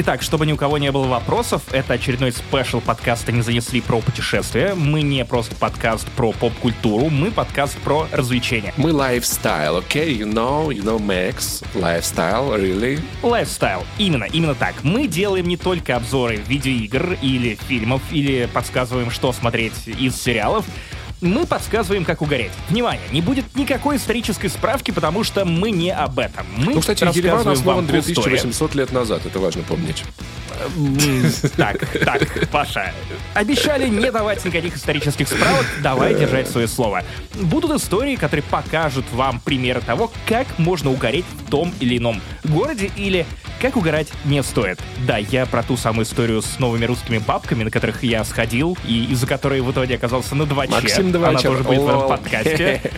Итак, чтобы ни у кого не было вопросов, это очередной спешл подкаста «Не занесли» про путешествия. Мы не просто подкаст про поп-культуру, мы подкаст про развлечения. Мы lifestyle, okay? You know, you know, Max, lifestyle, really? Lifestyle, именно, именно так. Мы делаем не только обзоры видеоигр или фильмов, или подсказываем, что смотреть из сериалов, мы подсказываем, как угореть. Внимание, не будет никакой исторической справки, потому что мы не об этом. Мы ну, кстати, Ереван основан 2800 лет назад, это важно помнить. Так, так, Паша, обещали не давать никаких исторических справок, давай держать свое слово. Будут истории, которые покажут вам примеры того, как можно угореть в том или ином городе или как угорать не стоит. Да, я про ту самую историю с новыми русскими бабками, на которых я сходил, и из-за которой в итоге оказался на 2 Максим Она тоже будет в этом подкасте.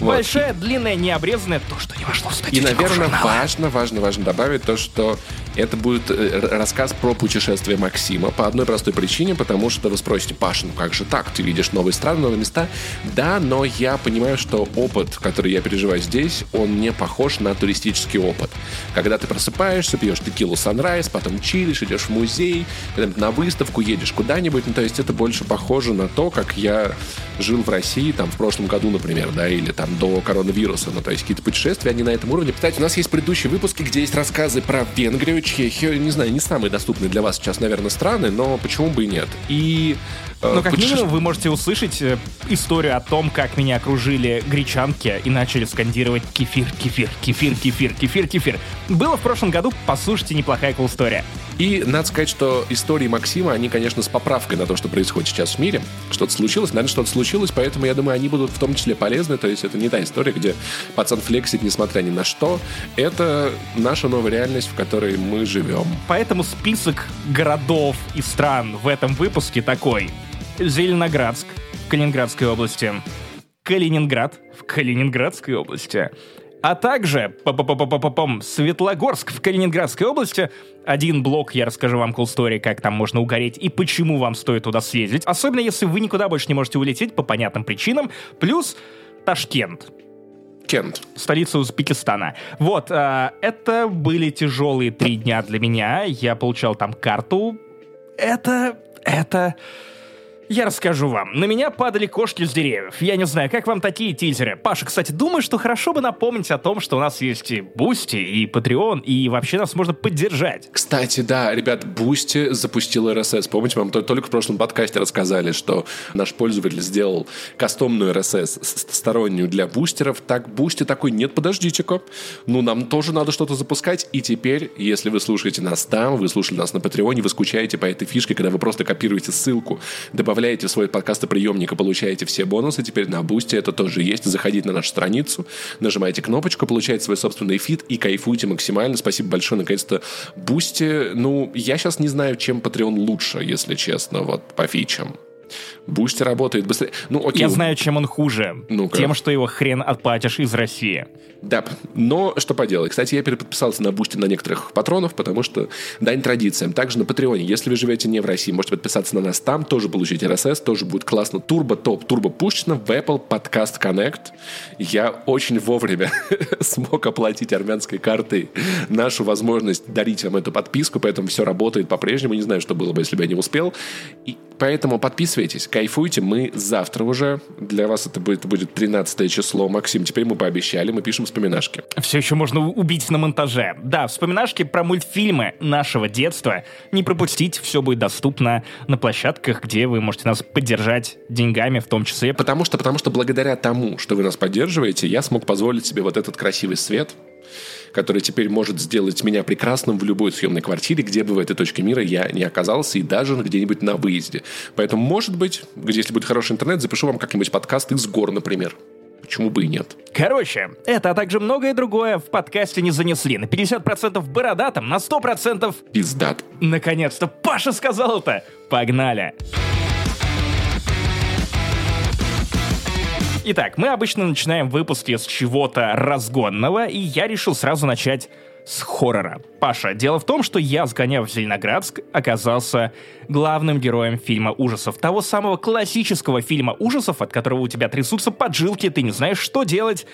Большая, длинная, необрезанная, то, что не вошло в статистику И, наверное, важно, важно, важно добавить то, что это будет э, рассказ про путешествие Максима по одной простой причине, потому что вы спросите, Паша, ну как же так? Ты видишь новые страны, новые места? Да, но я понимаю, что опыт, который я переживаю здесь, он не похож на туристический опыт. Когда ты просыпаешься, пьешь текилу Sunrise, потом чилишь, идешь в музей, на выставку едешь куда-нибудь, ну то есть это больше похоже на то, как я жил в России там в прошлом году, например, да, или там до коронавируса, ну то есть какие-то путешествия, они на этом уровне. Кстати, у нас есть предыдущие выпуски, где есть рассказы про Венгрию, Чехию, не знаю, не самые доступные для вас сейчас, наверное, страны, но почему бы и нет. И э, но как путеше... минимум вы можете услышать э, историю о том, как меня окружили гречанки и начали скандировать кефир, кефир, кефир, кефир, кефир, кефир. Было в прошлом году, послушайте, неплохая cool история. И надо сказать, что истории Максима, они, конечно, с поправкой на то, что происходит сейчас в мире. Что-то случилось, наверное, что-то случилось, поэтому я думаю, они будут в том числе полезны. То есть это не та история, где пацан флексит, несмотря ни на что. Это наша новая реальность, в которой мы живем. Поэтому список городов и стран в этом выпуске такой. Зеленоградск в Калининградской области. Калининград в Калининградской области а также Светлогорск в Калининградской области. Один блок я расскажу вам cool story, как там можно угореть и почему вам стоит туда съездить. Особенно если вы никуда больше не можете улететь по понятным причинам. Плюс Ташкент. Кент. Столица Узбекистана. Вот, э, это были тяжелые три дня для меня. Я получал там карту. Это... это... Я расскажу вам. На меня падали кошки с деревьев. Я не знаю, как вам такие тизеры. Паша, кстати, думаю, что хорошо бы напомнить о том, что у нас есть и Бусти, и Patreon, и вообще нас можно поддержать. Кстати, да, ребят, Бусти запустил RSS. Помните, вам только в прошлом подкасте рассказали, что наш пользователь сделал кастомную RSS стороннюю для бустеров. Так, Бусти такой, нет, подождите-ка. Ну, нам тоже надо что-то запускать. И теперь, если вы слушаете нас там, вы слушали нас на Патреоне, вы скучаете по этой фишке, когда вы просто копируете ссылку, добавляете добавляете свой подкастоприемник и получаете все бонусы. Теперь на Бусти это тоже есть. Заходите на нашу страницу, нажимаете кнопочку, получаете свой собственный feed и кайфуйте максимально. Спасибо большое, наконец-то. Бусти, ну, я сейчас не знаю, чем Patreon лучше, если честно, вот по фичам. Бусти работает быстрее. Ну, окей. Я знаю, чем он хуже. ну -ка. Тем, что его хрен оплатишь из России. Да, но что поделать. Кстати, я переподписался на Бусти на некоторых патронов, потому что дань традициям. Также на Патреоне, если вы живете не в России, можете подписаться на нас там, тоже получить RSS, тоже будет классно. Турбо топ, турбо пущено в Apple Podcast Connect. Я очень вовремя смог оплатить армянской картой нашу возможность дарить вам эту подписку, поэтому все работает по-прежнему. Не знаю, что было бы, если бы я не успел. И поэтому подписывайтесь, кайфуйте. Мы завтра уже. Для вас это будет, будет 13 число. Максим, теперь мы пообещали, мы пишем вспоминашки. Все еще можно убить на монтаже. Да, вспоминашки про мультфильмы нашего детства. Не пропустить, все будет доступно на площадках, где вы можете нас поддержать деньгами в том числе. Потому что, потому что благодаря тому, что вы нас поддерживаете, я смог позволить себе вот этот красивый свет, который теперь может сделать меня прекрасным в любой съемной квартире, где бы в этой точке мира я не оказался, и даже где-нибудь на выезде. Поэтому, может быть, где, если будет хороший интернет, запишу вам как-нибудь подкаст из гор, например. Почему бы и нет? Короче, это, а также многое другое в подкасте не занесли. На 50% бородатым, на 100% пиздат. Наконец-то Паша сказал это. Погнали. Погнали. Итак, мы обычно начинаем выпуски с чего-то разгонного, и я решил сразу начать с хоррора. Паша, дело в том, что я, сгоняв в Зеленоградск, оказался главным героем фильма ужасов. Того самого классического фильма ужасов, от которого у тебя трясутся поджилки, ты не знаешь, что делать.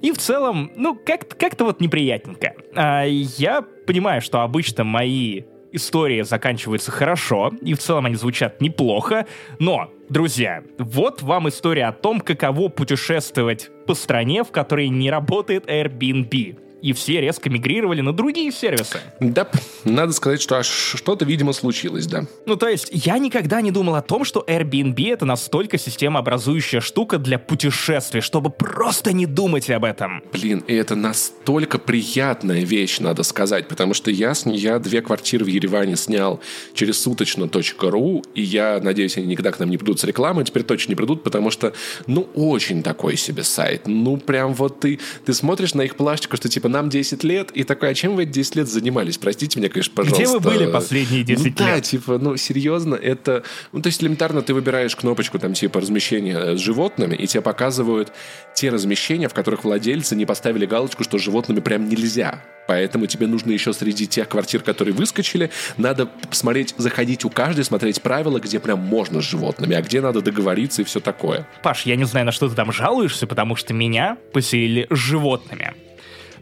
И в целом, ну, как- как-то вот неприятненько. А я понимаю, что обычно мои истории заканчиваются хорошо, и в целом они звучат неплохо, но, друзья, вот вам история о том, каково путешествовать по стране, в которой не работает Airbnb и все резко мигрировали на другие сервисы. Да, надо сказать, что что-то, видимо, случилось, да. Ну, то есть, я никогда не думал о том, что Airbnb — это настолько системообразующая штука для путешествий, чтобы просто не думать об этом. Блин, и это настолько приятная вещь, надо сказать, потому что я, я две квартиры в Ереване снял через суточно.ру, и я надеюсь, они никогда к нам не придут с рекламой, теперь точно не придут, потому что, ну, очень такой себе сайт. Ну, прям вот ты, ты смотришь на их пластику, что типа нам 10 лет, и такой, а чем вы эти 10 лет занимались? Простите меня, конечно, пожалуйста. Где вы были последние 10 ну, лет? Да, типа, ну, серьезно, это... Ну, то есть, элементарно ты выбираешь кнопочку, там, типа, размещения с животными, и тебе показывают те размещения, в которых владельцы не поставили галочку, что с животными прям нельзя. Поэтому тебе нужно еще среди тех квартир, которые выскочили, надо посмотреть, заходить у каждой, смотреть правила, где прям можно с животными, а где надо договориться и все такое. Паш, я не знаю, на что ты там жалуешься, потому что меня поселили с животными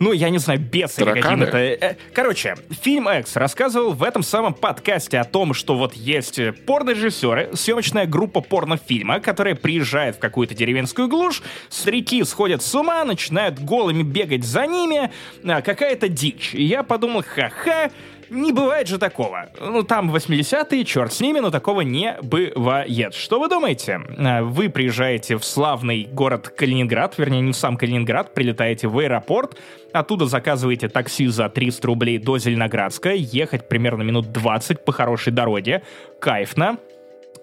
ну, я не знаю, бесы какими-то. Э, короче, фильм X рассказывал в этом самом подкасте о том, что вот есть порнорежиссеры, съемочная группа порнофильма, которая приезжает в какую-то деревенскую глушь, старики сходят с ума, начинают голыми бегать за ними, а, какая-то дичь. И я подумал, ха-ха, не бывает же такого. Ну, там 80-е, черт с ними, но такого не бывает. Что вы думаете? А, вы приезжаете в славный город Калининград, вернее, не сам Калининград, прилетаете в аэропорт, оттуда заказываете такси за 300 рублей до Зеленоградска, ехать примерно минут 20 по хорошей дороге, кайфно,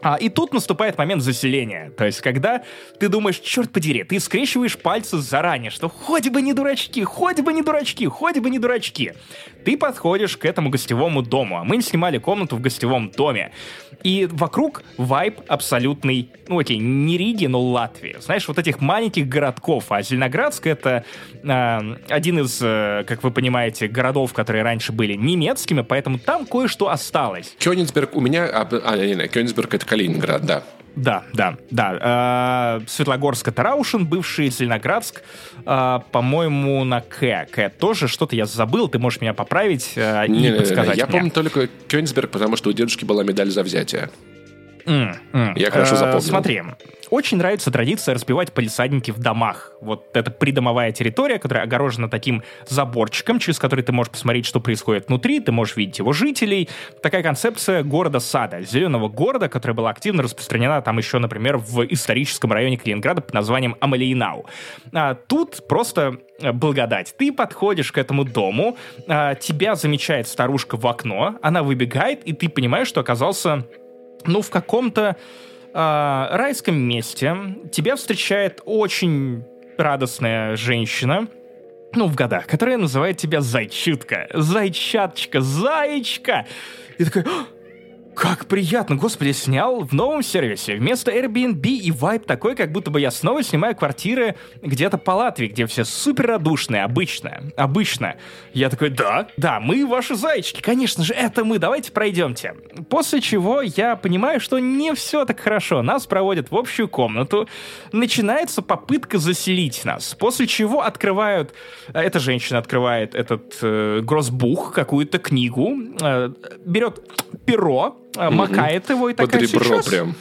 а, и тут наступает момент заселения. То есть, когда ты думаешь, черт подери, ты скрещиваешь пальцы заранее, что хоть бы не дурачки, хоть бы не дурачки, хоть бы не дурачки. Ты подходишь к этому гостевому дому. А мы снимали комнату в гостевом доме. И вокруг вайб абсолютный, ну окей, не Риги, но Латвии. Знаешь, вот этих маленьких городков. А Зеленоградск — это э, один из, э, как вы понимаете, городов, которые раньше были немецкими, поэтому там кое-что осталось. Кёнигсберг у меня... А, а не, не, Кёнигсберг — это Калининград, да. Да, да, да. Э, Светлогорск это Раушин, бывший Зеленоградск, э, по-моему, на К. К тоже что-то я забыл, ты можешь меня поправить э, и не, подсказать Я мне. помню только Кёнигсберг, потому что у дедушки была медаль за взятие. Mm, mm. Я хорошо запомнил. Э, смотри, очень нравится традиция распивать полисадники в домах. Вот это придомовая территория, которая огорожена таким заборчиком, через который ты можешь посмотреть, что происходит внутри, ты можешь видеть его жителей. Такая концепция города-сада, зеленого города, которая была активно распространена там еще, например, в историческом районе Калининграда под названием Амалиинау. А тут просто э, благодать. Ты подходишь к этому дому, а, тебя замечает старушка в окно, она выбегает, и ты понимаешь, что оказался ну, в каком-то э, райском месте тебя встречает очень радостная женщина, ну, в годах, которая называет тебя Зайчутка. Зайчаточка, Заячка. И такой, как приятно, господи, снял в новом сервисе. Вместо Airbnb и вайп такой, как будто бы я снова снимаю квартиры где-то по Латвии, где все супер радушные, обычно, обычно. Я такой, да, да, мы ваши зайчики, конечно же, это мы, давайте пройдемте. После чего я понимаю, что не все так хорошо. Нас проводят в общую комнату, начинается попытка заселить нас, после чего открывают, э, эта женщина открывает этот э, грозбух, какую-то книгу, э, берет перо, mm макает его и Под такая, ребро сейчас, прям.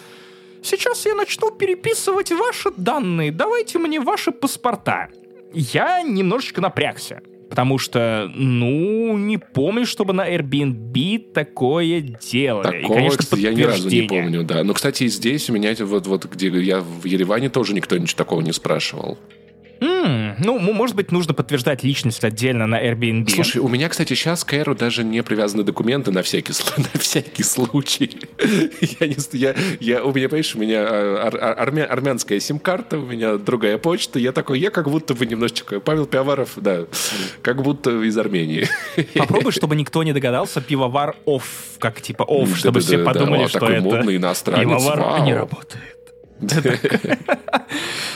Сейчас я начну переписывать ваши данные, давайте мне ваши паспорта. Я немножечко напрягся. Потому что, ну, не помню, чтобы на Airbnb такое делали. Такого, и, конечно, кстати, я ни разу не помню, да. Но, кстати, здесь у меня вот, вот где я в Ереване тоже никто ничего такого не спрашивал. Mm, ну, может быть, нужно подтверждать личность отдельно на Airbnb. Слушай, у меня, кстати, сейчас к Air даже не привязаны документы на всякий, на всякий случай. я не, я, я, у меня, понимаешь, у меня а, ар, ар, армя, армянская сим-карта, у меня другая почта. Я такой, я как будто бы немножечко... Павел Пивоваров, да, как будто из Армении. Попробуй, чтобы никто не догадался, пивовар оф, как типа оф, чтобы все подумали, что это... модный иностранец. Пивовар не работает.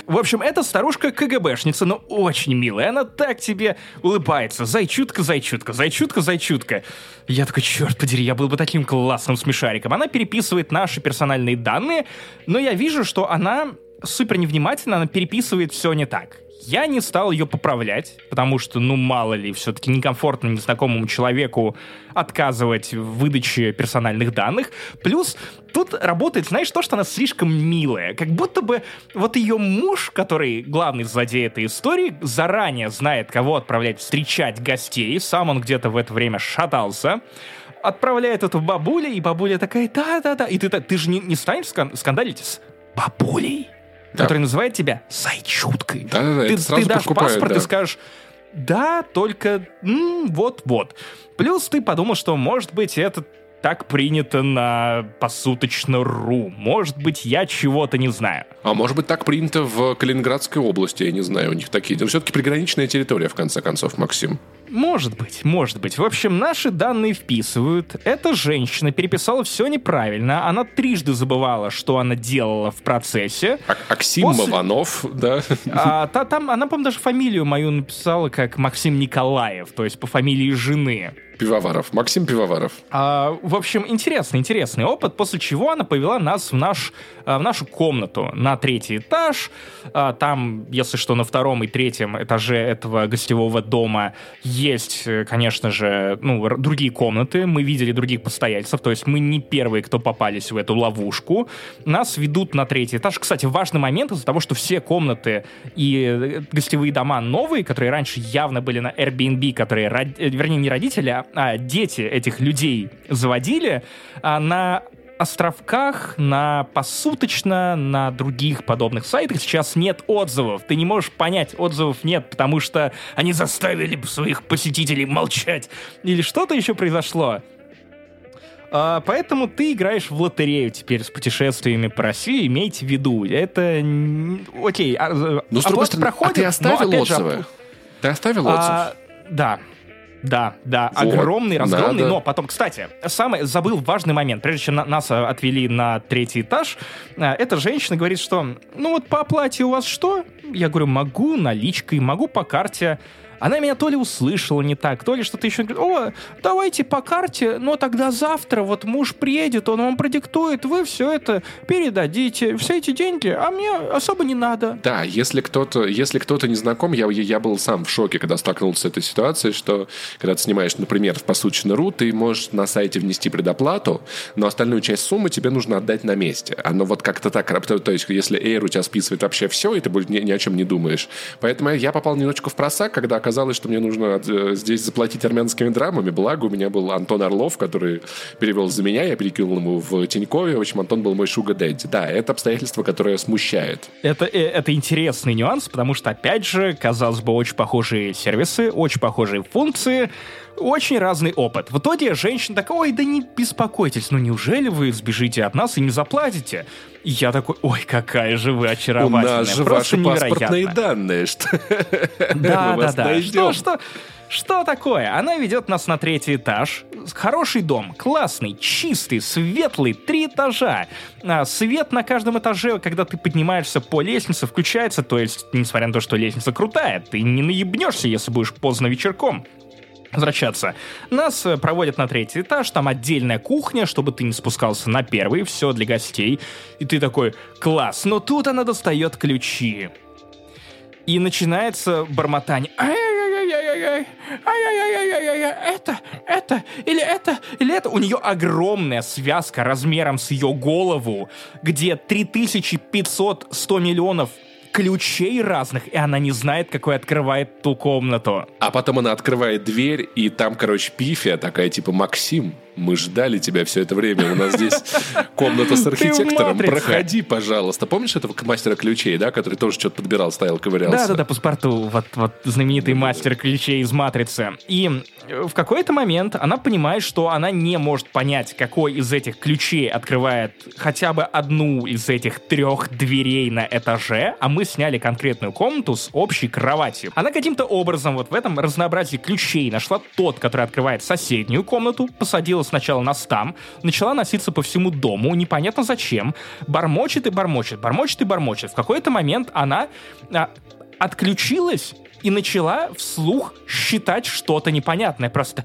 В общем, эта старушка КГБшница, но очень милая. Она так тебе улыбается. Зайчутка, зайчутка, зайчутка, зайчутка. Я такой, черт подери, я был бы таким классным смешариком. Она переписывает наши персональные данные, но я вижу, что она супер невнимательна, она переписывает все не так. Я не стал ее поправлять, потому что, ну, мало ли, все-таки некомфортно незнакомому человеку отказывать в выдаче персональных данных. Плюс тут работает, знаешь, то, что она слишком милая. Как будто бы вот ее муж, который главный злодей этой истории, заранее знает, кого отправлять встречать гостей. Сам он где-то в это время шатался отправляет эту бабуле, и бабуля такая, да-да-да. И ты, ты же не, не станешь скан- скандалить с бабулей? Да. который называет тебя зайчуткой. Да-да-да, ты, ты дашь паспорт да. и скажешь, да, только вот-вот. Плюс ты подумал, что, может быть, это так принято на посуточно.ру. Может быть, я чего-то не знаю. А может быть, так принято в Калининградской области, я не знаю, у них такие. Но все-таки приграничная территория, в конце концов, Максим. Может быть, может быть. В общем, наши данные вписывают. Эта женщина переписала все неправильно. Она трижды забывала, что она делала в процессе. А Аксим После... Маванов, да. А, та, там, она, по-моему, даже фамилию мою написала как Максим Николаев, то есть по фамилии жены. Пивоваров. Максим Пивоваров. А, в общем, интересный, интересный опыт, после чего она повела нас в, наш, а, в нашу комнату на третий этаж. А, там, если что, на втором и третьем этаже этого гостевого дома есть, э, конечно же, ну, другие комнаты. Мы видели других постояльцев, то есть мы не первые, кто попались в эту ловушку. Нас ведут на третий этаж. Кстати, важный момент из-за того, что все комнаты и э, гостевые дома новые, которые раньше явно были на Airbnb, которые, э, вернее, не родители, а а, дети этих людей заводили, а, на островках, на посуточно, на других подобных сайтах сейчас нет отзывов. Ты не можешь понять, отзывов нет, потому что они заставили своих посетителей молчать. Или что-то еще произошло. А, поэтому ты играешь в лотерею теперь с путешествиями по России, имейте в виду. Это... Окей, а, ну, с другой стороны, проходит, а ты оставил но, отзывы? Же, ты оставил отзыв? А, да, да, да, вот, огромный, разгромный, надо. но потом, кстати, самый забыл важный момент. Прежде чем нас э, отвели на третий этаж, э, эта женщина говорит, что, ну вот по оплате у вас что? Я говорю, могу наличкой, могу по карте. Она меня то ли услышала не так, то ли что-то еще. О, давайте по карте, но тогда завтра вот муж приедет, он вам продиктует, вы все это передадите, все эти деньги, а мне особо не надо. Да, если кто-то, если кто-то не знаком, я, я был сам в шоке, когда столкнулся с этой ситуацией, что когда ты снимаешь, например, в посуточно.ру, ты можешь на сайте внести предоплату, но остальную часть суммы тебе нужно отдать на месте. Оно вот как-то так, то есть если Air у тебя списывает вообще все, и ты ни, ни о чем не думаешь. Поэтому я попал немножечко в просак, когда оказалось оказалось, что мне нужно э, здесь заплатить армянскими драмами. Благо, у меня был Антон Орлов, который перевел за меня, я перекинул ему в Тинькове. В общем, Антон был мой шуга дэдди. Да, это обстоятельство, которое смущает. Это, э, это интересный нюанс, потому что, опять же, казалось бы, очень похожие сервисы, очень похожие функции, очень разный опыт. В итоге женщина такая, ой, да не беспокойтесь, ну неужели вы сбежите от нас и не заплатите? И я такой, ой, какая же вы очаровательная. У нас же Просто ваши паспортные данные. Что... Да, да, да. Что, что, что такое? Она ведет нас на третий этаж. Хороший дом, классный, чистый, светлый, три этажа. А, свет на каждом этаже, когда ты поднимаешься по лестнице, включается. То есть, несмотря на то, что лестница крутая, ты не наебнешься, если будешь поздно вечерком возвращаться. Нас э, проводят на третий этаж, там отдельная кухня, чтобы ты не спускался на первый, все для гостей. И ты такой, класс, но тут она достает ключи. И начинается бормотание. Это, это, или это, или это. У нее огромная связка размером с ее голову, где 3500 100 миллионов ключей разных, и она не знает, какой открывает ту комнату. А потом она открывает дверь, и там, короче, пифия такая, типа, Максим, мы ждали тебя все это время. У нас здесь комната с архитектором. Проходи, пожалуйста. Помнишь этого мастера ключей, да, который тоже что-то подбирал, стоял, ковырялся? Да-да-да, паспорту. Вот, вот знаменитый мастер ключей из «Матрицы». И э, в какой-то момент она понимает, что она не может понять, какой из этих ключей открывает хотя бы одну из этих трех дверей на этаже, а мы сняли конкретную комнату с общей кроватью. Она каким-то образом вот в этом разнообразии ключей нашла тот, который открывает соседнюю комнату, посадила посадила сначала на стам, начала носиться по всему дому, непонятно зачем, бормочет и бормочет, бормочет и бормочет. В какой-то момент она а, отключилась и начала вслух считать что-то непонятное. Просто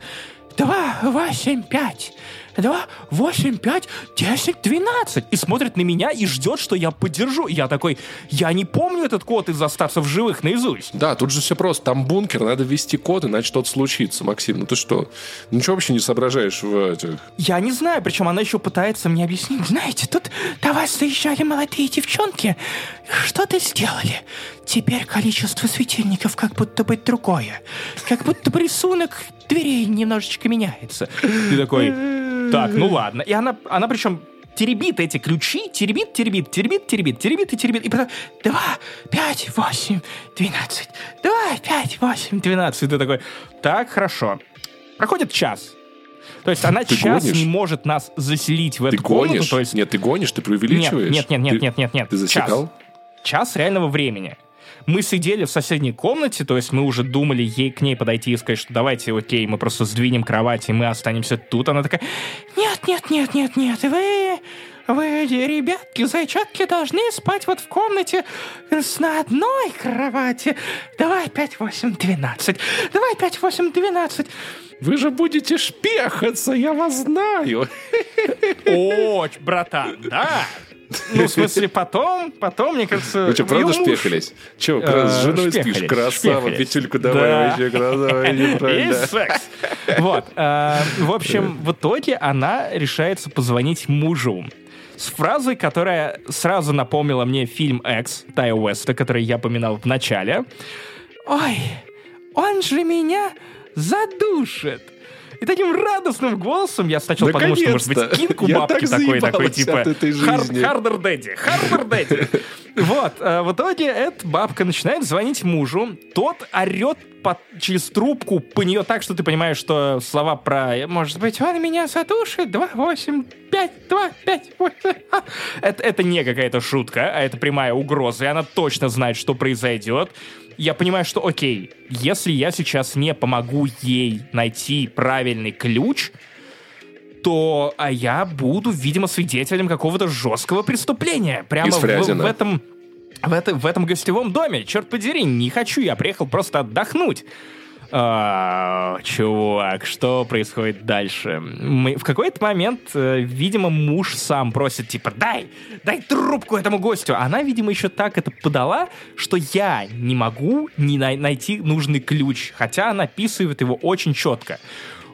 два, восемь, пять. 2, 8, 5, 10, 12. И смотрит на меня и ждет, что я поддержу. Я такой, я не помню этот код из остаться в живых наизусть. Да, тут же все просто. Там бункер, надо ввести код, иначе что-то случится. Максим, ну ты что? Ничего вообще не соображаешь в этих... Я не знаю, причем она еще пытается мне объяснить. Знаете, тут до вас заезжали молодые девчонки. Что-то сделали. Теперь количество светильников как будто бы другое. Как будто бы рисунок дверей немножечко меняется. Ты такой, так, ну ладно. И она, она причем теребит эти ключи, теребит, теребит, теребит, теребит, теребит и теребит. И потом 2, 5, 8, 12. 2, 5, 8, 12. И ты такой, так, хорошо. Проходит час. То есть она Ты час гонишь? не может нас заселить в эту Ты комнату. гонишь? То есть Нет, ты гонишь, ты преувеличиваешь. нет, нет, нет, Ты- нет, нет, нет. Ты засекал? час реального времени. Мы сидели в соседней комнате, то есть мы уже думали ей к ней подойти и сказать, что давайте, окей, мы просто сдвинем кровать, и мы останемся тут. Она такая, нет, нет, нет, нет, нет, вы, вы, ребятки, зайчатки, должны спать вот в комнате на одной кровати. Давай 5, 8, 12. Давай 5, 8, 12. Вы же будете шпехаться, я вас знаю. О, братан, да. Ну, в смысле, потом, потом, мне кажется... Вы что, правда шпехались? Че, Э, с женой спишь? Красава, петельку давай, Да. вообще красава, И неправильно. секс. Вот. э, В общем, в итоге она решается позвонить мужу с фразой, которая сразу напомнила мне фильм «Экс» Тая Уэста, который я поминал в начале. «Ой, он же меня задушит!» И таким радостным голосом я сначала подумал, что, может быть, Наконец-то! кинг у Я бабки так такой, такой, типа. Хардер Дэдди, Хардер Дэдди. Вот, э, в итоге эта бабка начинает звонить мужу, тот орет через трубку по нее так, что ты понимаешь, что слова про «может быть, он меня задушит, 2, 8, 5, 2, 5, 8». ха». Это, это не какая-то шутка, а это прямая угроза, и она точно знает, что произойдет. Я понимаю, что окей, если я сейчас не помогу ей найти правильный ключ, то а я буду, видимо, свидетелем какого-то жесткого преступления. Прямо в, в этом в, это- в этом гостевом доме. Черт подери, не хочу, я приехал просто отдохнуть. А, чувак, что происходит дальше? Мы, в какой-то момент, э, видимо, муж сам просит, типа, дай, дай трубку этому гостю. Она, видимо, еще так это подала, что я не могу не най- найти нужный ключ, хотя она описывает его очень четко.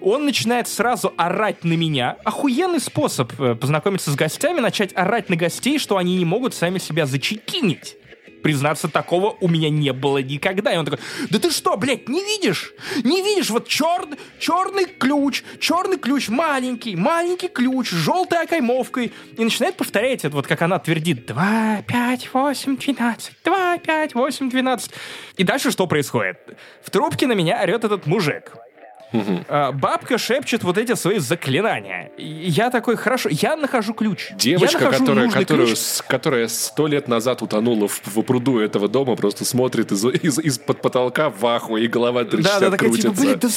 Он начинает сразу орать на меня. Охуенный способ э, познакомиться с гостями, начать орать на гостей, что они не могут сами себя зачекинить. Признаться, такого у меня не было никогда. И он такой, да ты что, блядь, не видишь? Не видишь? Вот черный, черный ключ, черный ключ, маленький, маленький ключ, желтой окаймовкой. И начинает повторять это, вот как она твердит. 2, 5, 8, 12. 2, 5, 8, 12. И дальше что происходит? В трубке на меня орет этот мужик. А, Бабка шепчет вот эти свои заклинания. Я такой, хорошо, я нахожу ключ. Я Девочка, нахожу которая, которую, ключ. с- которая сто лет назад утонула в, в пруду этого дома, просто смотрит из, из, из-под потолка в ахуе, и голова 360 Да, да, такая типа, крутится. блин, да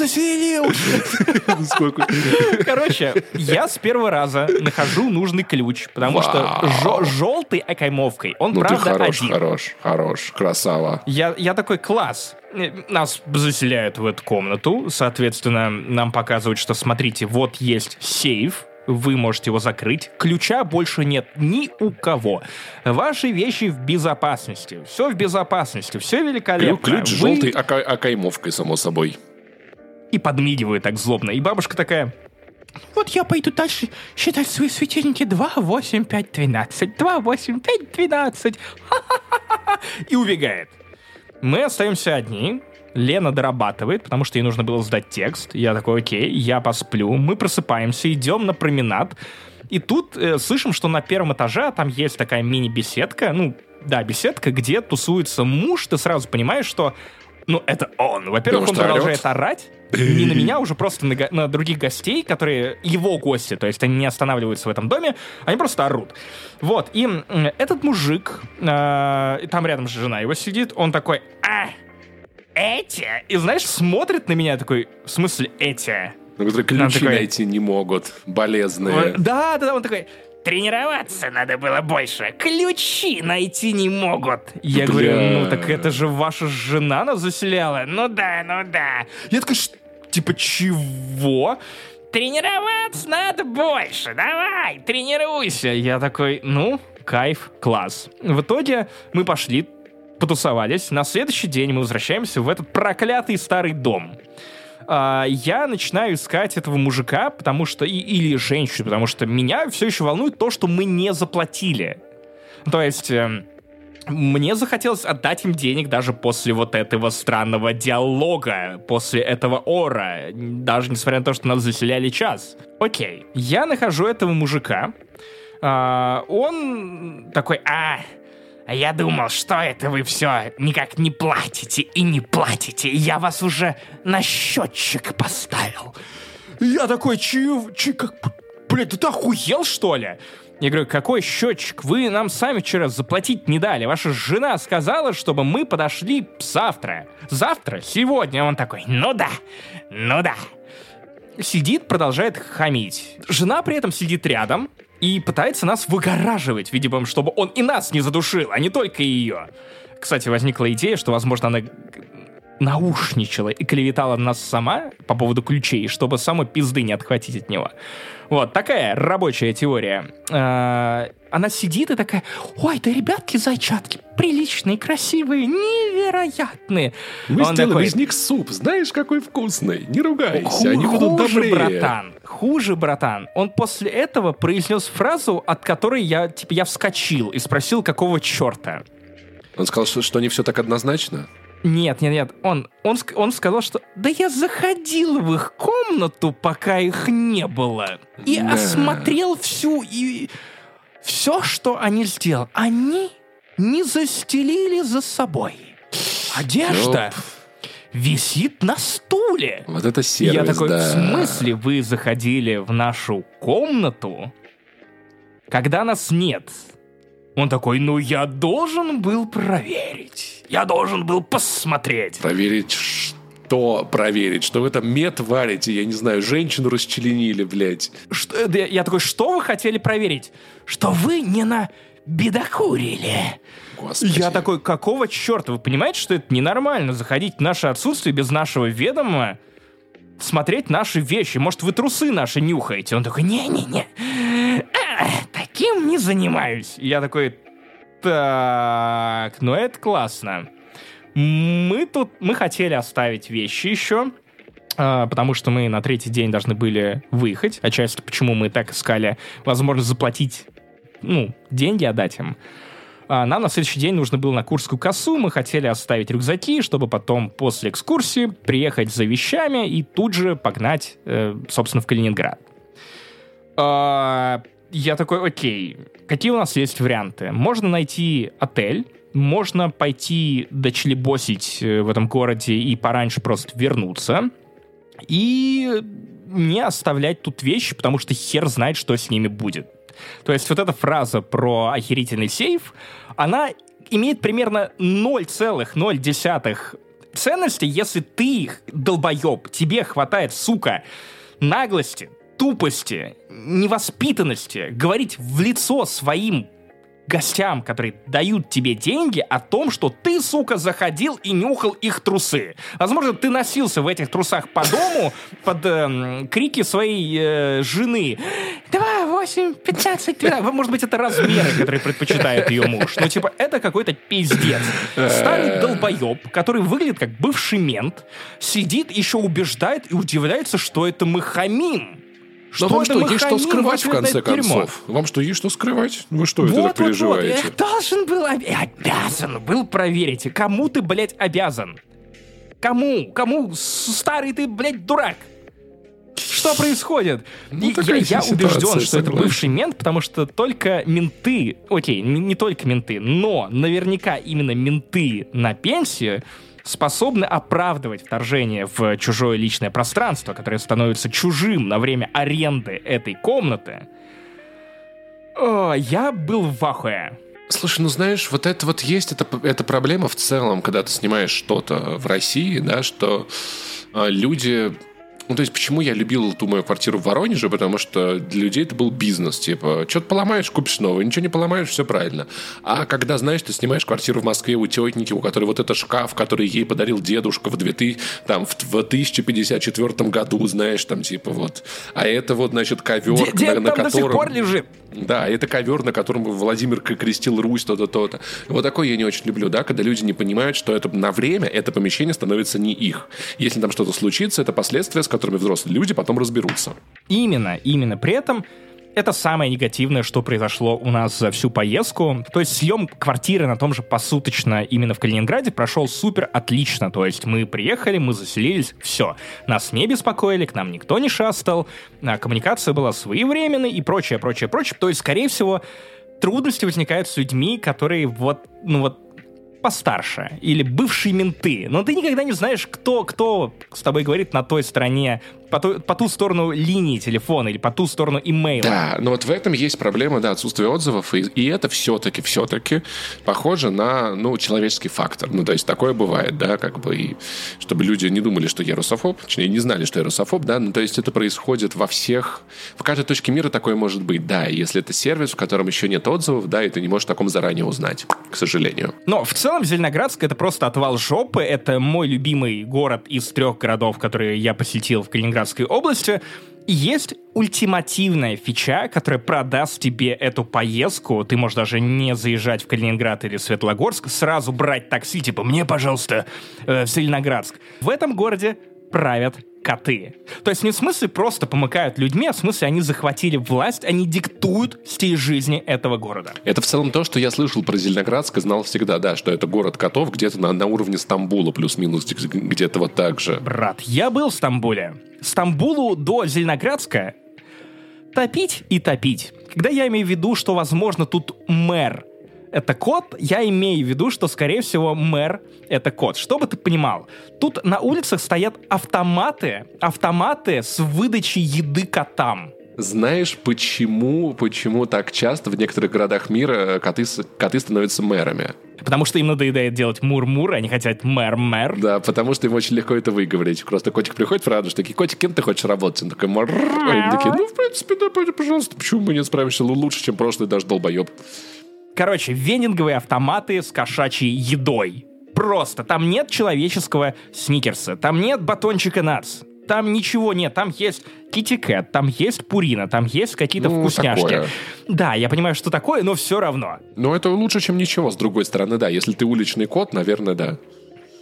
Короче, я с первого раза нахожу нужный ключ, потому что Вау. желтой окаймовкой он Ну ты правда хорош, один. хорош, хорош, красава. Я, я такой, класс. Э, Нас заселяют в эту комнату. Соответственно, нам показывают, что, смотрите, вот есть сейф, вы можете его закрыть. Ключа больше нет ни у кого. Ваши вещи в безопасности. Все в безопасности, все великолепно. ключ Вы- желтой ока- окаймовкой, само собой. И подмигивает так злобно. И бабушка такая... Вот я пойду дальше считать свои светильники 2, 8, 5, 12. 2, 8, 5, 12. Ха-ха-ха-ха. И убегает. Мы остаемся одни. Лена дорабатывает, потому что ей нужно было сдать текст. Я такой, окей, я посплю. Мы просыпаемся, идем на променад. И тут э, слышим, что на первом этаже там есть такая мини-беседка. Ну, да, беседка, где тусуется муж. Ты сразу понимаешь, что ну, это он. Во-первых, он что продолжает орать. Не на меня, уже просто на, на других гостей, которые его гости, то есть они не останавливаются в этом доме, они просто орут. Вот, и этот мужик, э, там рядом же жена его сидит, он такой, а, эти? И знаешь, смотрит на меня такой, в смысле эти? Ну, которые ключи такая- найти не могут, болезные. Он- Да, да, да, он такой, тренироваться надо было больше, ключи найти не могут. Я Бля. говорю, ну так это же ваша жена нас заселяла. Ну да, ну да. Я такой, «Ш- Типа, чего? Тренироваться надо больше, давай, тренируйся. Я такой, ну, кайф, класс. В итоге мы пошли, потусовались. На следующий день мы возвращаемся в этот проклятый старый дом. А, я начинаю искать этого мужика, потому что... И, или женщину, потому что меня все еще волнует то, что мы не заплатили. То есть... Э, мне захотелось отдать им денег даже после вот этого странного диалога, после этого ора, даже несмотря на то, что нас заселяли час. Окей, я нахожу этого мужика, а, он такой, а, а я думал, что это вы все никак не платите и не платите. Я вас уже на счетчик поставил. Я такой, чё, чё, как, блядь, ты охуел, что ли? Я говорю, какой счетчик? Вы нам сами вчера заплатить не дали. Ваша жена сказала, чтобы мы подошли завтра. Завтра? Сегодня? Он такой, ну да, ну да. Сидит, продолжает хамить. Жена при этом сидит рядом, и пытается нас выгораживать, видимо, чтобы он и нас не задушил, а не только ее. Кстати, возникла идея, что, возможно, она наушничала и клеветала нас сама по поводу ключей, чтобы самой пизды не отхватить от него. Вот, такая рабочая теория. А, она сидит и такая, ой, да ребятки, зайчатки, приличные, красивые, невероятные. Мы Он сделаем такой, из них суп, знаешь, какой вкусный, не ругайся, ху- они будут хуже, добрее. братан, хуже, братан. Он после этого произнес фразу, от которой я, типа, я вскочил и спросил, какого черта. Он сказал, что, что не все так однозначно? Нет, нет, нет. Он, он, он сказал, что да я заходил в их комнату, пока их не было. И да. осмотрел всю и все, что они сделали. Они не застелили за собой. Одежда Ёп. висит на стуле. Вот это сервис, Я такой, да. в смысле вы заходили в нашу комнату, когда нас нет? Он такой, ну я должен был проверить. Я должен был посмотреть. Проверить что проверить? Что вы там мед варите? Я не знаю, женщину расчленили, блядь. Что, я, я такой, что вы хотели проверить? Что вы не на бедокурили. Господи. Я такой, какого черта? Вы понимаете, что это ненормально заходить в наше отсутствие без нашего ведома? смотреть наши вещи. Может, вы трусы наши нюхаете? Он такой, не-не-не, занимаюсь. Я такой, так, ну это классно. Мы тут, мы хотели оставить вещи еще, а, потому что мы на третий день должны были выехать. Отчасти почему мы так искали возможность заплатить, ну, деньги отдать им. А нам на следующий день нужно было на Курскую косу, мы хотели оставить рюкзаки, чтобы потом после экскурсии приехать за вещами и тут же погнать, э, собственно, в Калининград. А, я такой, окей, какие у нас есть варианты? Можно найти отель, можно пойти дочлебосить э, в этом городе и пораньше просто вернуться, и не оставлять тут вещи, потому что хер знает, что с ними будет. То есть вот эта фраза про охерительный сейф, она имеет примерно 0,0 ценности, если ты, долбоеб, тебе хватает, сука, наглости, тупости, невоспитанности говорить в лицо своим гостям, которые дают тебе деньги, о том, что ты, сука, заходил и нюхал их трусы. Возможно, ты носился в этих трусах по дому под э, крики своей э, жены. 2, 8, 15, 12. Может быть, это размеры, которые предпочитает ее муж. Ну, типа, это какой-то пиздец. Старый долбоеб, который выглядит как бывший мент, сидит, еще убеждает и удивляется, что это мы хамим. Что вам что, есть что скрывать в конце концов? Вам что, есть что скрывать? Вы что, вот, это так вот, переживаете? Вот. Я должен был, обязан был проверить. Кому ты, блядь, обязан? Кому? Кому? Старый ты, блядь, дурак. Что происходит? Ну, я, я убежден, что это бывший мент, потому что только менты, окей, не, не только менты, но наверняка именно менты на пенсию способны оправдывать вторжение в чужое личное пространство, которое становится чужим на время аренды этой комнаты, о, я был в ахуе. Слушай, ну знаешь, вот это вот есть, это, это проблема в целом, когда ты снимаешь что-то в России, да, что э, люди Ну, то есть, почему я любил ту мою квартиру в Воронеже? Потому что для людей это был бизнес. Типа, что-то поломаешь, купишь новое, ничего не поломаешь, все правильно. А когда, знаешь, ты снимаешь квартиру в Москве у тетники, у которой вот этот шкаф, который ей подарил дедушка в, 2000, там, в 1054 году, знаешь, там, типа, вот. А это вот, значит, ковер, Дед на, на там до сих котором... пор лежит. Да, это ковер, на котором Владимир крестил Русь, то-то, то-то. Вот такое я не очень люблю, да, когда люди не понимают, что это на время это помещение становится не их. Если там что-то случится, это последствия, с которыми взрослые люди потом разберутся. Именно, именно. При этом это самое негативное, что произошло у нас за всю поездку. То есть съем квартиры на том же посуточно именно в Калининграде прошел супер отлично. То есть мы приехали, мы заселились, все. Нас не беспокоили, к нам никто не шастал, а коммуникация была своевременной и прочее, прочее, прочее. То есть, скорее всего, трудности возникают с людьми, которые вот, ну вот, постарше или бывшие менты. Но ты никогда не знаешь, кто, кто с тобой говорит на той стороне по ту, по ту сторону линии телефона или по ту сторону имейла. Да, но вот в этом есть проблема, да, отсутствие отзывов, и, и это все-таки, все-таки похоже на, ну, человеческий фактор. Ну, то есть такое бывает, да, как бы, и чтобы люди не думали, что я русофоб, точнее, не знали, что я русофоб, да, ну, то есть это происходит во всех, в каждой точке мира такое может быть, да, если это сервис, в котором еще нет отзывов, да, и ты не можешь о таком заранее узнать, к сожалению. Но в целом Зеленоградск это просто отвал жопы, это мой любимый город из трех городов, которые я посетил в Калининграде Калининградской области. Есть ультимативная фича, которая продаст тебе эту поездку. Ты можешь даже не заезжать в Калининград или Светлогорск, сразу брать такси, типа «мне, пожалуйста, э, в Зеленоградск». В этом городе правят коты. То есть не в смысле просто помыкают людьми, а в смысле они захватили власть, они диктуют стиль жизни этого города. Это в целом то, что я слышал про Зеленоградск и знал всегда, да, что это город котов где-то на, на уровне Стамбула, плюс-минус где-то вот так же. Брат, я был в Стамбуле. Стамбулу до Зеленоградска топить и топить. Когда я имею в виду, что, возможно, тут мэр это кот, я имею в виду, что, скорее всего, мэр — это кот. Чтобы ты понимал, тут на улицах стоят автоматы, автоматы с выдачей еды котам. Знаешь, почему, почему так часто в некоторых городах мира коты, коты становятся мэрами? Потому что им надоедает делать мур-мур, они хотят мэр-мэр. Да, потому что им очень легко это выговорить. Просто котик приходит в радость, такие, котик, кем ты хочешь работать? Он такой, Они такие, ну, в принципе, да, пожалуйста, почему мы не справимся лучше, чем прошлый даже долбоеб? Короче, вендинговые автоматы с кошачьей едой. Просто. Там нет человеческого сникерса, там нет батончика нац. Там ничего нет, там есть китикет, там есть пурина, там есть какие-то ну, вкусняшки. Такое. Да, я понимаю, что такое, но все равно. Но это лучше, чем ничего, с другой стороны, да. Если ты уличный кот, наверное, да.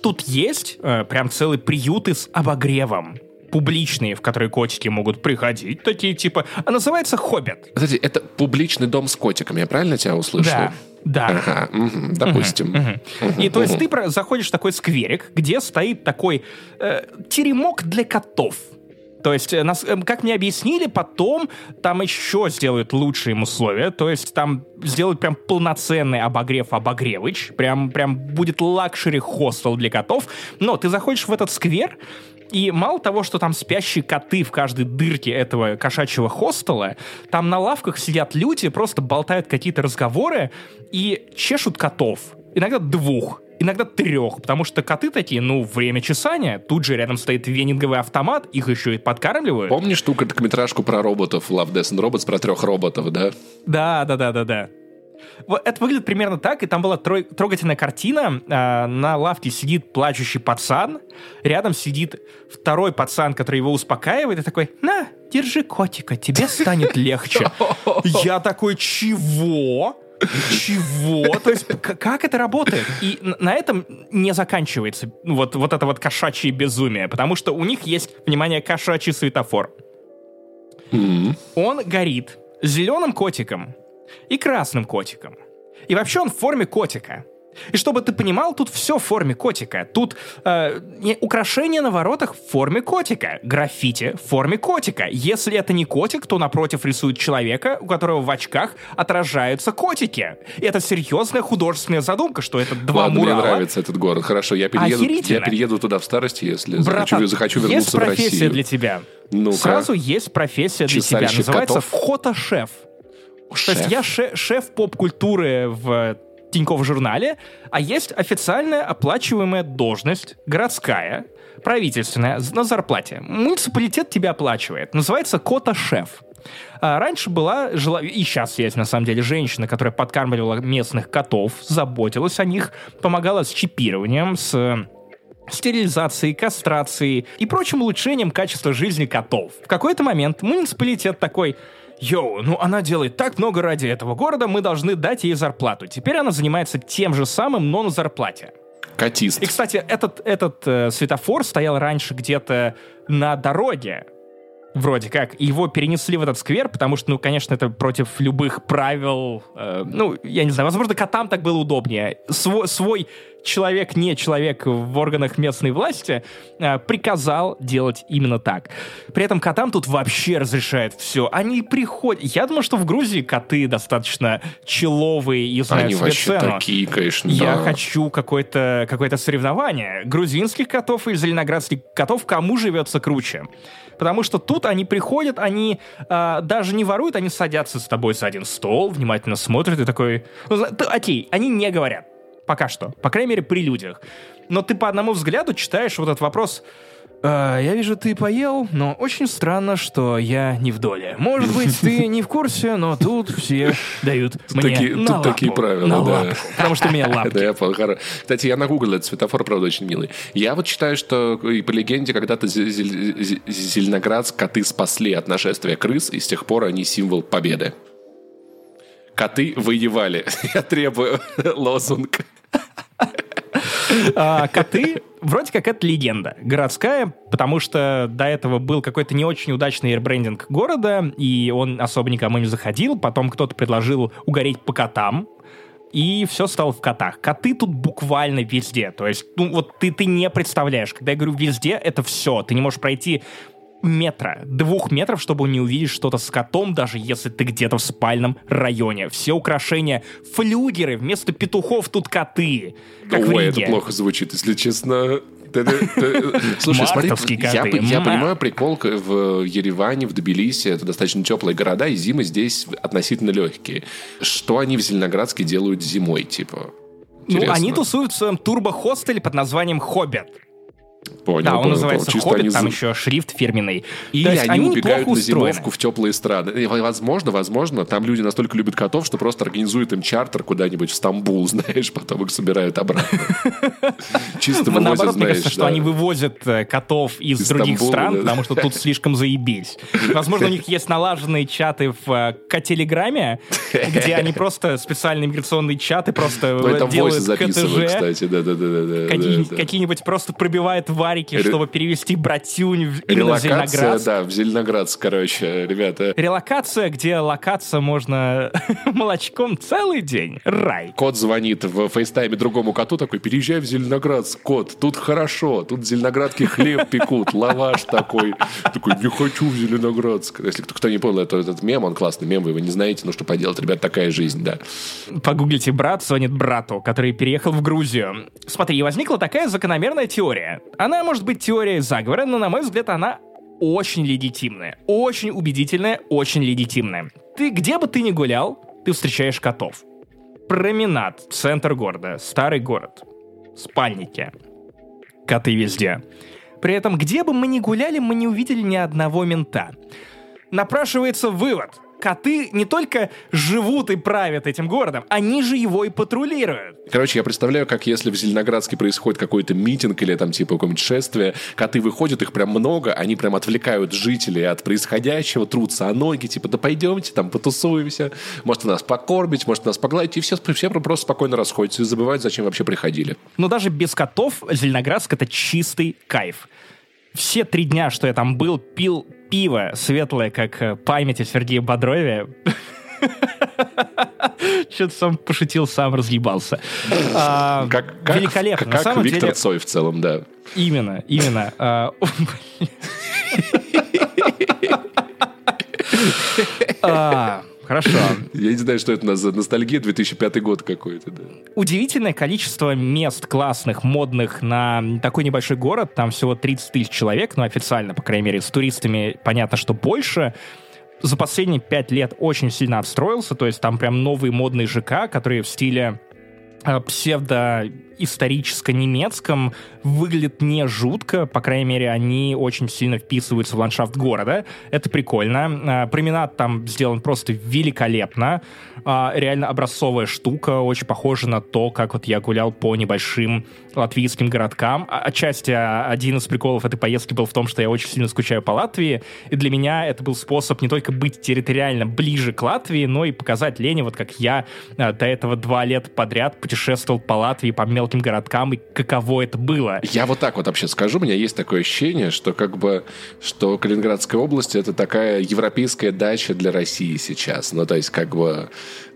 Тут есть э, прям целые приюты с обогревом публичные, в которые котики могут приходить, такие типа, а называется «Хоббит». Кстати, это публичный дом с котиками, я правильно тебя услышал? Да. Да. Ага, угу, допустим. Угу, угу. И то есть ты заходишь в такой скверик, где стоит такой э, теремок для котов. То есть, э, нас, э, как мне объяснили, потом там еще сделают лучшие им условия. То есть там сделают прям полноценный обогрев обогревыч. Прям, прям будет luxury хостел для котов. Но ты заходишь в этот сквер, и мало того, что там спящие коты в каждой дырке этого кошачьего хостела, там на лавках сидят люди, просто болтают какие-то разговоры и чешут котов. Иногда двух иногда трех, потому что коты такие, ну, время чесания, тут же рядом стоит венинговый автомат, их еще и подкармливают. Помнишь ту короткометражку про роботов, Love, Death and Robots, про трех роботов, да? Да, да, да, да, да. Это выглядит примерно так, и там была трогательная картина. Э, на лавке сидит плачущий пацан, рядом сидит второй пацан, который его успокаивает, и такой, на, держи котика, тебе станет легче. Я такой, чего? Чего? То есть, как это работает? И на этом не заканчивается вот, вот это вот кошачье безумие, потому что у них есть, внимание, кошачий светофор. Mm-hmm. Он горит зеленым котиком, и красным котиком. И вообще он в форме котика. И чтобы ты понимал, тут все в форме котика. Тут э, украшения на воротах в форме котика. Граффити в форме котика. Если это не котик, то напротив рисует человека, у которого в очках отражаются котики. И это серьезная художественная задумка, что это два Ладно, мурала. мне нравится этот город. Хорошо, я перееду, я перееду туда в старости, если Братан, захочу, захочу вернуться есть профессия в Россию. для тебя. ну. Сразу есть профессия для тебя. Называется котов? фотошеф. То есть я шеф, поп-культуры в Тинькофф журнале, а есть официальная оплачиваемая должность, городская, правительственная, на зарплате. Муниципалитет тебя оплачивает. Называется кота-шеф. А раньше была, жила, и сейчас есть на самом деле, женщина, которая подкармливала местных котов, заботилась о них, помогала с чипированием, с стерилизацией, кастрацией и прочим улучшением качества жизни котов. В какой-то момент муниципалитет такой Йоу, ну она делает так много ради этого города, мы должны дать ей зарплату. Теперь она занимается тем же самым, но на зарплате. Катист. И, кстати, этот, этот э, светофор стоял раньше где-то на дороге, вроде как. Его перенесли в этот сквер, потому что, ну, конечно, это против любых правил. Э, ну, я не знаю, возможно, котам так было удобнее. Свой, свой человек, не человек в органах местной власти, э, приказал делать именно так. При этом котам тут вообще разрешают все. Они приходят... Я думаю, что в Грузии коты достаточно человые и знают Они себе вообще цену. такие, конечно, Я да. хочу какое-то какое соревнование. Грузинских котов или зеленоградских котов кому живется круче? Потому что тут они приходят, они а, даже не воруют, они садятся с тобой за один стол, внимательно смотрят и такой... Ну, окей, они не говорят. Пока что. По крайней мере, при людях. Но ты по одному взгляду читаешь вот этот вопрос... «А, я вижу, ты поел, но очень странно, что я не в доле. Может быть, ты не в курсе, но тут все дают мне такие- на тут такие лапу, правила, на да. лапу, потому что у меня лапки. Да, я понял. Кстати, я нагуглил этот светофор, правда, очень милый. Я вот считаю, что и по легенде когда-то Зе- Зе- Зе- Зеленоградск коты спасли от нашествия крыс, и с тех пор они символ победы. Коты воевали. Я требую лозунг. А, коты, вроде как это легенда городская, потому что до этого был какой-то не очень удачный эйрбрендинг города, и он особо никому не заходил. Потом кто-то предложил угореть по котам, и все стало в котах. Коты тут буквально везде. То есть, ну вот ты, ты не представляешь, когда я говорю везде, это все. Ты не можешь пройти метра, двух метров, чтобы не увидеть что-то с котом, даже если ты где-то в спальном районе. Все украшения, флюгеры, вместо петухов тут коты. Как в Ой, это Риге. плохо звучит, если честно. Слушай, смотри, я, я Ма. понимаю прикол в Ереване, в Тбилиси, это достаточно теплые города, и зимы здесь относительно легкие. Что они в Зеленоградске делают зимой, типа? Ну, Интересно. они тусуют в своем турбо-хостеле под названием «Хоббит». Понял, да, он понял, называется понял. «Хоббит», они там еще шрифт фирменный. То есть они, они убегают на устроены. зимовку в теплые страны. И, возможно, возможно, там люди настолько любят котов, что просто организуют им чартер куда-нибудь в Стамбул, знаешь, потом их собирают обратно. Чисто Ну, вывозят, Наоборот, мне кажется, что да. они вывозят э, котов из, других стран, да. потому что тут слишком заебись. Возможно, у них есть налаженные чаты в э, Котелеграме, где они просто специальные миграционные чаты просто Ну, и там делают КТЖ. Какие-нибудь просто пробивают варики, чтобы перевести братюнь в- именно в Зеленоградск. да, в Зеленоградск, короче, ребята. Релокация, где локаться можно молочком целый день. Рай. Кот звонит в фейстайме другому коту, такой, переезжай в Зеленоградск, кот, тут хорошо, тут в Зеленоградке хлеб пекут, лаваш такой. Такой, не хочу в Зеленоградск. Если кто не понял, это этот мем, он классный мем, вы его не знаете, ну что поделать, ребят, такая жизнь, да. Погуглите брат звонит брату, который переехал в Грузию. Смотри, возникла такая закономерная теория. Она может быть теорией заговора, но, на мой взгляд, она очень легитимная. Очень убедительная, очень легитимная. Ты где бы ты ни гулял, ты встречаешь котов. Променад, центр города, старый город, спальники. Коты везде. При этом, где бы мы ни гуляли, мы не увидели ни одного мента. Напрашивается вывод. Коты не только живут и правят этим городом, они же его и патрулируют. Короче, я представляю, как если в Зеленоградске происходит какой-то митинг или там типа какое-нибудь шествие, коты выходят, их прям много, они прям отвлекают жителей от происходящего, трутся о ноги, типа, да пойдемте, там потусуемся, может, нас покормить, может, нас погладить, и все, все просто спокойно расходятся и забывают, зачем вообще приходили. Но даже без котов Зеленоградск — это чистый кайф. Все три дня, что я там был, пил пиво светлое, как э, память о Сергее Бодрове. Что-то сам пошутил, сам разъебался. А, Как, как, Великолепно. Как самом Виктор деле, Цой в целом, да. Именно, именно. А, а, Хорошо. Я не знаю, что это у нас за ностальгия, 2005 год какой-то, да. Удивительное количество мест классных, модных на такой небольшой город. Там всего 30 тысяч человек, ну, официально, по крайней мере, с туристами понятно, что больше. За последние пять лет очень сильно отстроился, то есть там прям новый модный ЖК, который в стиле э, псевдо историческо-немецком выглядит не жутко, по крайней мере, они очень сильно вписываются в ландшафт города. Это прикольно. А, променад там сделан просто великолепно. А, реально образцовая штука, очень похожа на то, как вот я гулял по небольшим латвийским городкам. А, отчасти один из приколов этой поездки был в том, что я очень сильно скучаю по Латвии, и для меня это был способ не только быть территориально ближе к Латвии, но и показать Лене, вот как я до этого два лета подряд путешествовал по Латвии, по мелким городкам, и каково это было. Я вот так вот вообще скажу, у меня есть такое ощущение, что как бы, что Калининградская область это такая европейская дача для России сейчас. Ну, то есть, как бы,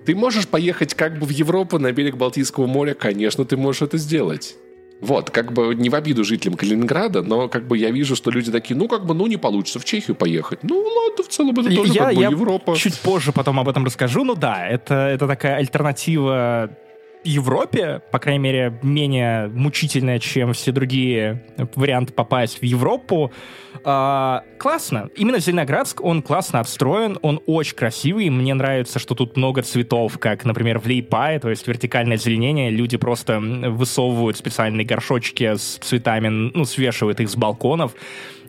ты можешь поехать как бы в Европу на берег Балтийского моря, конечно, ты можешь это сделать. Вот, как бы не в обиду жителям Калининграда, но как бы я вижу, что люди такие, ну как бы, ну не получится в Чехию поехать. Ну ладно, в целом это тоже я, как бы я Европа. чуть позже потом об этом расскажу, но да, это, это такая альтернатива Европе, по крайней мере, менее мучительная, чем все другие варианты попасть в Европу. А, классно. Именно Зеленоградск, он классно отстроен, он очень красивый. Мне нравится, что тут много цветов, как, например, в Лейпае, то есть вертикальное зеленение. Люди просто высовывают специальные горшочки с цветами, ну, свешивают их с балконов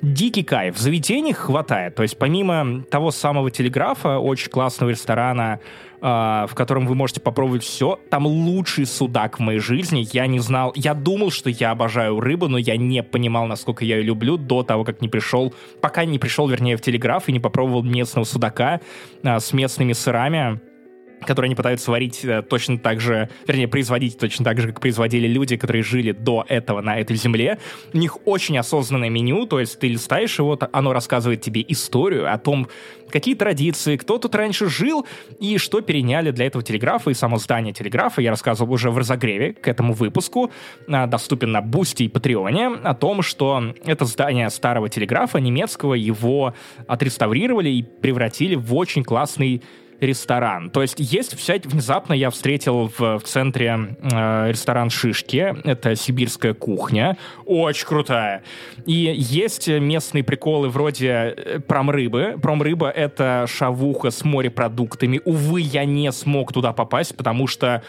дикий кайф. Заведений хватает. То есть помимо того самого телеграфа, очень классного ресторана, в котором вы можете попробовать все. Там лучший судак в моей жизни. Я не знал, я думал, что я обожаю рыбу, но я не понимал, насколько я ее люблю до того, как не пришел, пока не пришел, вернее, в телеграф и не попробовал местного судака uh, с местными сырами которые они пытаются варить э, точно так же, вернее, производить точно так же, как производили люди, которые жили до этого на этой земле. У них очень осознанное меню, то есть ты листаешь его, оно рассказывает тебе историю о том, какие традиции, кто тут раньше жил и что переняли для этого телеграфа и само здание телеграфа. Я рассказывал уже в разогреве к этому выпуску, а, доступен на Бусти и Патреоне, о том, что это здание старого телеграфа немецкого, его отреставрировали и превратили в очень классный ресторан. То есть есть взять внезапно я встретил в, в центре э, ресторан Шишки, это сибирская кухня, очень крутая. И есть местные приколы вроде э, промрыбы. Промрыба — это шавуха с морепродуктами. Увы, я не смог туда попасть, потому что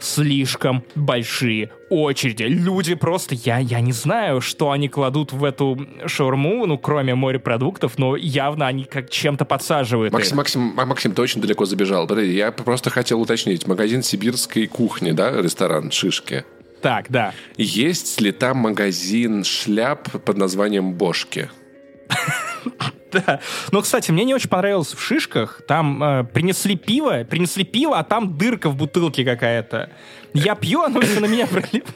слишком большие очереди. Люди просто, я, я не знаю, что они кладут в эту шаурму, ну, кроме морепродуктов, но явно они как чем-то подсаживают Максим, их. Максим, Максим, ты очень далеко забежал. Подожди, я просто хотел уточнить. Магазин сибирской кухни, да, ресторан «Шишки»? Так, да. Есть ли там магазин шляп под названием «Бошки»? Да. Но, кстати, мне не очень понравилось в шишках. Там э, принесли пиво, принесли пиво, а там дырка в бутылке какая-то. Я пью, оно все на меня проливает.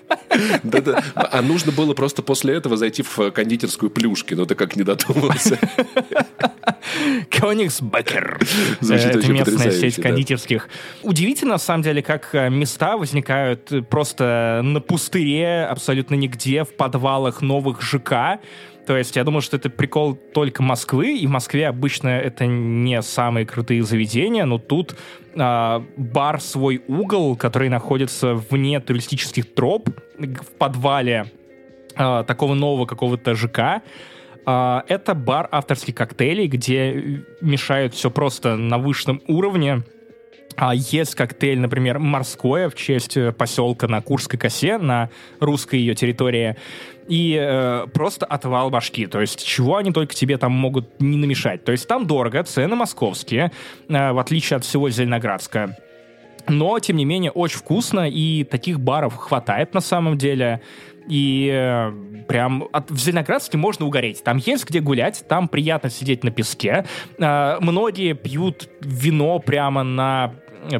Да-да. А нужно было просто после этого зайти в кондитерскую плюшки, но ты как не додумался. Кониксбекер. Это местная сеть кондитерских. Удивительно, на самом деле, как э, места возникают просто на пустыре, абсолютно нигде, в подвалах новых ЖК. То есть я думаю, что это прикол только Москвы, и в Москве обычно это не самые крутые заведения, но тут э, бар свой угол, который находится вне туристических троп, в подвале э, такого нового какого-то ЖК. Э, это бар авторских коктейлей, где мешают все просто на высшем уровне. А есть коктейль, например, морское в честь поселка на Курской косе, на русской ее территории и э, просто отвал башки. То есть чего они только тебе там могут не намешать. То есть там дорого, цены московские, э, в отличие от всего Зеленоградска. Но, тем не менее, очень вкусно, и таких баров хватает на самом деле. И э, прям от, в Зеленоградске можно угореть. Там есть где гулять, там приятно сидеть на песке. Э, многие пьют вино прямо на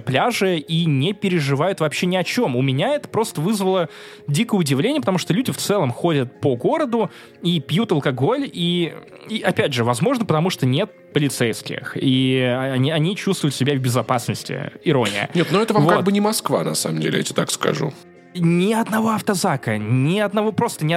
пляже и не переживают вообще ни о чем. У меня это просто вызвало дикое удивление, потому что люди в целом ходят по городу и пьют алкоголь, и, и опять же, возможно, потому что нет полицейских, и они, они чувствуют себя в безопасности. Ирония. Нет, но это вам вот. как бы не Москва, на самом деле, я тебе так скажу. Ни одного автозака, ни одного просто, ни,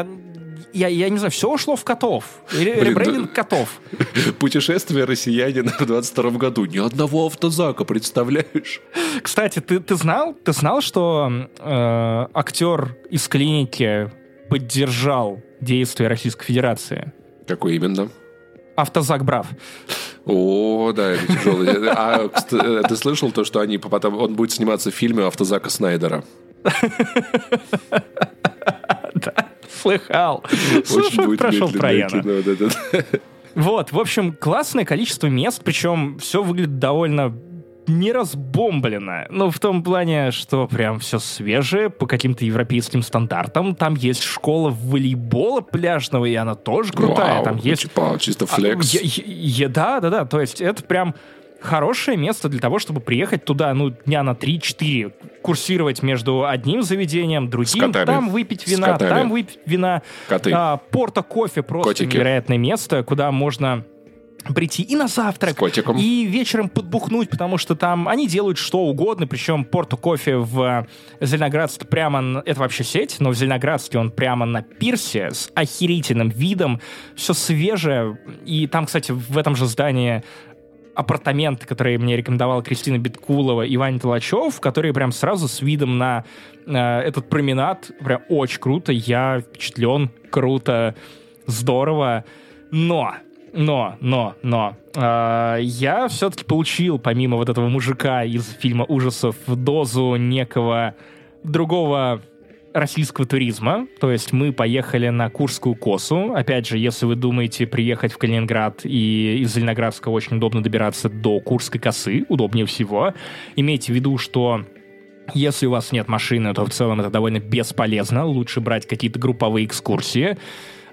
я, я не знаю, все ушло в котов. Ребрендинг да... котов. Путешествие россиянина в 22 году. Ни одного автозака, представляешь? Кстати, ты, ты знал, ты знал, что э, актер из клиники поддержал действия Российской Федерации? Какой именно? Автозак Брав. О, да, это тяжелый. А ты слышал то, что они потом он будет сниматься в фильме Автозака Снайдера? Слыхал. Слушай, прошел Трояна. Вот, в общем, классное количество мест, причем все выглядит довольно не разбомблено. Ну, в том плане, что прям все свежее по каким-то европейским стандартам. Там есть школа волейбола пляжного, и она тоже крутая. Вау, Там есть... Типа, чисто флекс. А, я- я- да, да, да. То есть это прям хорошее место для того, чтобы приехать туда, ну, дня на 3-4, курсировать между одним заведением, другим, там выпить вина, там выпить вина. Коты. А, Порто кофе просто Котики. невероятное место, куда можно прийти и на завтрак, С котиком. и вечером подбухнуть, потому что там они делают что угодно, причем Порто кофе в Зеленоградске прямо, это вообще сеть, но в Зеленоградске он прямо на пирсе с охерительным видом, все свежее, и там, кстати, в этом же здании апартаменты, которые мне рекомендовала Кристина Биткулова и Ваня Толачев, которые прям сразу с видом на э, этот променад. Прям очень круто, я впечатлен, круто, здорово. Но, но, но, но, э, я все-таки получил, помимо вот этого мужика из фильма ужасов, дозу некого другого российского туризма. То есть мы поехали на Курскую косу. Опять же, если вы думаете приехать в Калининград и из Зеленоградска очень удобно добираться до Курской косы, удобнее всего, имейте в виду, что если у вас нет машины, то в целом это довольно бесполезно. Лучше брать какие-то групповые экскурсии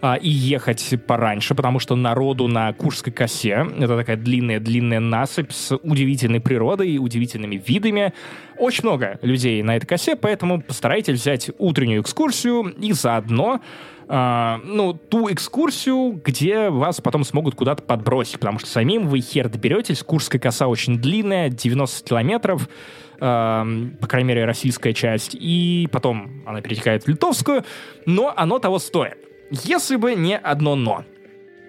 а, и ехать пораньше, потому что народу на Курской косе, это такая длинная-длинная насыпь с удивительной природой и удивительными видами. Очень много людей на этой косе, поэтому постарайтесь взять утреннюю экскурсию и заодно а, ну, ту экскурсию, где вас потом смогут куда-то подбросить, потому что самим вы хер доберетесь. Курская коса очень длинная, 90 километров, эм, по крайней мере, российская часть, и потом она перетекает в литовскую, но оно того стоит. Если бы не одно «но».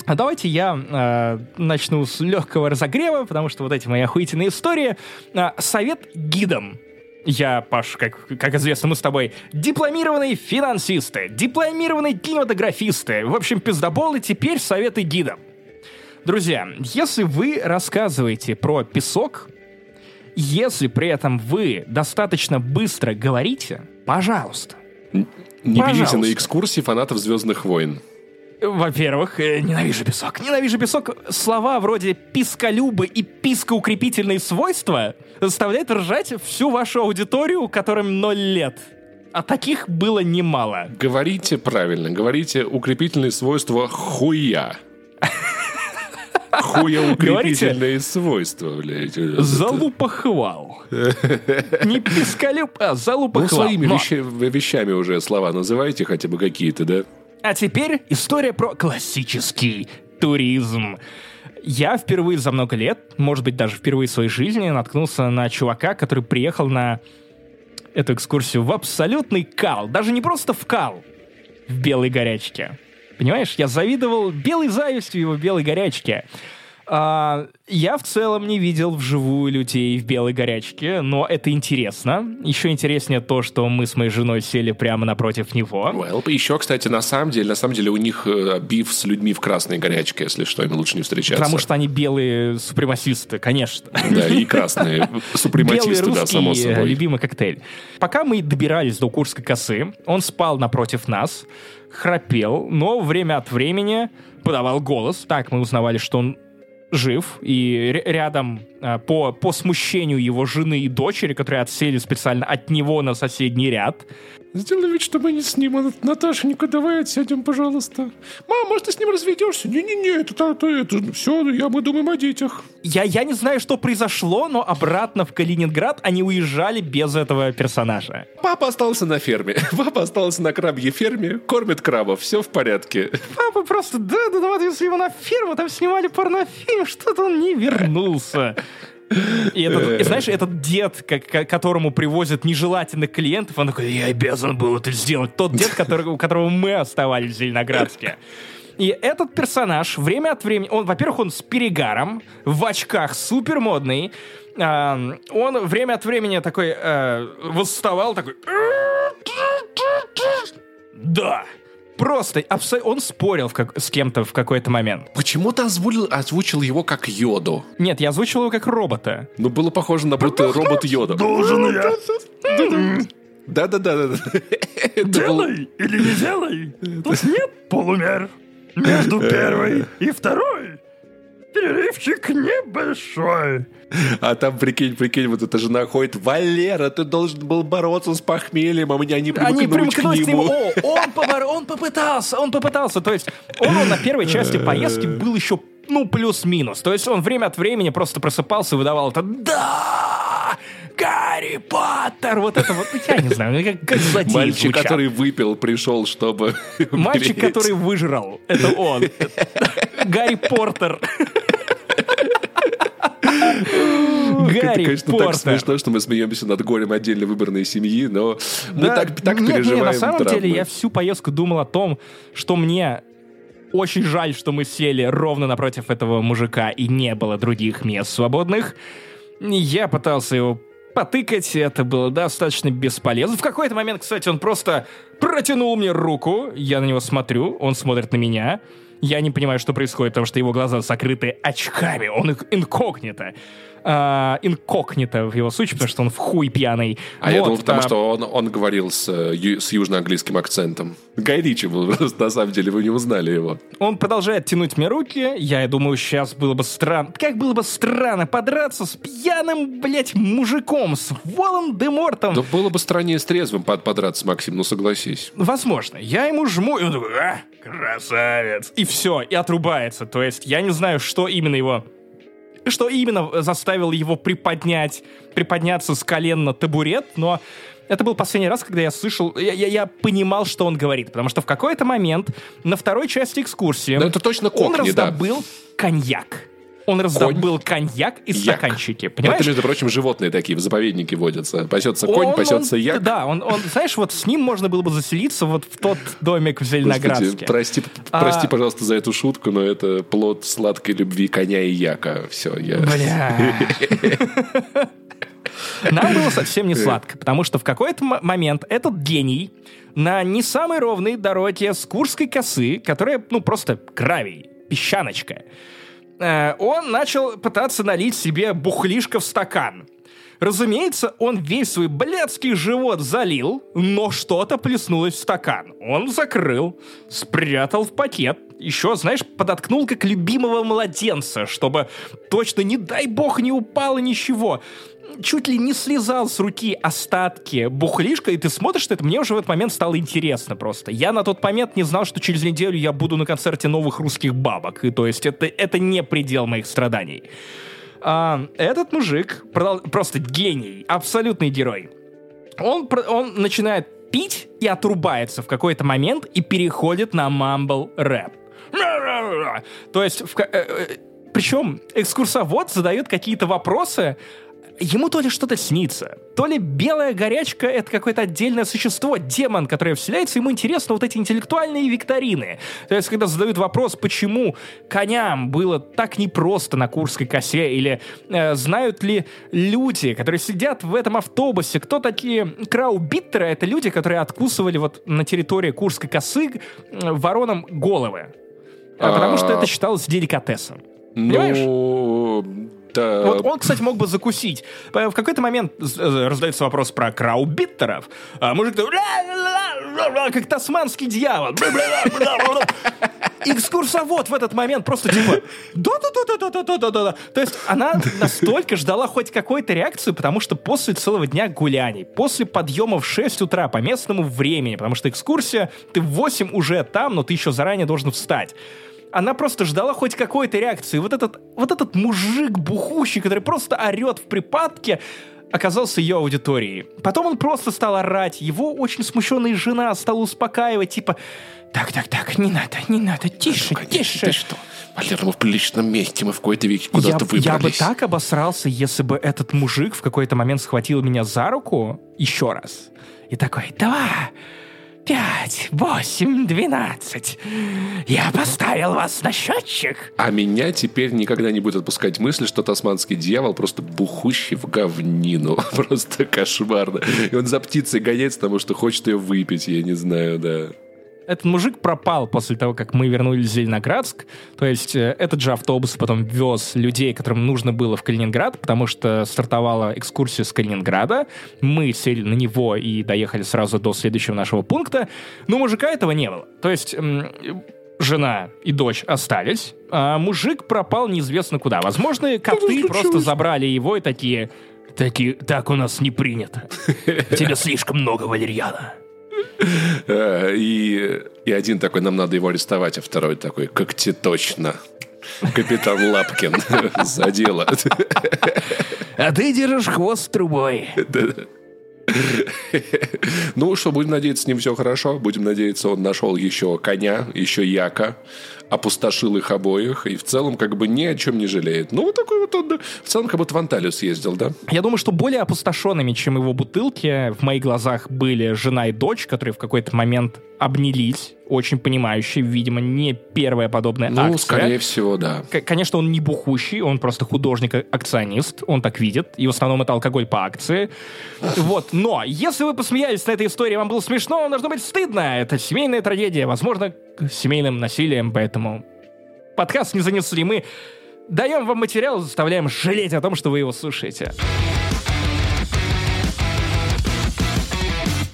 А давайте я э, начну с легкого разогрева, потому что вот эти мои охуительные истории. Э, совет гидам. Я, Паш, как, как известно, мы с тобой дипломированные финансисты, дипломированные кинематографисты. В общем, пиздоболы теперь советы гидам. Друзья, если вы рассказываете про песок, если при этом вы достаточно быстро говорите, пожалуйста, Не берите Пожалуйста. на экскурсии фанатов «Звездных войн». Во-первых, э, ненавижу песок. Ненавижу песок. Слова вроде писколюбы и пискоукрепительные свойства заставляют ржать всю вашу аудиторию, которым ноль лет. А таких было немало. Говорите правильно, говорите укрепительные свойства хуя. Хуя укрепительные свойства, блядь. Залупохвал. Не писколюб, а Ну, залупохвал. своими Но- вещи- вещами уже слова называйте хотя бы какие-то, да? А теперь история про классический туризм. Я впервые за много лет, может быть, даже впервые в своей жизни, наткнулся на чувака, который приехал на эту экскурсию в абсолютный кал. Даже не просто в кал, в белой горячке. Понимаешь, я завидовал белой завистью его белой горячке. А, я в целом не видел вживую людей в белой горячке, но это интересно. Еще интереснее то, что мы с моей женой сели прямо напротив него. Well, еще, кстати, на самом деле, на самом деле у них э, биф с людьми в красной горячке, если что, им лучше не встречаться. Потому что они белые супремасисты, конечно. Да, и красные супрематисты, да, само собой. любимый коктейль. Пока мы добирались до Курской косы, он спал напротив нас, храпел, но время от времени подавал голос. Так мы узнавали, что он жив, и рядом э, по, по смущению его жены и дочери, которые отсели специально от него на соседний ряд, Сделай вид, что мы не с ним. Наташенька, давай отсядем, пожалуйста. Мам, может, ты с ним разведешься? Не-не-не, это, это, это все, я, мы думаем о детях. Я, я не знаю, что произошло, но обратно в Калининград они уезжали без этого персонажа. Папа остался на ферме. Папа остался на крабьей ферме, кормит крабов, все в порядке. Папа просто, да, да, да, вот если его на ферму, там снимали порнофильм, что-то он не вернулся. И, этот, и знаешь, этот дед, к- которому привозят нежелательных клиентов, он такой, я обязан был это сделать. Тот дед, который, у которого мы оставались в Зеленоградске. И этот персонаж время от времени, он, во-первых, он с перегаром, в очках, супер модный. А, он время от времени такой э, восставал, такой... Да, просто абсо- он спорил как- с кем-то в какой-то момент. Почему ты озвучил, озвучил его как Йоду? Нет, я озвучил его как робота. Ну, было похоже на будто робот Йода. Должен я. Да-да-да. Делай или не делай. Тут нет полумер. Между первой и второй перерывчик небольшой. А там, прикинь, прикинь, вот эта жена ходит, Валера, ты должен был бороться с похмельем, а меня не примкнуть, Они примкнуть к к нему. нему. О, он, побор- он попытался, он попытался. То есть он на первой части поездки был еще, ну, плюс-минус. То есть он время от времени просто просыпался и выдавал это «Да! Гарри Поттер!» Вот это вот, ну, я не знаю, ну, как, как злодей Мальчик, звучат. который выпил, пришел, чтобы Мальчик, умереть. который выжрал. Это он. Гарри Портер. Это, Гарри конечно, так Портер. смешно, что мы смеемся над горем отдельно выбранной семьи, но мы Да, так, так нет, нет, переживаем на самом травмы. деле я всю поездку думал о том, что мне очень жаль, что мы сели ровно напротив этого мужика и не было других мест свободных. Я пытался его потыкать, это было достаточно бесполезно. В какой-то момент, кстати, он просто протянул мне руку, я на него смотрю, он смотрит на меня. Я не понимаю, что происходит, потому что его глаза закрыты очками, он инкогнито. А, инкогнито в его случае, потому что он в хуй пьяный. А я Вот, думал, потому а, что он, он говорил с, э, с южноанглийским акцентом. Гай Ричи был, на самом деле, вы не узнали его. Он продолжает тянуть мне руки. Я думаю, сейчас было бы странно... Как было бы странно подраться с пьяным, блядь, мужиком, с Волан-де-Мортом. Да было бы страннее с трезвым под, подраться, Максим, ну согласись. Возможно. Я ему жму, и он такой, а, красавец. И все, и отрубается. То есть я не знаю, что именно его... Что именно заставило его приподнять, приподняться с колен на табурет, но это был последний раз, когда я слышал, я, я- я понимал, что он говорит, потому что в какой-то момент на второй части экскурсии Да это точно он кокни, да. раздобыл коньяк. Он раздобыл коньяк и стаканчики, Это, понимаешь? между прочим, животные такие в заповеднике водятся. Пасется конь, Он- пасется он- як. Да, он, он, знаешь, вот с ним можно было бы заселиться вот в тот домик в Господи, Зеленоградске. прости, А- прости, пожалуйста, за эту шутку, но это плод сладкой любви коня и яка. Все, я... Бля. Нам было совсем не сладко, потому что в какой-то момент этот гений на не самой ровной дороге с Курской косы, которая, ну, просто гравий, песчаночка, он начал пытаться налить себе бухлишко в стакан. Разумеется, он весь свой блядский живот залил, но что-то плеснулось в стакан. Он закрыл, спрятал в пакет, еще, знаешь, подоткнул как любимого младенца, чтобы точно, не дай бог, не упало ничего. Чуть ли не слезал с руки остатки бухлишка, и ты смотришь на это, мне уже в этот момент стало интересно просто. Я на тот момент не знал, что через неделю я буду на концерте новых русских бабок, и то есть это, это не предел моих страданий. А, этот мужик просто гений, абсолютный герой. Он, он начинает пить и отрубается в какой-то момент и переходит на мамбл рэп. То есть, в э, э, причем экскурсовод задает какие-то вопросы, ему то ли что-то снится, то ли белая горячка — это какое-то отдельное существо, демон, которое вселяется, ему интересно вот эти интеллектуальные викторины. То есть, когда задают вопрос, почему коням было так непросто на Курской косе, или э, знают ли люди, которые сидят в этом автобусе, кто такие краубиттеры, это люди, которые откусывали вот на территории Курской косы э, воронам головы. А, Потому что А. это считалось деликатесом. Понимаешь? Ну, да. Вот он, кстати, мог бы закусить. В какой-то момент э, раздается вопрос про краубиттеров, а мужик как тасманский дьявол. Экскурсовод в этот момент просто типа да-да-да-да-да-да-да-да. То есть она настолько ждала хоть какой-то реакцию, потому что после целого дня гуляний, после подъема в 6 утра по местному времени, потому что экскурсия, ты в 8 уже там, но ты еще заранее должен встать она просто ждала хоть какой-то реакции. Вот этот, вот этот мужик бухущий, который просто орет в припадке, оказался ее аудиторией. Потом он просто стал орать. Его очень смущенная жена стала успокаивать, типа, так, так, так, не надо, не надо, тише, тише. Ты что? Валера, мы в приличном месте, мы в какой-то веке Я, куда-то выбрались. я бы так обосрался, если бы этот мужик в какой-то момент схватил меня за руку еще раз. И такой, два, пять, восемь, двенадцать. Я поставил вас на счетчик. А меня теперь никогда не будет отпускать мысль, что тасманский дьявол просто бухущий в говнину. Просто кошмарно. И он за птицей гоняется, потому что хочет ее выпить, я не знаю, да. Этот мужик пропал после того, как мы вернулись в Зеленоградск. То есть э, этот же автобус потом вез людей, которым нужно было в Калининград, потому что стартовала экскурсия с Калининграда. Мы сели на него и доехали сразу до следующего нашего пункта. Но мужика этого не было. То есть жена и дочь остались, а мужик пропал неизвестно куда. Возможно, коты просто забрали его и такие... Такие, так у нас не принято. Тебе слишком много валерьяна. Э, и, и один такой, нам надо его арестовать, а второй такой, как тебе точно. Капитан Лапкин за дело. А ты держишь хвост трубой. Ну что, будем надеяться, с ним все хорошо. Будем надеяться, он нашел еще коня, еще яка, опустошил их обоих и в целом как бы ни о чем не жалеет. Ну, вот такой вот он, в целом как будто в Анталию съездил, да? Я думаю, что более опустошенными, чем его бутылки, в моих глазах были жена и дочь, которые в какой-то момент обнялись, очень понимающий, видимо, не первая подобная ну, акция. Ну, скорее всего, да. К- конечно, он не бухущий, он просто художник-акционист, он так видит, и в основном это алкоголь по акции. Вот, но если вы посмеялись на этой истории, вам было смешно, вам должно быть стыдно. Это семейная трагедия, возможно, семейным насилием, поэтому подкаст не занесли. Мы даем вам материал, заставляем жалеть о том, что вы его слушаете.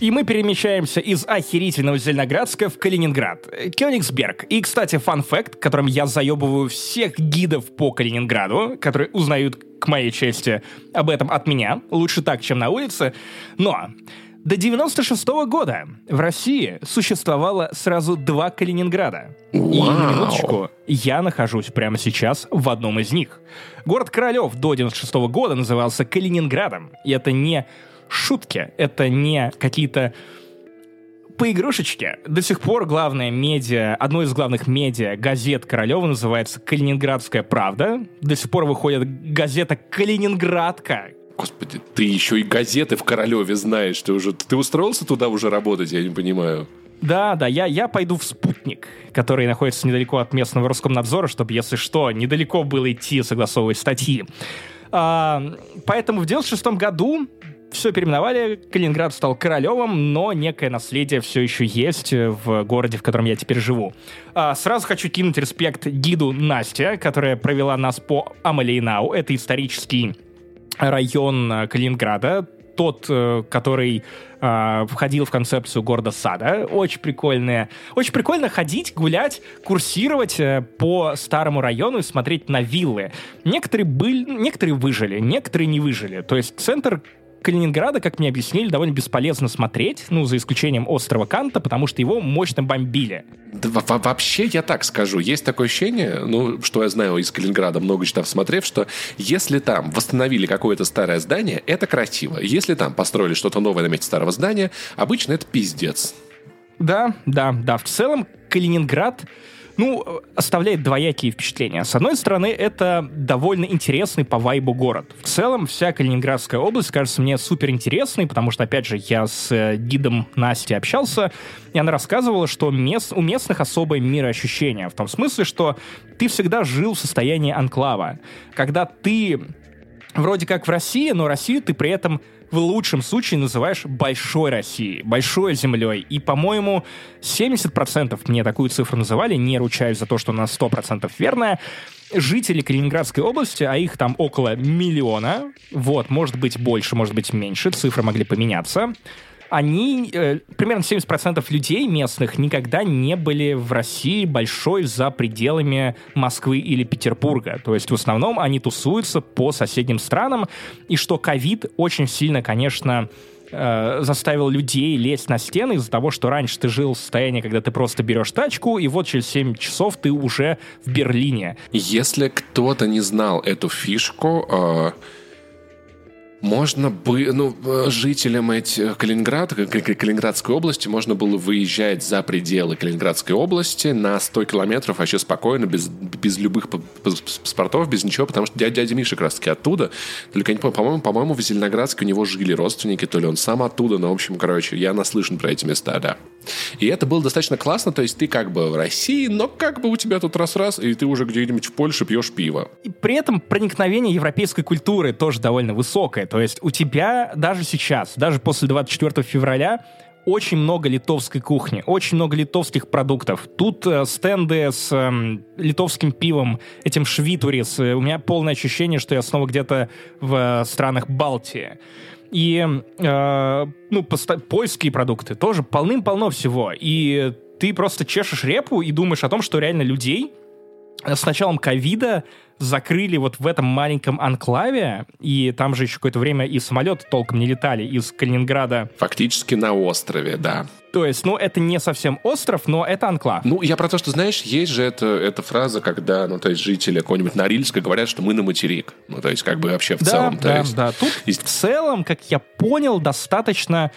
И мы перемещаемся из охерительного Зеленоградска в Калининград. Кёнигсберг. И, кстати, фан-факт, которым я заебываю всех гидов по Калининграду, которые узнают, к моей чести, об этом от меня. Лучше так, чем на улице. Но до 96 -го года в России существовало сразу два Калининграда. Вау. И, на минуточку, я нахожусь прямо сейчас в одном из них. Город Королев до 96 -го года назывался Калининградом. И это не шутки, это не какие-то поигрушечки. До сих пор главное медиа, одно из главных медиа, газет Королева называется «Калининградская правда». До сих пор выходит газета «Калининградка». Господи, ты еще и газеты в Королеве знаешь. Ты уже ты устроился туда уже работать, я не понимаю. Да, да, я, я пойду в «Спутник», который находится недалеко от местного Роскомнадзора, чтобы, если что, недалеко было идти согласовывать статьи. А, поэтому в 96 году все переименовали, Калининград стал Королевым, но некое наследие все еще есть в городе, в котором я теперь живу. А, сразу хочу кинуть респект гиду Настя, которая провела нас по Амалейнау. Это исторический район э, Калининграда, тот, э, который э, входил в концепцию города сада. Очень прикольная. Очень прикольно ходить, гулять, курсировать э, по старому району и смотреть на виллы. Некоторые, были, некоторые выжили, некоторые не выжили. То есть центр Калининграда, как мне объяснили, довольно бесполезно смотреть, ну, за исключением острова Канта, потому что его мощно бомбили. Да, вообще, я так скажу, есть такое ощущение, ну, что я знаю из Калининграда, много читав, смотрев, что если там восстановили какое-то старое здание, это красиво. Если там построили что-то новое на месте старого здания, обычно это пиздец. Да, да, да. В целом, Калининград ну, оставляет двоякие впечатления. С одной стороны, это довольно интересный по вайбу город. В целом, вся Калининградская область кажется мне супер интересной, потому что, опять же, я с э, гидом Настей общался, и она рассказывала, что мест, у местных особое мироощущение. В том смысле, что ты всегда жил в состоянии анклава. Когда ты вроде как в России, но Россию ты при этом в лучшем случае называешь большой Россией, большой землей. И, по-моему, 70% мне такую цифру называли, не ручаюсь за то, что она 100% верная, жители Калининградской области, а их там около миллиона, вот, может быть больше, может быть меньше, цифры могли поменяться, они, э, примерно 70% людей местных никогда не были в России большой за пределами Москвы или Петербурга. То есть в основном они тусуются по соседним странам, и что ковид очень сильно, конечно, э, заставил людей лезть на стены из-за того, что раньше ты жил в состоянии, когда ты просто берешь тачку, и вот через 7 часов ты уже в Берлине. Если кто-то не знал эту фишку, э можно бы, ну, э, жителям этих Калининграда, Калининградской области можно было выезжать за пределы Калининградской области на 100 километров вообще спокойно, без, без любых паспортов, без ничего, потому что дядя, дядя Миша как раз таки оттуда. Только, не помню, по-моему, по-моему, в Зеленоградске у него жили родственники, то ли он сам оттуда, но, в общем, короче, я наслышан про эти места, да. И это было достаточно классно, то есть ты как бы в России, но как бы у тебя тут раз-раз, и ты уже где-нибудь в Польше пьешь пиво. И при этом проникновение европейской культуры тоже довольно высокое. То есть у тебя даже сейчас, даже после 24 февраля, очень много литовской кухни, очень много литовских продуктов. Тут э, стенды с э, литовским пивом, этим швитурис. Э, у меня полное ощущение, что я снова где-то в э, странах Балтии. И, э, ну, польские продукты тоже полным-полно всего. И ты просто чешешь репу и думаешь о том, что реально людей с началом ковида закрыли вот в этом маленьком анклаве, и там же еще какое-то время и самолеты толком не летали из Калининграда. Фактически на острове, да. То есть, ну, это не совсем остров, но это анклав. Ну, я про то, что, знаешь, есть же это, эта фраза, когда, ну, то есть, жители какого-нибудь Норильска говорят, что мы на материк. Ну, то есть, как бы вообще в да, целом. Да, есть... да. Тут есть... в целом, как я понял, достаточно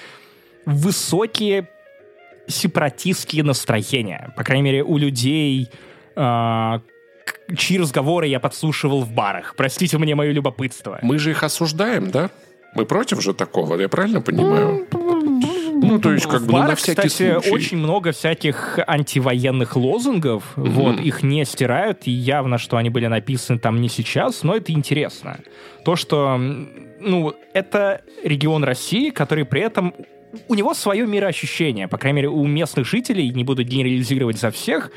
высокие сепаратистские настроения. По крайней мере, у людей, э, чьи разговоры я подслушивал в барах. Простите мне мое любопытство. Мы же их осуждаем, да? Мы против же такого, я правильно понимаю? Ну, то есть, как в бы, барах, ну, на всякий кстати, случай. очень много всяких антивоенных лозунгов. Mm-hmm. Вот, их не стирают, и явно, что они были написаны там не сейчас, но это интересно. То, что, ну, это регион России, который при этом у него свое мироощущение, по крайней мере, у местных жителей, не буду генерализировать за всех,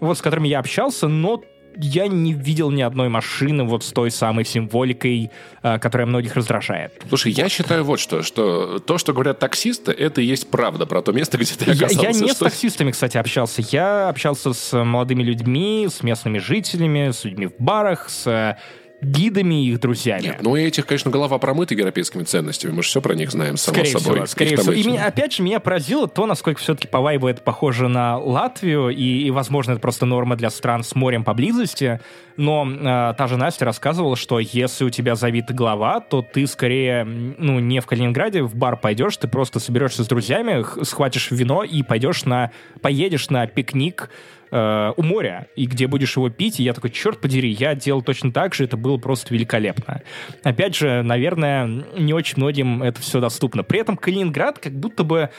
вот с которыми я общался, но я не видел ни одной машины вот с той самой символикой, э, которая многих раздражает. Слушай, я считаю вот что, что то, что говорят таксисты, это и есть правда про то место, где ты оказался. Я, я не что... с таксистами, кстати, общался. Я общался с молодыми людьми, с местными жителями, с людьми в барах, с гидами и их друзьями. Нет, ну и этих, конечно, голова промыта европейскими ценностями. Мы же все про них знаем, само скорее собой. Всего, скорее всего. И меня, опять же, меня поразило то, насколько все-таки по вайбу это похоже на Латвию, и, и возможно, это просто норма для стран с морем поблизости. Но э, та же Настя рассказывала, что если у тебя завита голова, то ты скорее, ну, не в Калининграде в бар пойдешь, ты просто соберешься с друзьями, схватишь вино и пойдешь на, поедешь на пикник э, у моря, и где будешь его пить, и я такой, черт подери, я делал точно так же, это было просто великолепно. Опять же, наверное, не очень многим это все доступно. При этом Калининград как будто бы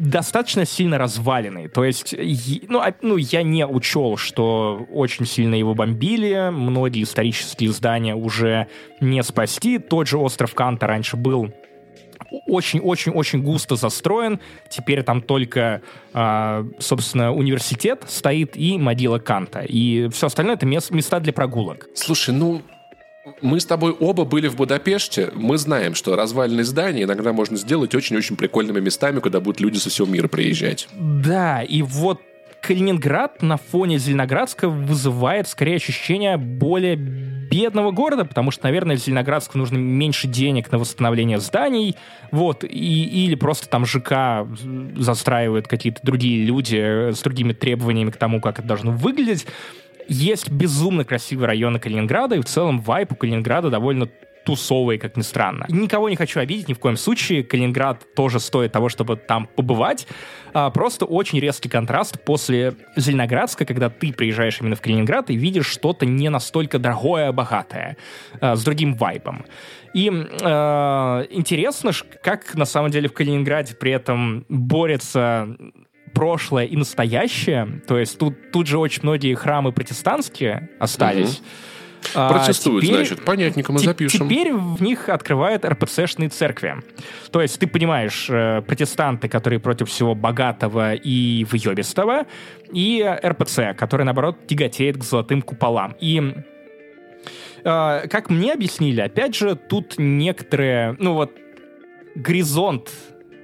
достаточно сильно разваленный. То есть, ну, ну, я не учел, что очень сильно его бомбили, многие исторические здания уже не спасти. Тот же остров Канта раньше был очень-очень-очень густо застроен. Теперь там только, э, собственно, университет стоит и могила Канта. И все остальное — это мест, места для прогулок. Слушай, ну, мы с тобой оба были в Будапеште. Мы знаем, что развальные здания иногда можно сделать очень-очень прикольными местами, куда будут люди со всего мира приезжать. Да, и вот Калининград на фоне Зеленоградска вызывает скорее ощущение более бедного города, потому что, наверное, Зеленоградску нужно меньше денег на восстановление зданий, вот, и, или просто там ЖК застраивают какие-то другие люди с другими требованиями к тому, как это должно выглядеть. Есть безумно красивые районы Калининграда, и в целом вайп у Калининграда довольно тусовые, как ни странно. Никого не хочу обидеть ни в коем случае. Калининград тоже стоит того, чтобы там побывать. А, просто очень резкий контраст после Зеленоградска, когда ты приезжаешь именно в Калининград и видишь что-то не настолько дорогое, богатое, а, с другим вайбом. И э, интересно, как на самом деле в Калининграде при этом борется прошлое и настоящее. То есть тут, тут же очень многие храмы протестантские остались. Угу. Протестуют, а, теперь, значит, понятненько мы запишем. Теперь в них открывают РПЦшные церкви. То есть ты понимаешь, э, протестанты, которые против всего богатого и выебистого, и РПЦ, который, наоборот, тяготеет к золотым куполам. И э, как мне объяснили, опять же, тут некоторые, ну вот, горизонт,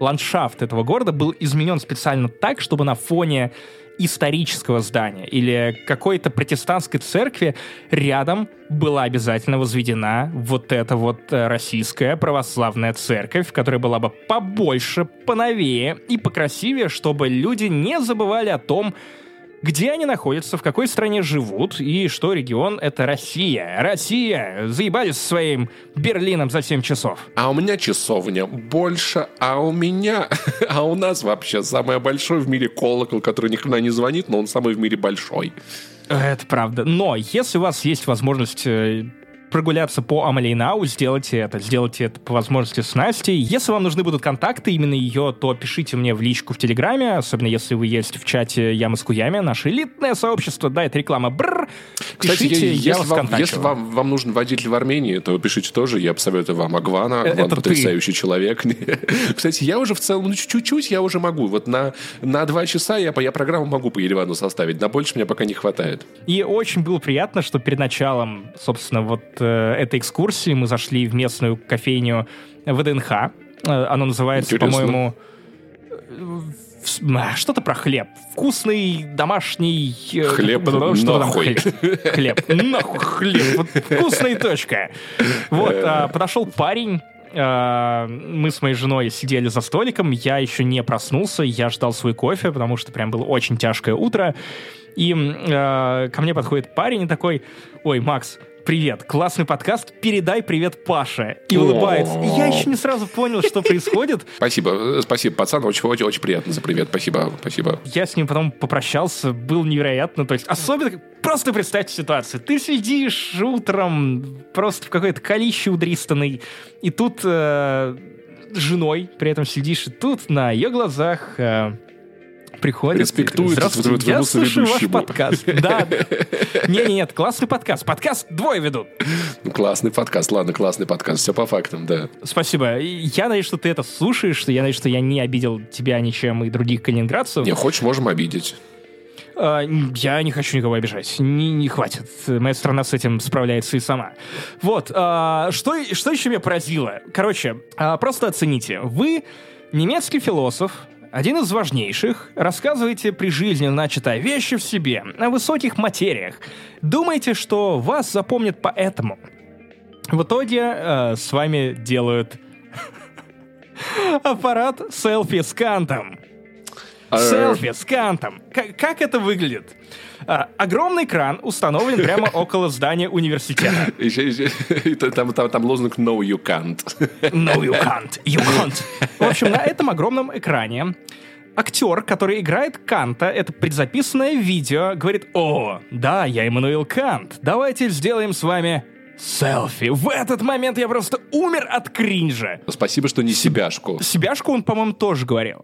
ландшафт этого города был изменен специально так, чтобы на фоне исторического здания или какой-то протестантской церкви рядом была обязательно возведена вот эта вот э, российская православная церковь, которая была бы побольше, поновее и покрасивее, чтобы люди не забывали о том, где они находятся, в какой стране живут, и что регион — это Россия. Россия! Заебались со своим Берлином за 7 часов. А у меня часовня больше, а у меня... А у нас вообще самый большой в мире колокол, который ни хрена не звонит, но он самый в мире большой. Это правда. Но если у вас есть возможность э, прогуляться по Амалейнау, сделайте это. Сделайте это по возможности с Настей. Если вам нужны будут контакты именно ее, то пишите мне в личку в Телеграме, особенно если вы есть в чате Ямы с Куями, наше элитное сообщество, да, это реклама. Бррр. Кстати, пишите, я- я если, вас вам, если вам, вам нужен водитель в Армении, то пишите тоже. Я посоветую вам Агвана. Агван это ты. потрясающий человек. Кстати, я уже в целом, ну, чуть-чуть я уже могу. Вот на, на два часа я, я программу могу по Еревану составить. На больше мне пока не хватает. И очень было приятно, что перед началом, собственно, вот э, этой экскурсии мы зашли в местную кофейню ВДНХ. Э, Оно называется, по-моему, э, а, что-то про хлеб. Вкусный домашний... э, Хлеб что там хлеб? Хлеб. Нахуй хлеб. Вот вкусная точка. Вот, а, подошел парень, мы с моей женой сидели за столиком, я еще не проснулся, я ждал свой кофе, потому что прям было очень тяжкое утро. И а, ко мне подходит парень и такой, ой, Макс, привет, классный подкаст, передай привет Паше. И улыбается. И я еще не сразу понял, что происходит. Спасибо, э, спасибо, пацан. Очень, очень, очень приятно за привет. Спасибо, спасибо. Я с ним потом попрощался, был невероятно. То есть, особенно, просто представьте ситуацию. Ты сидишь утром просто в какой-то колище удристанный, и тут э, женой при этом сидишь, и тут на ее глазах э, приходит... Респектует Здравствуйте, твоему я слушаю ваш соведущему». подкаст. Да. Не-не-нет, классный подкаст. Подкаст двое ведут. Ну, классный подкаст, ладно, классный подкаст. Все по фактам, да. Спасибо. Я надеюсь, что ты это слушаешь, что я надеюсь, что я не обидел тебя ничем и других калининградцев. Не, хочешь, можем обидеть. А, Я не хочу никого обижать. Не, не хватит. Моя страна с этим справляется и сама. Вот. а, Что, что еще меня поразило? Короче, а, просто оцените. Вы немецкий философ, один из важнейших, рассказываете при жизни, о вещи в себе, о высоких материях. Думаете, что вас запомнят поэтому. В итоге э, с вами делают аппарат селфи с кантом. А, Селфи с кантом. Как, как это выглядит? А, огромный кран установлен прямо около здания университета. Там, там, там лозунг «No, you can't». No, you can't. You can't. В общем, на этом огромном экране актер, который играет Канта, это предзаписанное видео, говорит, «О, да, я Эммануил Кант, давайте сделаем с вами селфи». В этот момент я просто умер от кринжа. Спасибо, что не себяшку. Себяшку он, по-моему, тоже говорил.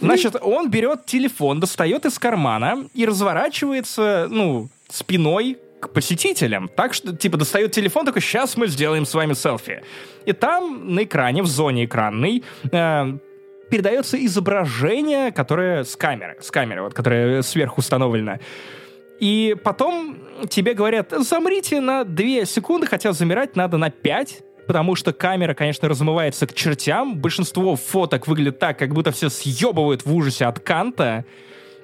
Значит, он берет телефон, достает из кармана и разворачивается, ну, спиной к посетителям. Так что, типа, достает телефон, такой, сейчас мы сделаем с вами селфи. И там на экране, в зоне экранной, э, передается изображение, которое с камеры, с камеры, вот, которое сверху установлено. И потом тебе говорят, замрите на 2 секунды, хотя замирать надо на 5, потому что камера, конечно, размывается к чертям. Большинство фоток выглядит так, как будто все съебывают в ужасе от Канта.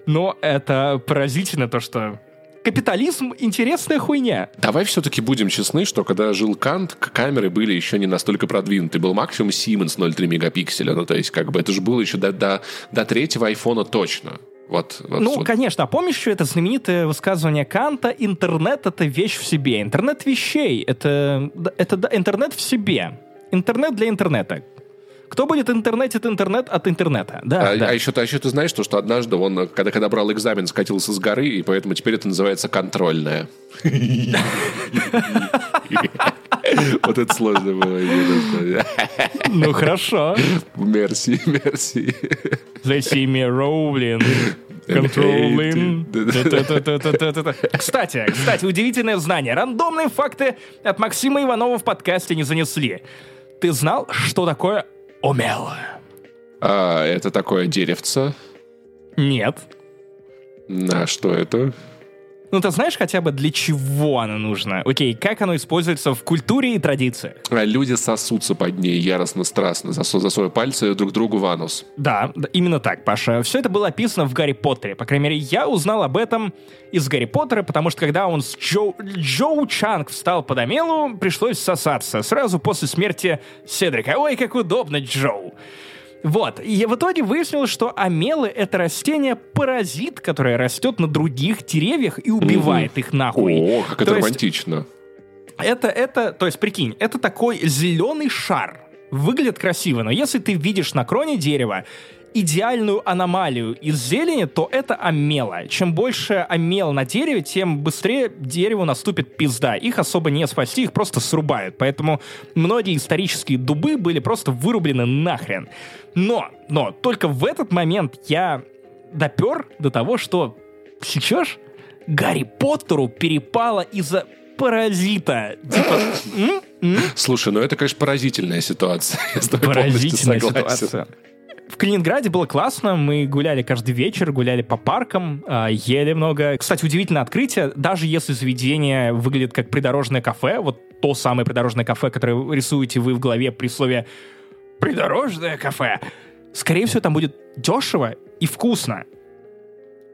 Но это поразительно то, что капитализм — интересная хуйня. Давай все-таки будем честны, что когда жил Кант, камеры были еще не настолько продвинуты. Был максимум Siemens 0,3 мегапикселя. Ну, то есть, как бы, это же было еще до, до, до третьего айфона точно. Вот, вот, Ну, вот. конечно. А помнишь еще это знаменитое высказывание Канта «Интернет — это вещь в себе». Интернет вещей — это, это да, интернет в себе. Интернет для интернета. Кто будет интернетить интернет от интернета? Да, А, да. а еще, ты- а еще ты знаешь, то, что однажды он, когда, когда брал экзамен, скатился с горы, и поэтому теперь это называется контрольная. Вот это сложно было. Ну, хорошо. Мерси, мерси. They see me rolling. Controlling. Кстати, кстати, удивительное знание. Рандомные факты от Максима Иванова в подкасте не занесли. Ты знал, что такое омел? А, это такое деревце. Нет. А что это? Ну, ты знаешь хотя бы для чего оно нужно? Окей, как оно используется в культуре и традициях? А люди сосутся под ней яростно-страстно, засовывая пальцы друг другу в анус. Да, именно так, Паша. Все это было описано в Гарри Поттере. По крайней мере, я узнал об этом из Гарри Поттера, потому что когда он с Джоу, Джоу Чанг встал под Амелу, пришлось сосаться. Сразу после смерти Седрика. Ой, как удобно, Джоу. Вот, и в итоге выяснилось, что амелы — это растение-паразит, которое растет на других деревьях и убивает их нахуй. О, как это То есть романтично. это, это, то есть, прикинь, это такой зеленый шар. Выглядит красиво, но если ты видишь на кроне дерева идеальную аномалию из зелени, то это амела. Чем больше амел на дереве, тем быстрее дереву наступит пизда. Их особо не спасти, их просто срубают. Поэтому многие исторические дубы были просто вырублены нахрен. Но, но, только в этот момент я допер до того, что, сечешь? Гарри Поттеру перепало из-за паразита. Типа, м? М? Слушай, ну это, конечно, поразительная ситуация. Я с тобой полностью Поразительная ситуация. В Калининграде было классно, мы гуляли каждый вечер, гуляли по паркам, а, ели много. Кстати, удивительное открытие, даже если заведение выглядит как придорожное кафе, вот то самое придорожное кафе, которое рисуете вы в голове при слове «придорожное кафе», скорее всего, там будет дешево и вкусно.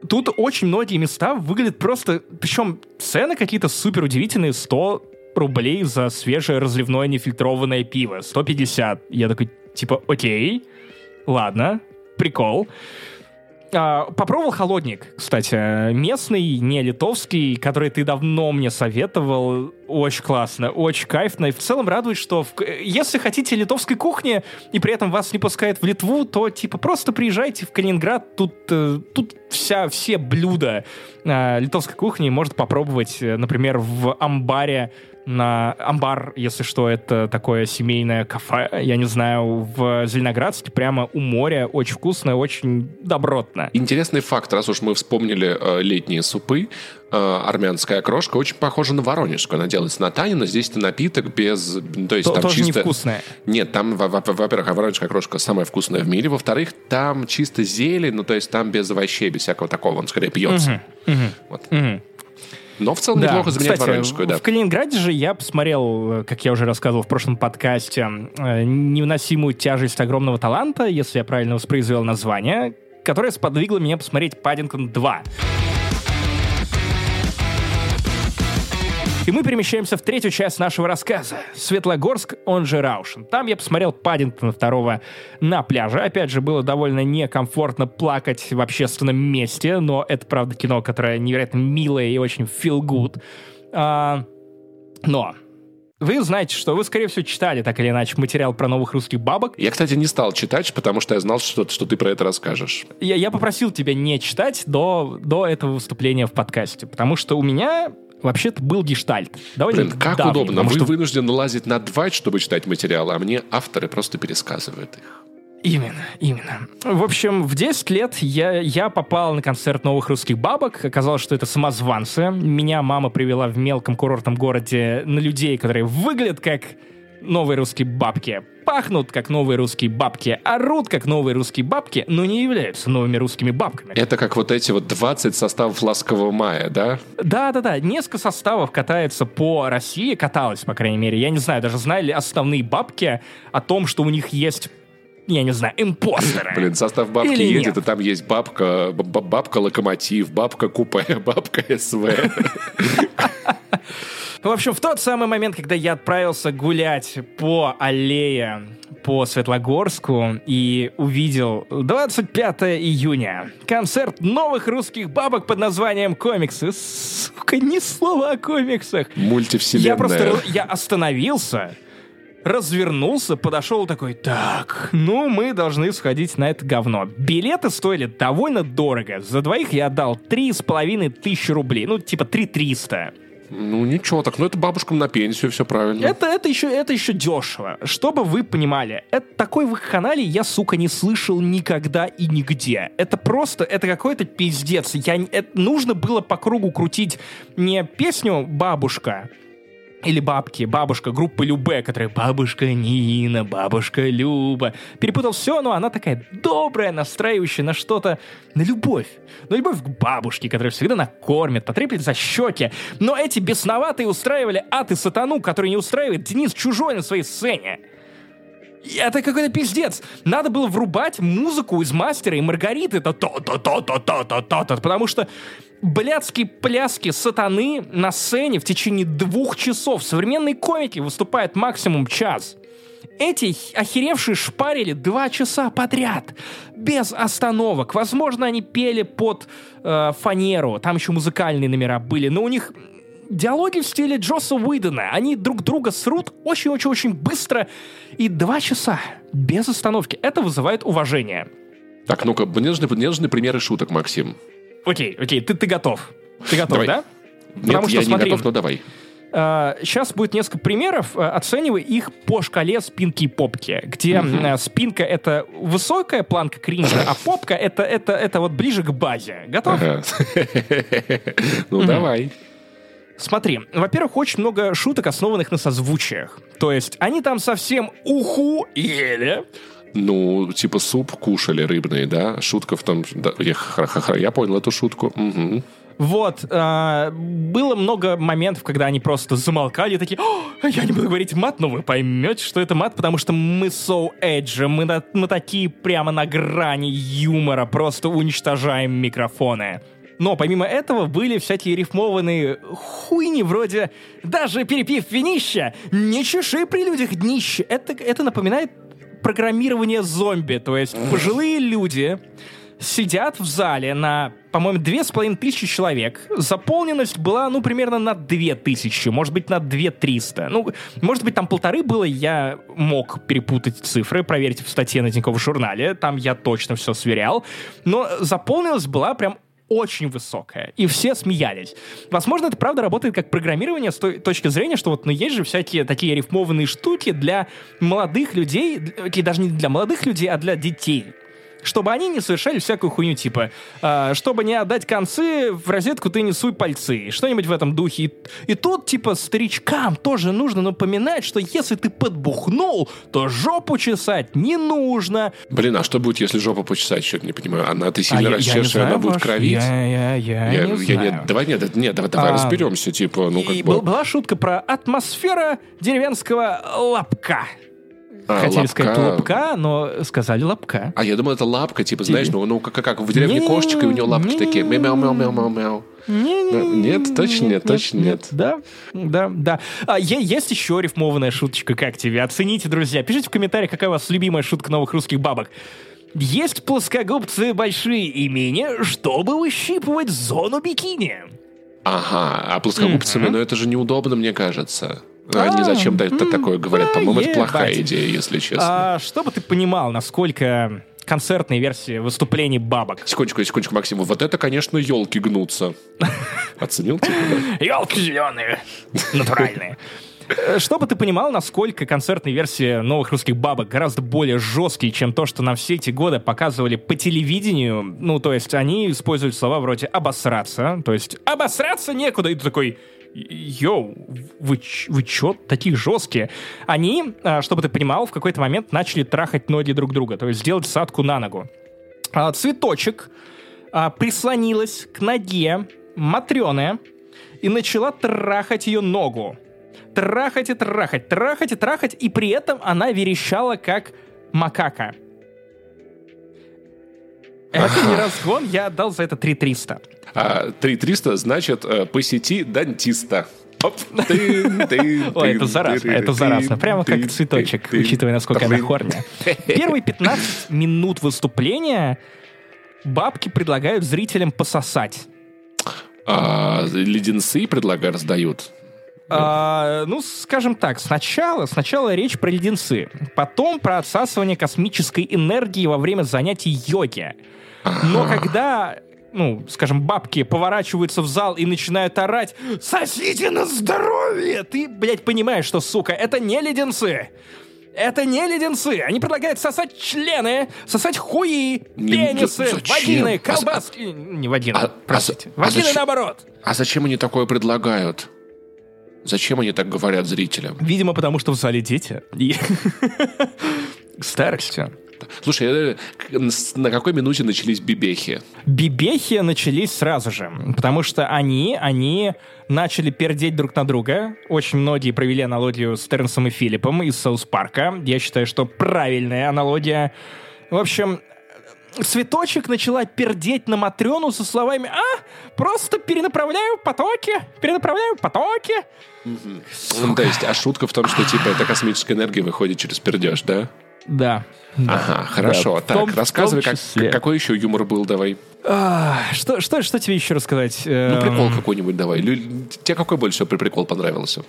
Тут очень многие места выглядят просто... Причем цены какие-то супер удивительные. 100 рублей за свежее разливное нефильтрованное пиво. 150. Я такой, типа, окей, ладно, прикол. А, попробовал холодник, кстати, местный, не литовский, который ты давно мне советовал. Очень классно, очень кайфно. И в целом радует, что в- если хотите литовской кухни и при этом вас не пускают в Литву, то типа просто приезжайте в Калининград. Тут, э, тут вся, все блюда э, литовской кухни можно попробовать, э, например, в амбаре на амбар, если что, это такое семейное кафе, я не знаю, в Зеленоградске, прямо у моря, очень вкусно, очень добротно. Интересный факт, раз уж мы вспомнили э, летние супы, э, армянская крошка очень похожа на воронежскую. Она делается на тане, но здесь это напиток без... ну, То есть То- там тоже чисто... невкусное. Нет, там, во- во- во-первых, а воронежская крошка самая вкусная в мире. Во-вторых, там чисто зелень, ну, то есть там без овощей, без всякого такого, он скорее пьется. Вот. Но в целом неплохо заменять кстати, воронежскую, да. в Калининграде же я посмотрел, как я уже рассказывал в прошлом подкасте, э, невыносимую тяжесть огромного таланта, если я правильно воспроизвел название, которое сподвигло меня посмотреть «Паддингтон 2». И мы перемещаемся в третью часть нашего рассказа. Светлогорск, он же Раушен. Там я посмотрел Паддингтона второго на пляже. Опять же, было довольно некомфортно плакать в общественном месте, но это, правда, кино, которое невероятно милое и очень feel good. А, но вы знаете, что вы, скорее всего, читали так или иначе материал про новых русских бабок. Я, кстати, не стал читать, потому что я знал, что, что ты про это расскажешь. Я, я попросил тебя не читать до, до этого выступления в подкасте, потому что у меня вообще-то был гештальт. Довольно Блин, как давний, удобно. Вы что вынуждены лазить на два, чтобы читать материалы, а мне авторы просто пересказывают их. Именно, именно. В общем, в 10 лет я, я попал на концерт новых русских бабок. Оказалось, что это самозванцы. Меня мама привела в мелком курортном городе на людей, которые выглядят как новые русские бабки, пахнут как новые русские бабки, орут как новые русские бабки, но не являются новыми русскими бабками. Это как вот эти вот 20 составов «Ласкового мая», да? Да-да-да, несколько составов катается по России, каталось, по крайней мере. Я не знаю, даже знали ли основные бабки о том, что у них есть, я не знаю, импостеры. Блин, состав бабки Или едет, нет? и там есть бабка, бабка локомотив, бабка купе, бабка СВ. В общем, в тот самый момент, когда я отправился гулять по аллее по Светлогорску и увидел 25 июня концерт новых русских бабок под названием «Комиксы». Сука, ни слова о комиксах. Мультивселенная. Я просто я остановился, развернулся, подошел такой, так, ну мы должны сходить на это говно. Билеты стоили довольно дорого. За двоих я отдал три с половиной тысячи рублей. Ну, типа три триста. Ну ничего, так, ну это бабушкам на пенсию, все правильно. Это, это, еще, это еще дешево. Чтобы вы понимали, это такой вакханалии я, сука, не слышал никогда и нигде. Это просто, это какой-то пиздец. Я, это, нужно было по кругу крутить не песню «Бабушка», или бабки, бабушка группы Любе, которая бабушка Нина, бабушка Люба. Перепутал все, но она такая добрая, настраивающая на что-то, на любовь. На любовь к бабушке, которая всегда накормит, потреплет за щеки. Но эти бесноватые устраивали ад и сатану, который не устраивает Денис Чужой на своей сцене. Это какой-то пиздец. Надо было врубать музыку из мастера и Маргариты. то то то то то то то то то Потому что блядские пляски сатаны на сцене в течение двух часов. Современные комики выступают максимум час. Эти охеревшие шпарили два часа подряд, без остановок. Возможно, они пели под э, фанеру, там еще музыкальные номера были, но у них диалоги в стиле Джосса Уидона. Они друг друга срут очень-очень-очень быстро и два часа без остановки. Это вызывает уважение. Так, ну-ка, мне нужны примеры шуток, Максим. Окей, окей, ты, ты готов. Ты готов, Давай. да? Нет, я не смотри, готов, но давай. Сейчас будет несколько примеров, э, оценивай их по шкале спинки и попки, где э, спинка — это высокая планка кринжа, а попка — это, это, это вот ближе к базе. Готов? Ага. Ну, давай. Смотри, во-первых, очень много шуток, основанных на созвучиях. То есть они там совсем уху ели, Ну, типа суп кушали рыбный, да? Шутка в том... да, я, ха-ха-ха, я понял эту шутку. Мгм. Вот, а, было много моментов, когда они просто замолкали такие, «О, я не буду говорить мат, но вы поймете, что это мат, потому что мы so edge, мы, на- мы такие прямо на грани юмора, просто уничтожаем микрофоны. Но помимо этого были всякие рифмованные хуйни вроде «Даже перепив винища, не чеши при людях днище». Это, это напоминает программирование зомби, то есть пожилые люди сидят в зале на, по-моему, две с половиной тысячи человек. Заполненность была, ну, примерно на две тысячи, может быть, на две триста. Ну, может быть, там полторы было, я мог перепутать цифры, проверьте в статье на Тиньковом журнале, там я точно все сверял. Но заполненность была прям очень высокая, и все смеялись. Возможно, это правда работает как программирование с той точки зрения, что вот, ну, есть же всякие такие рифмованные штуки для молодых людей, окей, даже не для молодых людей, а для детей чтобы они не совершали всякую хуйню, типа, а, чтобы не отдать концы, в розетку ты не суй пальцы, что-нибудь в этом духе. И, и тут, типа, старичкам тоже нужно напоминать, что если ты подбухнул, то жопу чесать не нужно. Блин, а что будет, если жопу почесать? Что-то не понимаю. Она, ты сильно А не расчешешь, она будет кровить? Я, я, я, Я- не я знаю. нет, давай, нет, нет, давай, давай А, разберемся, типа, ну, как бы... был- была шутка про атмосфера деревенского лапка. А, Хотели лапка. сказать лапка, но сказали лапка. А я думал, это лапка, типа, знаешь, ну, ну как, как в деревне кошечка, и у нее лапки такие мяу-мяу-мяу-мяу-мяу. Нет, точно нет, точно нет. Да, да, да. А, есть еще рифмованная шуточка, как тебе? Оцените, друзья. Пишите в комментариях, какая у вас любимая шутка новых русских бабок. Есть плоскогубцы большие и мини, чтобы выщипывать зону бикини. Ага, а плоскогубцами, ну это же неудобно, мне кажется. Они А, зачем это м, такое говорят? По-моему, это плохая идея, если честно. А, чтобы ты понимал, насколько концертные версии выступлений бабок. Секундочку, секундочку, Максим, вот это, конечно, елки гнутся. Оценил да? Елки зеленые, натуральные. Э, Чтобы ты понимал, насколько концертные версии новых русских бабок гораздо более жесткие, чем то, что нам все эти годы показывали по телевидению. Ну, то есть они используют слова вроде «обосраться», то есть «обосраться некуда», и ты такой Йоу, вы, вы чё такие жесткие? Они, а, чтобы ты понимал, в какой-то момент начали трахать ноги друг друга, то есть сделать садку на ногу. А, цветочек а, прислонилась к ноге Матрёны и начала трахать ее ногу. Трахать и трахать, трахать и трахать, и при этом она верещала как макака. Это не разгон, я отдал за это 3300. А 3300 значит э, посети дантиста. Оп, ты, ты, Ой, это заразно, это заразно. Прямо как цветочек, ты, ты, учитывая, насколько она хорня. Первые 15 минут выступления бабки предлагают зрителям пососать. А, леденцы предлагают, раздают. А, ну, скажем так, сначала, сначала речь про леденцы, потом про отсасывание космической энергии во время занятий йоги. Но когда, ну, скажем, бабки поворачиваются в зал и начинают орать «Сосите на здоровье!» Ты, блядь, понимаешь, что, сука, это не леденцы. Это не леденцы. Они предлагают сосать члены, сосать хуи, пенисы, зачем? вагины, А- колбаски. Не вагины, а- а простите. а Вагины зачем? наоборот. А зачем они такое предлагают? Зачем они так говорят зрителям? Видимо, потому что в зале дети. Старости. Слушай, э, на какой минуте начались бибехи? Бибехи начались сразу же, потому что они, они начали пердеть друг на друга. Очень многие провели аналогию с Тернсом и Филиппом из Саус Парка. Я считаю, что правильная аналогия. В общем, Цветочек начала пердеть на Матрёну со словами «А, просто перенаправляю потоки, перенаправляю потоки». Ну, то есть, а шутка в том, что, типа, эта космическая энергия выходит через пердеж, да? Да. да. Ага, хорошо. Да, так, том- в рассказывай, как, какой еще юмор был, давай. А, что, что, что тебе еще рассказать? Ну, Эм, прикол какой-нибудь давай. Лю- Тебе какой больше прикол понравился?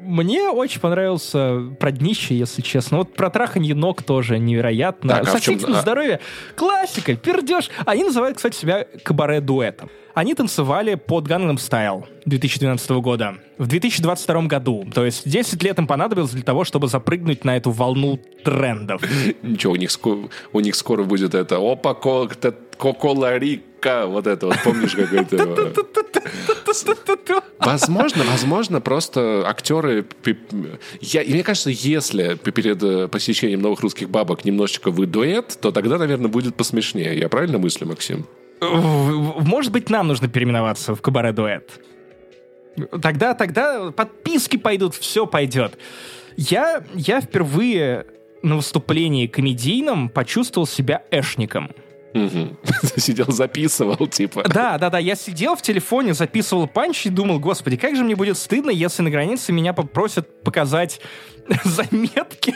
Мне очень понравился про днище, если честно. Вот про траханье ног тоже невероятно. Так, а на а- здоровье. Классика, пердеж. Они называют, кстати, себя кабаре-дуэтом. Они танцевали под Gangnam Style 2012 года. В 2022 году. То есть 10 лет им понадобилось для того, чтобы запрыгнуть на эту волну трендов. Ничего, у них, у них скоро будет это «Опа, ко- т- Коколарика», вот это вот, помнишь, как это? Возможно, возможно, просто актеры... Я, и мне кажется, если перед э, посещением новых русских бабок немножечко вы дуэт, то тогда, наверное, будет посмешнее. Я правильно мыслю, Максим? Может быть, нам нужно переименоваться в Кабаре Дуэт. Тогда, тогда подписки пойдут, все пойдет. Я, я впервые на выступлении комедийном почувствовал себя эшником. Мгм. Сидел, записывал, типа. Да, да, да, я сидел в телефоне, записывал панч и думал, господи, как же мне будет стыдно, если на границе меня попросят показать заметки.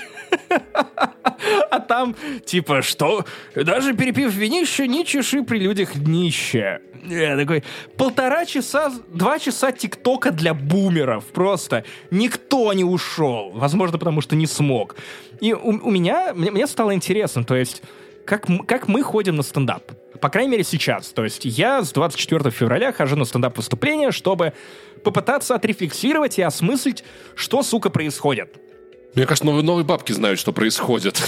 А там, типа, что? Даже перепив винище, не чеши при людях днище. Я такой, полтора часа, два часа тиктока для бумеров. Просто никто не ушел. Возможно, потому что не смог. И у, у меня, мне, мне стало интересно, то есть, как, как мы ходим на стендап. По крайней мере, сейчас. То есть я с 24 февраля хожу на стендап-выступление, чтобы попытаться отрефлексировать и осмыслить, что, сука, происходит. Мне кажется, новые, новые бабки знают, что происходит.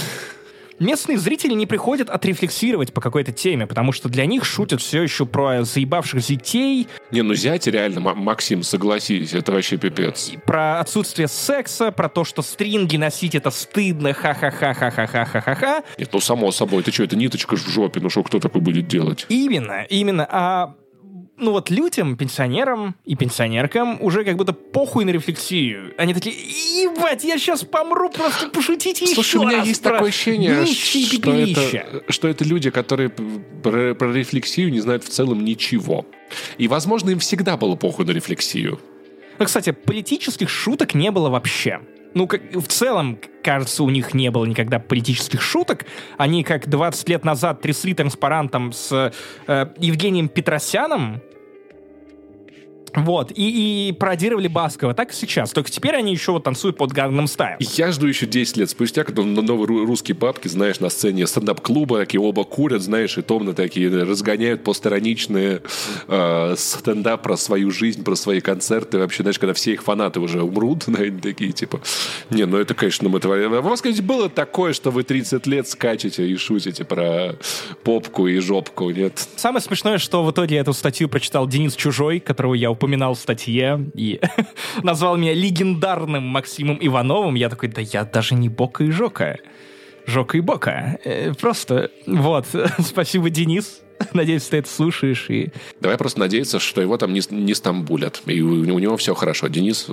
Местные зрители не приходят отрефлексировать по какой-то теме, потому что для них шутят все еще про заебавших детей, Не, ну зять реально, Максим, согласись, это вообще пипец. про отсутствие секса, про то, что стринги носить это стыдно, ха-ха-ха-ха-ха-ха-ха-ха. Нет, ну само собой, ты что, это ниточка в жопе, ну что кто такой будет делать? Именно, именно. А ну вот людям, пенсионерам и пенсионеркам уже как будто похуй на рефлексию. Они такие, ебать, я сейчас помру, просто пошутите еще Слушай, у меня раз есть про такое ощущение, что пепелища». это, что это люди, которые про, про рефлексию не знают в целом ничего. И, возможно, им всегда было похуй на рефлексию. Ну, кстати, политических шуток не было вообще. Ну, как, в целом, кажется, у них не было никогда политических шуток. Они, как 20 лет назад, трясли транспарантом с э, Евгением Петросяном, вот, и, и пародировали Баскова, так и сейчас. Только теперь они еще вот танцуют под Gangnam Style. Я жду еще 10 лет спустя, когда но- новые ру- русские бабки, знаешь, на сцене стендап-клуба, такие оба курят, знаешь, и томно такие разгоняют постироничные э, стендап про свою жизнь, про свои концерты. Вообще, знаешь, когда все их фанаты уже умрут, они такие, типа, не, ну это, конечно, мы это... У вас, конечно, было такое, что вы 30 лет скачете и шутите про попку и жопку, нет? Самое смешное, что в итоге эту статью прочитал Денис Чужой, которого я упоминал в статье, и назвал меня легендарным Максимом Ивановым. Я такой, да я даже не Бока и Жока. Жока и Бока. Э, Просто, вот, спасибо, Денис. Надеюсь, ты это слушаешь. И... Давай просто надеяться, что его там не, не стамбулят, и у, у него все хорошо. Денис,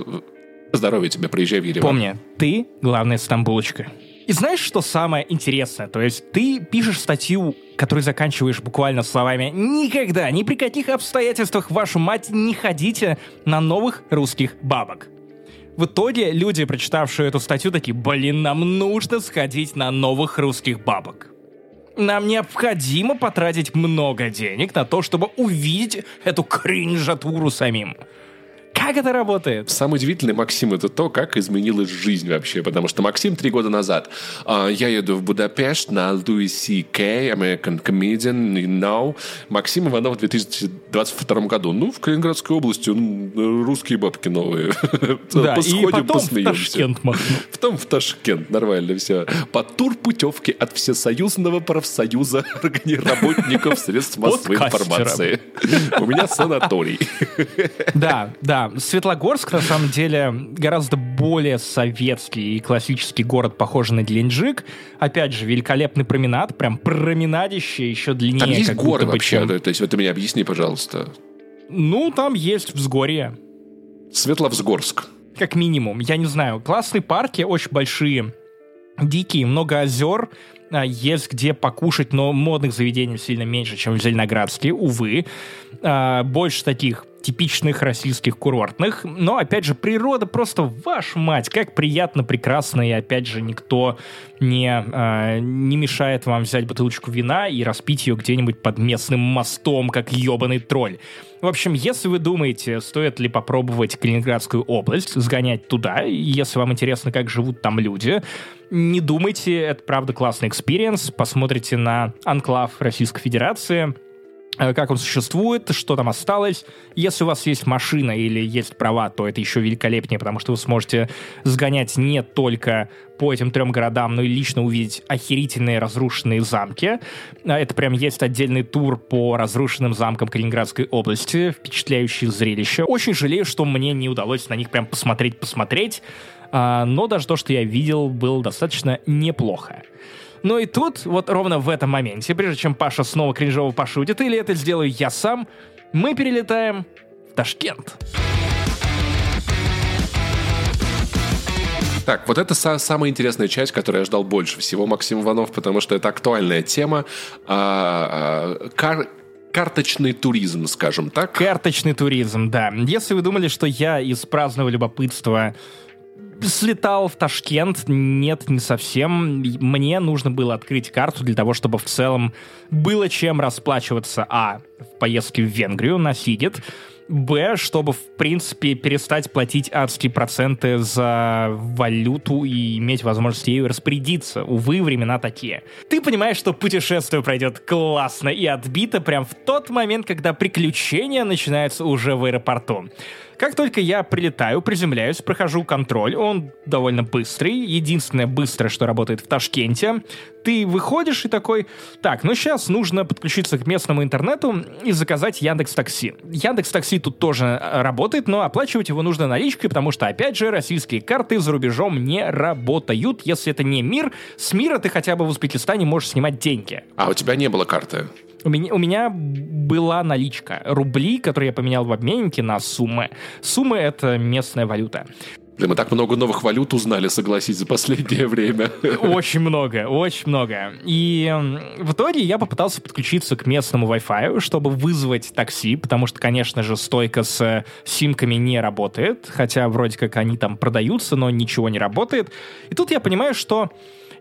здоровья тебе, приезжай в Ереван. Помни, ты главная стамбулочка. И знаешь, что самое интересное? То есть ты пишешь статью, которую заканчиваешь буквально словами «Никогда, ни при каких обстоятельствах, вашу мать, не ходите на новых русских бабок». В итоге люди, прочитавшие эту статью, такие «Блин, нам нужно сходить на новых русских бабок». Нам необходимо потратить много денег на то, чтобы увидеть эту кринжатуру самим. Как это работает? Самое удивительное, Максим, это то, как изменилась жизнь вообще. Потому что Максим три года назад, а, я еду в Будапешт на Louis C.K., American Comedian, you know. Максим Иванов в 2022 году. Ну, в Калининградской области ну, русские бабки новые. Да, и Посходим, потом в посмеемся. Ташкент махну. Потом в Ташкент, нормально все. По турпутевке от Всесоюзного профсоюза работников средств массовой информации. У меня санаторий. Да, да. Светлогорск, на самом деле, гораздо более советский и классический город, похожий на Геленджик. Опять же, великолепный променад, прям променадище, еще длиннее. Там есть горы вообще, чем- то есть вот ты мне объясни, пожалуйста. Ну, там есть взгорье, Светловсгорск. как минимум. Я не знаю, классные парки, очень большие, дикие, много озер, а, есть где покушать, но модных заведений сильно меньше, чем в Зеленоградске, увы. А, Больше таких типичных российских курортных. Но, опять же, природа просто, вашу мать, как приятно, прекрасно, и, опять же, никто не, а, не мешает вам взять бутылочку вина и распить ее где-нибудь под местным мостом, как ебаный тролль. В общем, если вы думаете, стоит ли попробовать Калининградскую область, сгонять туда, если вам интересно, как живут там люди, не думайте, это правда классный experience, посмотрите на анклав Российской Федерации, э, как он существует, что там осталось. Если у вас есть машина или есть права, то это еще великолепнее, потому что вы сможете сгонять не только по этим трем городам, но и лично увидеть охерительные разрушенные замки. А, Это прям есть отдельный тур по разрушенным замкам Калининградской области. Впечатляющее зрелище. Очень жалею, что мне не удалось на них прям посмотреть-посмотреть. А, но даже то, что я видел, было достаточно неплохо. Но и тут, вот ровно в этом моменте, прежде чем Паша снова кринжово пошутит, или это сделаю я сам, мы перелетаем в Ташкент. Так, вот это са- самая интересная часть, которую я ждал больше всего, Максим Иванов, потому что это актуальная тема. А, а, кар- карточный туризм, скажем так. Карточный туризм, да. Если вы думали, что я из праздного любопытства слетал в Ташкент, нет, не совсем. Мне нужно было открыть карту для того, чтобы в целом было чем расплачиваться, а, в поездке в Венгрию на Сидит, Б, чтобы, в принципе, перестать платить адские проценты за валюту и иметь возможность ею распорядиться. Увы, времена такие. Ты понимаешь, что путешествие пройдет классно и отбито прям в тот момент, когда приключения начинаются уже в аэропорту. Как только я прилетаю, приземляюсь, прохожу контроль, он довольно быстрый, единственное быстрое, что работает в Ташкенте. Ты выходишь и такой, так, ну сейчас нужно подключиться к местному интернету и заказать Яндекс Такси. Яндекс Такси тут тоже э, работает, но оплачивать его нужно наличкой, потому что, опять же, российские карты за рубежом не работают. Если это не мир, с мира ты хотя бы в Узбекистане можешь снимать деньги. А у тебя не было карты? У меня, у меня была наличка. Рубли, которые я поменял в обменнике на суммы. Суммы — это местная валюта. Да мы так много новых валют узнали, согласись, за последнее время. Очень много, очень много. И в итоге я попытался подключиться к местному Wi-Fi, чтобы вызвать такси, потому что, конечно же, стойка с э, симками не работает, хотя вроде как они там продаются, но ничего не работает. И тут я понимаю, что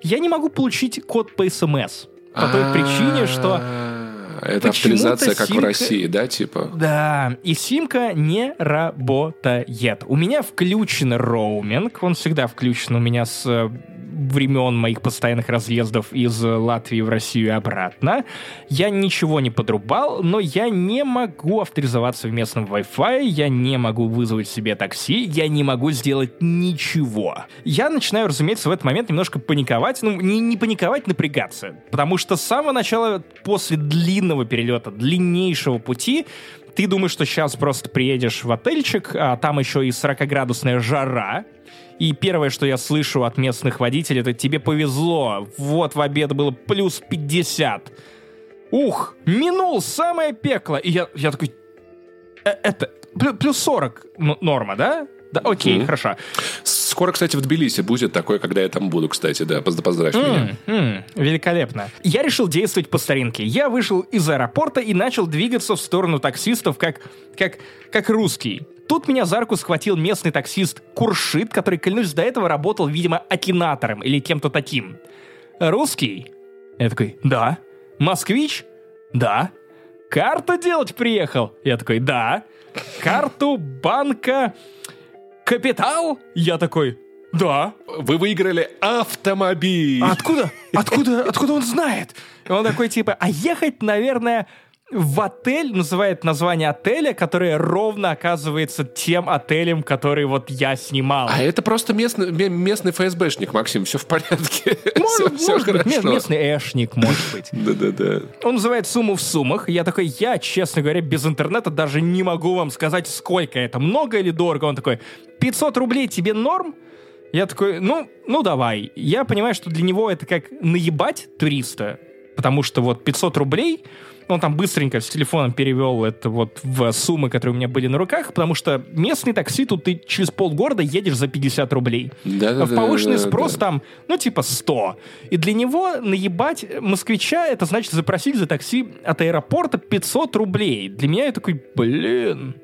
я не могу получить код по СМС. По той причине, что А, Это авторизация, как в России, да, типа? Да, и симка не работает. У меня включен роуминг, он всегда включен у меня с э, времен моих постоянных разъездов из Латвии в Россию и обратно. Я ничего не подрубал, но я не могу авторизоваться в местном Wi-Fi, я не могу вызвать себе такси, я не могу сделать ничего. Я начинаю, разумеется, в этот момент немножко паниковать, ну, не, не паниковать, напрягаться. Потому что с самого начала, после длинного перелета, длиннейшего пути, ты думаешь, что сейчас просто приедешь в отельчик, а там еще и 40-градусная жара, и первое, что я слышу от местных водителей, это тебе повезло, вот в обед было плюс 50. Ух, минул самое пекло. И я, я такой, «Э, это, плю- плюс 40 н- норма, да? Да, окей, Мгм. хорошо. Скоро, кстати, в Тбилиси будет такой, когда я там буду, кстати, да, позд- поздравь меня. М, м, великолепно. Я решил действовать по старинке. Я вышел из аэропорта и начал двигаться в сторону таксистов, как, как, как русский. Тут меня за руку схватил местный таксист Куршит, который, клянусь, до этого работал, видимо, акинатором или кем-то таким. Русский? Я такой, да. Москвич? Да. Карту делать приехал? Я такой, да. Карту банка Капитал? Я такой, да. Вы выиграли автомобиль. А откуда? Откуда? Откуда он знает? И он такой типа, а ехать, наверное, в отель, называет название отеля, которое ровно оказывается тем отелем, который вот я снимал. А это просто местный, ме- местный ФСБшник, Максим, все в порядке. Может, все, может быть, хорошо. ме- местный эшник, может быть. Да-да-да. Он называет сумму в суммах. Я такой, я, честно говоря, без интернета даже не могу вам сказать, сколько это, много или дорого. Он такой, 500 рублей тебе норм? Я такой, ну, ну давай. Я понимаю, что для него это как наебать туриста, потому что вот 500 рублей, он там быстренько с телефоном перевел это вот в суммы, которые у меня были на руках, потому что местный такси тут ты через полгорода едешь за 50 рублей. Да-да-да, В повышенный да, спрос да. там, ну, типа 100. И для него наебать москвича, это значит запросить за такси от аэропорта 500 рублей. Для меня я такой, блин,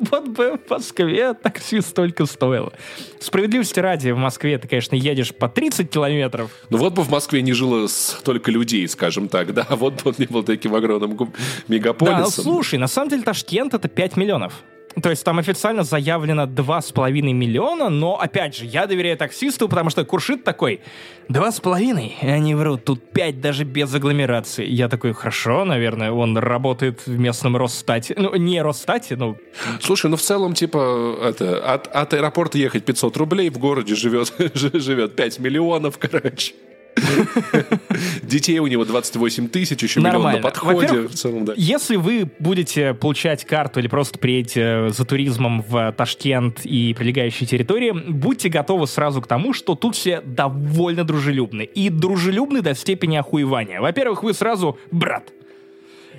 вот бы в Москве такси столько стоило. Справедливости ради, в Москве ты, конечно, едешь по 30 километров. Ну вот бы в Москве не жило столько людей, скажем так, да, вот бы он не был таким огромным гу- Да, ну мегаполисом. слушай, на самом деле Ташкент это 5 миллионов. То есть там официально заявлено 2,5 миллиона, но, опять же, я доверяю таксисту, потому что Куршит такой, 2,5? Они врут, тут 5 даже без агломерации. Я такой, хорошо, наверное, он работает в местном Росстате. Ну, не Росстате, ну... Слушай, ну в целом, типа, это, от, от аэропорта ехать 500 рублей, в городе живет, живет 5 миллионов, короче. Детей у него 28 тысяч, еще миллион на подходе. В целом, да. Если вы будете получать карту или просто приедете за туризмом в Ташкент и прилегающие территории, будьте готовы сразу к тому, что тут все довольно дружелюбны. И дружелюбны до степени охуевания. Во-первых, вы сразу брат.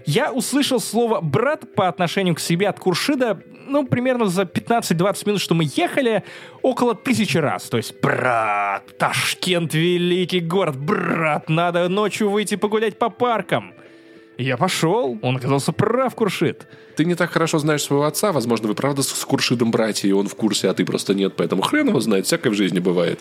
Я услышал слово «брат» по отношению к себе от Куршида, ну, примерно за 15-20 минут, что мы ехали, около тысячи раз. То есть, брат, Ташкент — великий город, брат, надо ночью выйти погулять по паркам. Я пошел, он оказался прав, Куршид. Ты не так хорошо знаешь своего отца, возможно, вы правда с Куршидом братья, и он в курсе, а ты просто нет, поэтому хрен его знает, всякое в жизни бывает.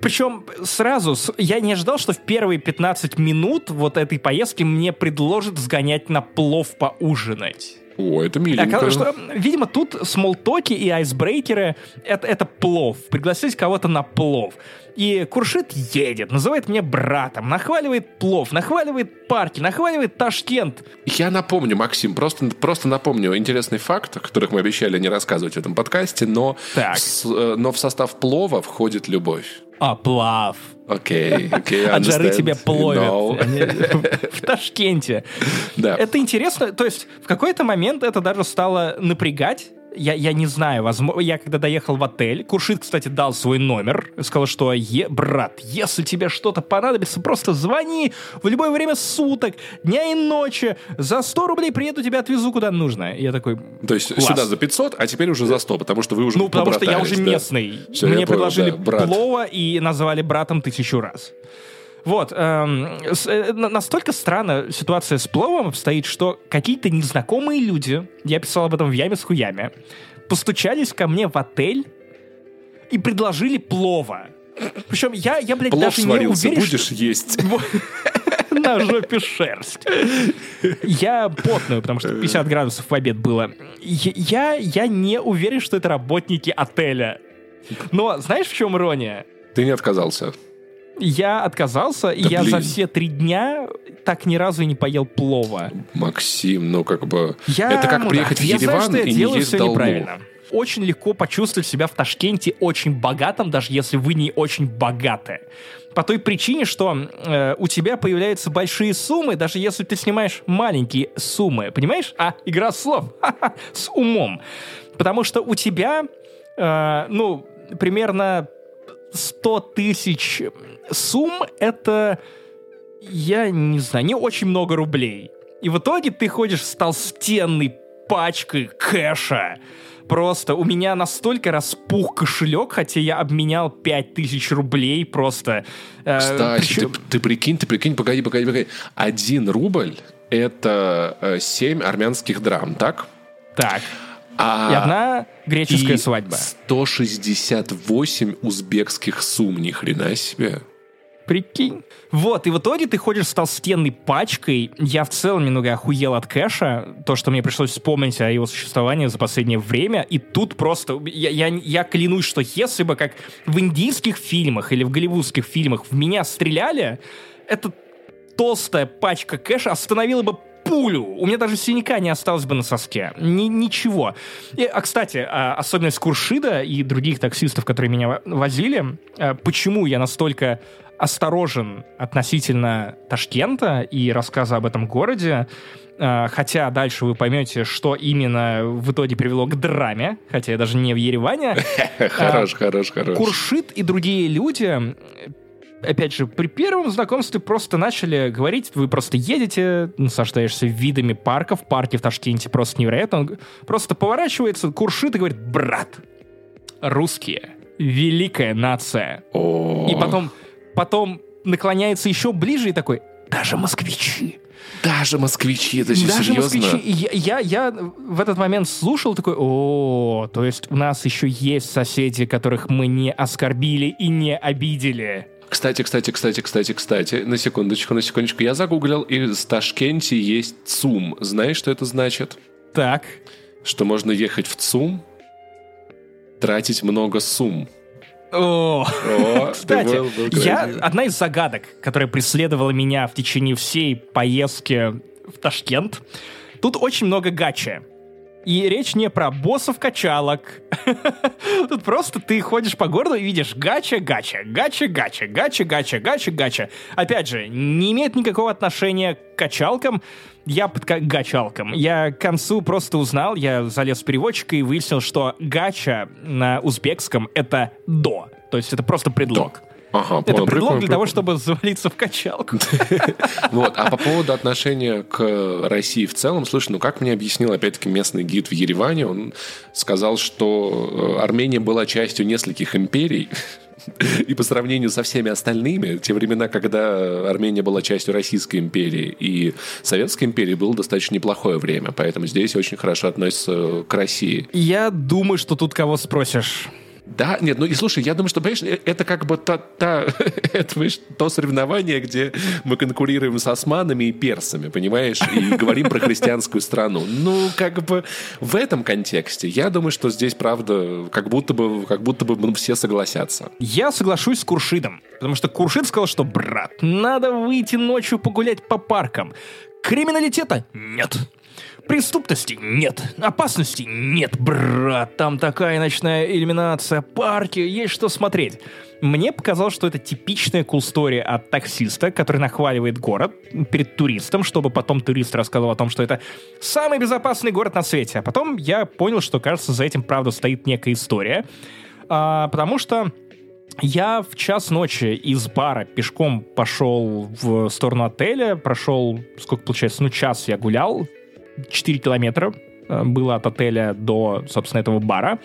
Причем сразу, я не ожидал, что в первые 15 минут вот этой поездки мне предложат сгонять на плов поужинать. О, это миленько. Что, видимо, тут смолтоки и айсбрейкеры это, это плов. Пригласить кого-то на плов. И Куршит едет, называет меня братом, нахваливает плов, нахваливает парки, нахваливает Ташкент. Я напомню, Максим, просто, просто напомню интересный факт, о которых мы обещали не рассказывать в этом подкасте, но, с, э, но в состав плова входит любовь. А, плав. Окей, окей, От жары тебя пловят. В Ташкенте. Да. Это интересно. То есть в какой-то момент это даже стало напрягать, я, я не знаю, возможно, я когда доехал в отель, Куршит, кстати, дал свой номер, сказал, что, е, брат, если тебе что-то понадобится, просто звони в любое время суток, дня и ночи, за 100 рублей приеду, тебя отвезу куда нужно. Я такой, То есть класс. сюда за 500, а теперь уже за 100, потому что вы уже Ну, потому что я уже да? местный. Все, Мне предложили понял, да, плова и назвали братом тысячу раз. Вот, эм, с, э, настолько странно ситуация с пловом обстоит, что какие-то незнакомые люди, я писал об этом в яме с хуями, постучались ко мне в отель и предложили плова. Причем я, я блядь, Плов даже сварился, не уверен, будешь что... есть. На жопе шерсть. Я потную, потому что 50 градусов в обед было. Я, я не уверен, что это работники отеля. Но знаешь, в чем ирония? Ты не отказался я отказался, да и я за все три дня так ни разу и не поел плова. Максим, ну как бы... Я, это как ну, приехать да. в Ереван я знаю, что я и делаю не есть все долму. неправильно. Очень легко почувствовать себя в Ташкенте очень богатым, даже если вы не очень богаты. По той причине, что э, у тебя появляются большие суммы, даже если ты снимаешь маленькие суммы. Понимаешь? А, игра слов. С умом. Потому что у тебя, э, ну, примерно 100 тысяч сумм — это, я не знаю, не очень много рублей. И в итоге ты ходишь с толстенной пачкой кэша. Просто у меня настолько распух кошелек, хотя я обменял 5000 рублей просто. Э, Кстати, причем... ты, ты прикинь, ты прикинь, погоди, погоди, погоди. Один рубль — это э, 7 армянских драм, так? Так. А, и одна греческая и свадьба. 168 узбекских сумм, ни хрена себе. Прикинь. Вот, и в итоге ты ходишь с толстенной пачкой. Я в целом немного охуел от кэша. То, что мне пришлось вспомнить о его существовании за последнее время. И тут просто... Я, я, я клянусь, что если бы, как в индийских фильмах или в голливудских фильмах, в меня стреляли, эта толстая пачка кэша остановила бы пулю. У меня даже синяка не осталось бы на соске. Ни, ничего. И, а, кстати, а, особенность Куршида и других таксистов, которые меня возили, а, почему я настолько осторожен относительно Ташкента и рассказа об этом городе, хотя дальше вы поймете, что именно в итоге привело к драме, хотя я даже не в Ереване. Хорош, хорош, хорош. Куршит и другие люди опять же, при первом знакомстве просто начали говорить, вы просто едете, наслаждаешься видами парков, парки в Ташкенте просто невероятно. Он просто поворачивается, куршит и говорит, брат, русские, великая нация. И потом, потом наклоняется еще ближе и такой, даже москвичи. Даже москвичи, это Даже серьезно? москвичи. Я, я, я в этот момент слушал такой, о, то есть у нас еще есть соседи, которых мы не оскорбили и не обидели. Кстати, кстати, кстати, кстати, кстати, на секундочку, на секундочку. Я загуглил, и в Ташкенте есть ЦУМ. Знаешь, что это значит? Так. что можно ехать в ЦУМ, тратить много сумм. О, Кстати, был- был я одна из загадок, которая преследовала меня в течение всей поездки в Ташкент. Тут очень много гача. И речь не про боссов качалок. Тут просто ты ходишь по городу и видишь гача, гача, гача, гача, гача, гача, гача, гача. Опять же, не имеет никакого отношения к качалкам. Я под ка- гачалкам. Я к концу просто узнал, я залез в переводчик и выяснил, что гача на узбекском — это «до». То есть это просто предлог. Ага, Это понял, предлог прикольно, для того, прикольно. чтобы завалиться в качалку. Вот, а по поводу отношения к России в целом, слушай, ну как мне объяснил опять-таки местный гид в Ереване, он сказал, что э, Армения была частью нескольких империй, и по сравнению со всеми остальными, те времена, когда Армения была частью Российской империи и Советской империи, было достаточно неплохое время, поэтому здесь очень хорошо относятся к России. Я думаю, что тут кого спросишь. Да, нет, ну и слушай, я думаю, что, понимаешь, э, это как бы та, та, это, понимаешь, то соревнование, где мы конкурируем с османами и персами, понимаешь, и говорим про христианскую страну. Ну, как бы в этом контексте, я думаю, что здесь, правда, как будто бы, как будто бы все согласятся. Я соглашусь с Куршидом, потому что Куршид сказал, что, брат, надо выйти ночью погулять по паркам. Криминалитета нет. Преступности нет. Опасности нет, брат. Там такая ночная иллюминация, парки, есть что смотреть. Мне показалось, что это типичная кул-стори от таксиста, который нахваливает город перед туристом, чтобы потом турист рассказывал о том, что это самый безопасный город на свете. А потом я понял, что, кажется, за этим, правда, стоит некая история. А, потому что я в час ночи из бара пешком пошел в сторону отеля, прошел, сколько получается, ну час я гулял, 4 километра э, было от отеля до, собственно, этого бара.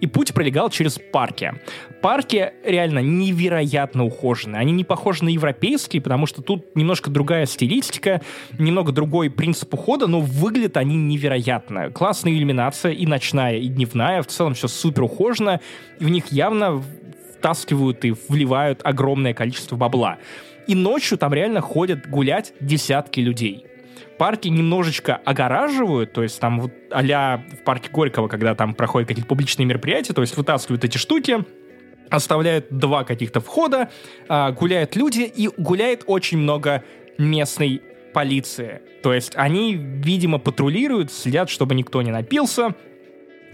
И путь пролегал через парки. Парки реально невероятно ухоженные. Они не похожи на европейские, потому что тут немножко другая стилистика, немного другой принцип ухода, но выглядят они невероятно. Классная иллюминация и ночная, и дневная. В целом все супер ухожено. И в них явно втаскивают и вливают огромное количество бабла. И ночью там реально ходят гулять десятки людей парки немножечко огораживают, то есть там вот а в парке Горького, когда там проходят какие-то публичные мероприятия, то есть вытаскивают эти штуки, оставляют два каких-то входа, а, гуляют люди, и гуляет очень много местной полиции. То есть они, видимо, патрулируют, следят, чтобы никто не напился,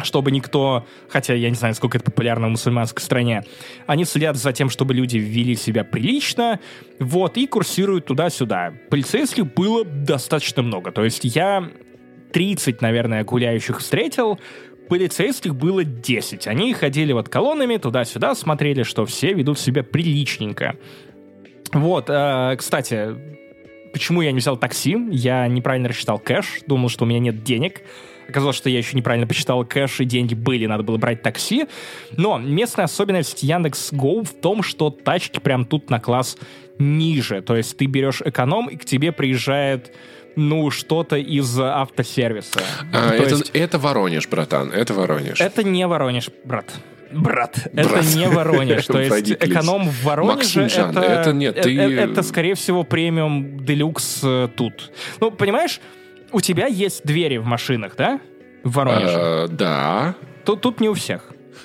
чтобы никто, хотя я не знаю, сколько это популярно в мусульманской стране, они следят за тем, чтобы люди вели себя прилично, вот, и курсируют туда-сюда. Полицейских было достаточно много, то есть я 30, наверное, гуляющих встретил, полицейских было 10. Они ходили вот колоннами туда-сюда, смотрели, что все ведут себя приличненько. Вот, э, кстати, почему я не взял такси? Я неправильно рассчитал кэш, думал, что у меня нет денег. Оказалось, что я еще неправильно посчитал кэш, и деньги были, надо было брать такси. Но местная особенность Яндекс Go в том, что тачки прям тут на класс ниже. То есть ты берешь эконом, и к тебе приезжает ну, что-то из автосервиса. А, То это, есть это Воронеж, братан, это Воронеж. это не Воронеж, брат. Брат, это Брат. не Воронеж. То есть эконом в Воронеже это, это нет, ты- э- это, скорее всего, премиум делюкс э, тут. Ну, понимаешь, у тебя есть двери в машинах, да? В Воронеже. А, да. Тут, тут не у всех.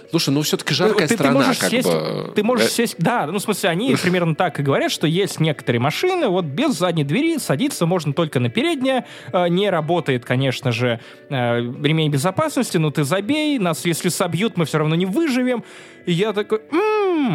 Слушай, ну все-таки жаркая ты, ты страна, можешь как сесть, бы. Ты можешь Э, сесть... Да, ну, в смысле, они примерно так и говорят, что есть некоторые машины, вот без задней двери садиться можно только на переднее. Э, Не работает, конечно же, э, ремень безопасности, но ты забей, нас если собьют, мы все равно не выживем. И я такой...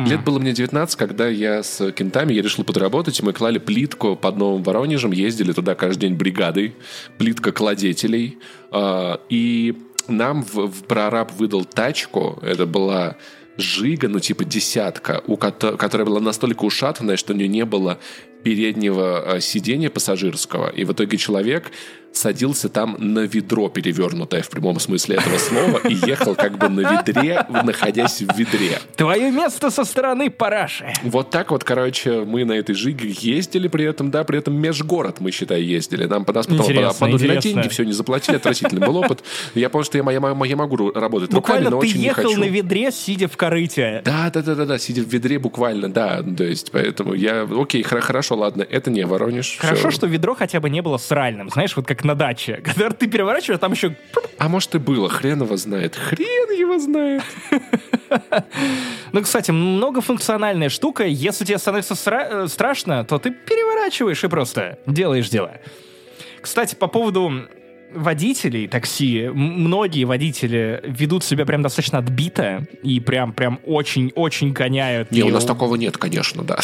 Лет было мне 19, когда я с кентами, я решил подработать, и мы клали плитку под Новым Воронежем, ездили туда каждый день бригадой, плитка кладетелей, а, и нам в, в прораб выдал тачку, это была Жига, ну типа десятка, у кото- которая была настолько ушатанная, что у нее не было переднего а, сидения пассажирского, и в итоге человек садился там на ведро перевернутое в прямом смысле этого слова и ехал как бы на ведре, находясь в ведре. Твое место со стороны параши. Вот так вот, короче, мы на этой жиге ездили при этом, да, при этом межгород мы, считай, ездили. Нам по нас потом обманули на деньги, все не заплатили, отвратительный был опыт. Я понял, что я, я, я, я могу работать руками, Буквально но ты очень не ехал хочу. на ведре, сидя в корыте. Да, да, да, да, да, сидя в ведре буквально, да, то есть, поэтому я, окей, хор- хорошо, ладно, это не Воронеж. Хорошо, всё. что ведро хотя бы не было сральным, знаешь, вот как на даче. Когда ты переворачиваешь, там еще... А может и было, хрен его знает. Хрен его знает. Ну, кстати, многофункциональная штука. Если тебе становится э, страшно, то ты переворачиваешь и просто делаешь дело. Кстати, по поводу водителей такси, многие водители ведут себя прям достаточно отбито и прям прям очень-очень гоняют. Не, у И нас такого нет, конечно, да.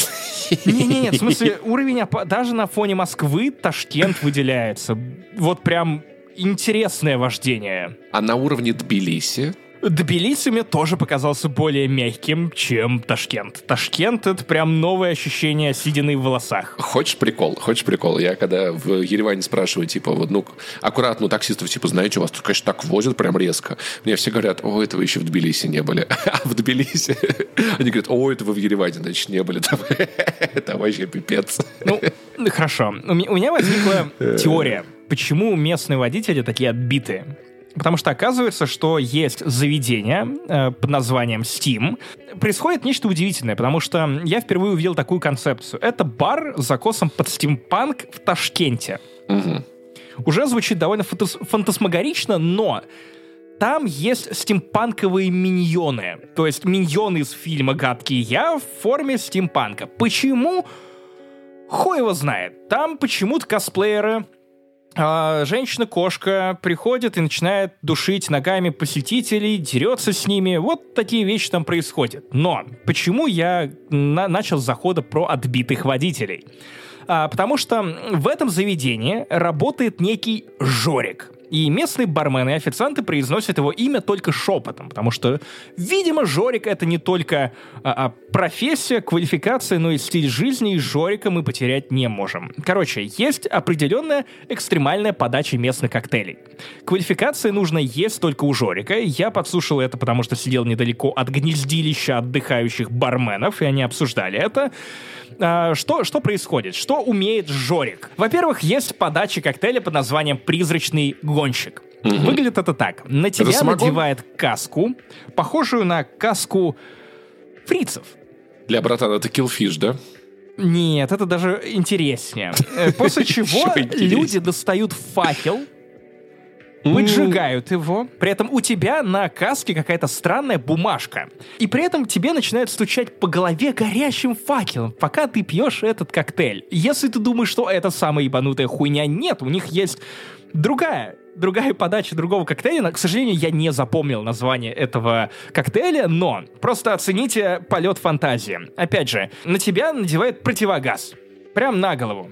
Не-не-не, в смысле, уровень даже на фоне Москвы Ташкент выделяется. Вот прям интересное вождение. А на уровне Тбилиси Тбилиси мне тоже показался более мягким, чем Ташкент. Ташкент — это прям новое ощущение седины в волосах. Хочешь прикол? Хочешь прикол? Я когда в Ереване спрашиваю, типа, вот, ну, аккуратно у таксистов, типа, знаете, у вас тут, конечно, так возят прям резко. Мне все говорят, о, это вы еще в Тбилиси не были. А в Тбилиси они говорят, о, это вы в Ереване, значит, не были. Там, Это вообще пипец. Ну, хорошо. У меня возникла теория, почему местные водители такие отбитые. Потому что оказывается, что есть заведение э, под названием Steam. Происходит нечто удивительное, потому что я впервые увидел такую концепцию. Это бар с закосом под стимпанк в Ташкенте. Уже звучит довольно фантас- фантасмагорично, но там есть стимпанковые миньоны. То есть миньоны из фильма «Гадкий я» в форме стимпанка. Почему? Хуй его знает. Там почему-то косплееры а, женщина-кошка приходит и начинает душить ногами посетителей, дерется с ними. Вот такие вещи там происходят. Но почему я на- начал с захода про отбитых водителей? А, потому что в этом заведении работает некий Жорик. И местные бармены и официанты произносят его имя только шепотом, потому что, видимо, Жорик — это не только а, а, профессия, квалификация, но и стиль жизни, и Жорика мы потерять не можем. Короче, есть определенная экстремальная подача местных коктейлей. Квалификации нужно есть только у Жорика. Я подслушал это, потому что сидел недалеко от гнездилища отдыхающих барменов, и они обсуждали это. А, что, что происходит? Что умеет Жорик? Во-первых, есть подача коктейля под названием «Призрачный гонщик». Выглядит это так. На тебя самогон? надевает каску, похожую на каску фрицев. Для братана это киллфиш, да? Нет, это даже интереснее. Э, После чего люди достают факел, выжигают его. При этом у тебя на каске какая-то странная бумажка. И при этом тебе начинают стучать по голове горящим факелом, пока ты пьешь этот коктейль. Если ты думаешь, что это самая ебанутая хуйня, нет, у них есть другая другая подача другого коктейля. К сожалению, я не запомнил название этого коктейля, но просто оцените полет фантазии. Опять же, на тебя надевают противогаз. Прям на голову.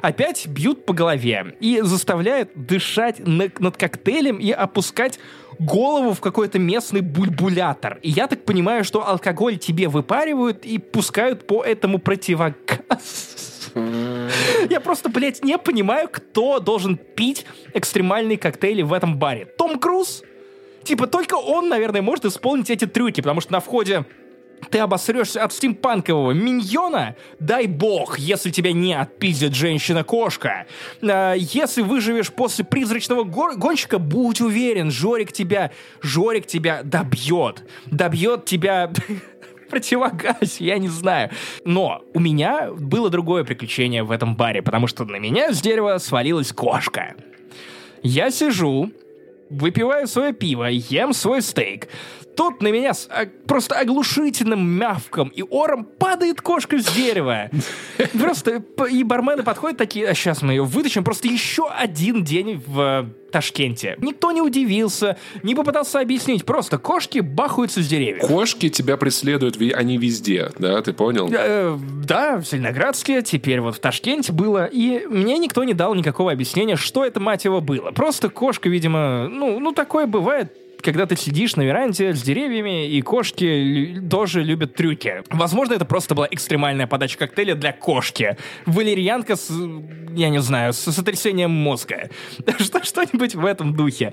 Опять бьют по голове и заставляют дышать на- над коктейлем и опускать голову в какой-то местный бульбулятор. И я так понимаю, что алкоголь тебе выпаривают и пускают по этому противогаз. Я просто, блядь, не понимаю, кто должен пить экстремальные коктейли в этом баре. Том Круз? Типа, только он, наверное, может исполнить эти трюки, потому что на входе ты обосрешься от стимпанкового миньона, дай бог, если тебя не отпиздит женщина-кошка. А, если выживешь после призрачного гор- гонщика, будь уверен, Жорик тебя, Жорик тебя добьет. Добьет тебя в противогазе, я не знаю. Но у меня было другое приключение в этом баре, потому что на меня с дерева свалилась кошка. Я сижу, выпиваю свое пиво, ем свой стейк. Тут на меня с а, просто оглушительным мявком и ором падает кошка с дерева. Просто и бармены подходят такие, а сейчас мы ее вытащим. Просто еще один день в э, Ташкенте. Никто не удивился, не попытался объяснить. Просто кошки бахаются с деревьев. Кошки тебя преследуют, они везде, да, ты понял? Э, да, в Зеленоградске, теперь вот в Ташкенте было, и мне никто не дал никакого объяснения, что это, мать его, было. Просто кошка, видимо, ну, ну такое бывает, когда ты сидишь на веранде с деревьями, и кошки тоже любят трюки. Возможно, это просто была экстремальная подача коктейля для кошки. Валерьянка с, я не знаю, с сотрясением мозга. Что- Что-нибудь в этом духе.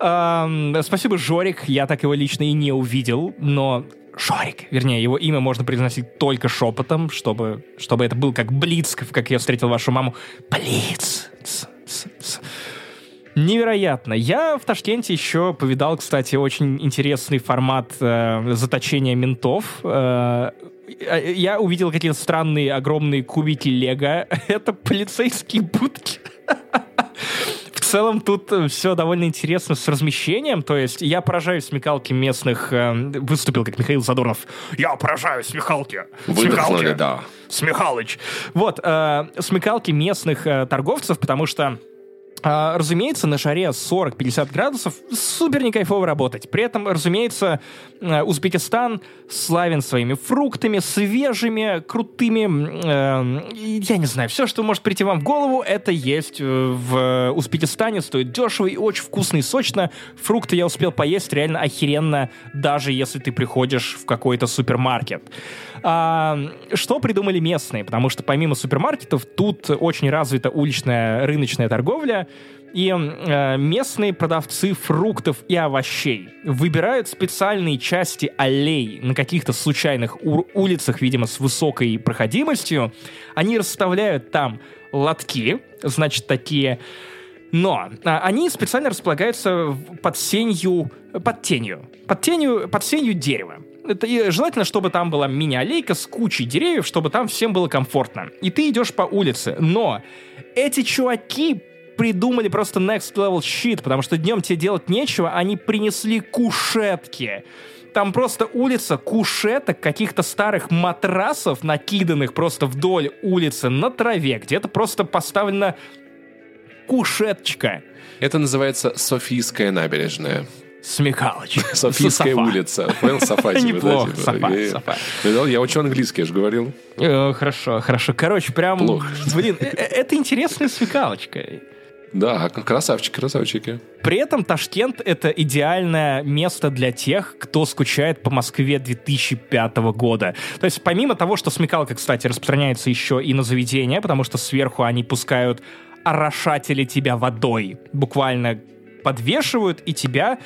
Ам, спасибо, Жорик. Я так его лично и не увидел, но Жорик, вернее, его имя можно произносить только шепотом, чтобы, чтобы это был как Блиц, как я встретил вашу маму. Блиц. Ц, ц, ц. Невероятно. Я в Ташкенте еще повидал, кстати, очень интересный формат э, заточения ментов. Э, я увидел какие-то странные огромные кубики Лего. Это полицейские будки. В целом тут все довольно интересно с размещением. То есть я поражаюсь смекалки местных. Э, выступил как Михаил Задорнов. Я поражаюсь смекалки. Выдохнули, да. Смехалыч. Вот, э, смекалки местных э, торговцев, потому что а, разумеется, на шаре 40-50 градусов супер не кайфово работать. При этом, разумеется, э, Узбекистан славен своими фруктами, свежими, крутыми. Э, я не знаю, все, что может прийти вам в голову, это есть э, в Узбекистане. Стоит дешево и очень вкусно и сочно. Фрукты я успел поесть реально охеренно, даже если ты приходишь в какой-то супермаркет. А, что придумали местные? Потому что помимо супермаркетов тут очень развита уличная рыночная торговля, и э, местные продавцы фруктов и овощей выбирают специальные части аллей на каких-то случайных улицах, видимо, с высокой проходимостью. Они расставляют там лотки, значит, такие... Но а, они специально располагаются под сенью, под тенью, под тенью, под сенью дерева. Это, и желательно, чтобы там была мини-аллейка с кучей деревьев, чтобы там всем было комфортно. И ты идешь по улице. Но эти чуваки придумали просто next level shit, потому что днем тебе делать нечего, они принесли кушетки. Там просто улица кушеток, каких-то старых матрасов, накиданных просто вдоль улицы на траве. Где-то просто поставлена кушеточка. Это называется Софийская набережная. Смекалыч. Софийская улица. Понял, Сафа Неплохо. Я учу английский, я же говорил. Э, хорошо, хорошо. Короче, прям... Блин, э, э, это интересная смекалочка. Да, красавчики, красавчики. При этом Ташкент — это идеальное место для тех, кто скучает по Москве 2005 года. То есть помимо того, что смекалка, кстати, распространяется еще и на заведения, потому что сверху они пускают орошатели тебя водой. Буквально подвешивают и тебя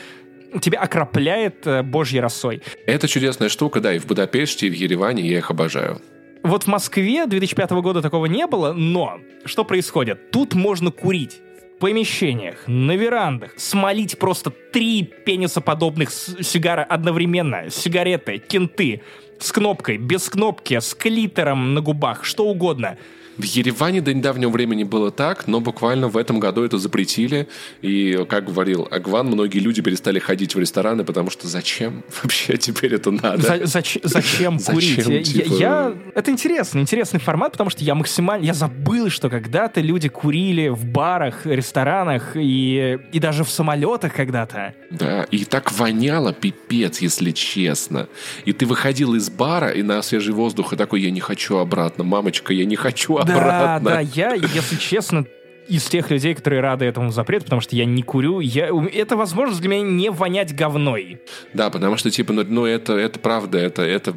тебя окропляет э, божьей росой. Это чудесная штука, да, и в Будапеште, и в Ереване я их обожаю. Вот в Москве 2005 года такого не было, но что происходит? Тут можно курить помещениях, на верандах, смолить просто три пенисоподобных сигары одновременно, сигареты, кенты, с кнопкой, без кнопки, с клитором на губах, что угодно – в Ереване до недавнего времени было так, но буквально в этом году это запретили. И, как говорил Агван, многие люди перестали ходить в рестораны, потому что зачем вообще теперь это надо? За, зач, зачем курить? Зачем, я, типа... я, это интересно, интересный формат, потому что я максимально... Я забыл, что когда-то люди курили в барах, ресторанах и, и даже в самолетах когда-то. Да, и так воняло пипец, если честно. И ты выходил из бара и на свежий воздух и такой, я не хочу обратно, мамочка, я не хочу обратно да, Да, я, если честно, из тех людей, которые рады этому запрету, потому что я не курю, я, это возможность для меня не вонять говной. Да, потому что, типа, ну, ну это, это правда, это, это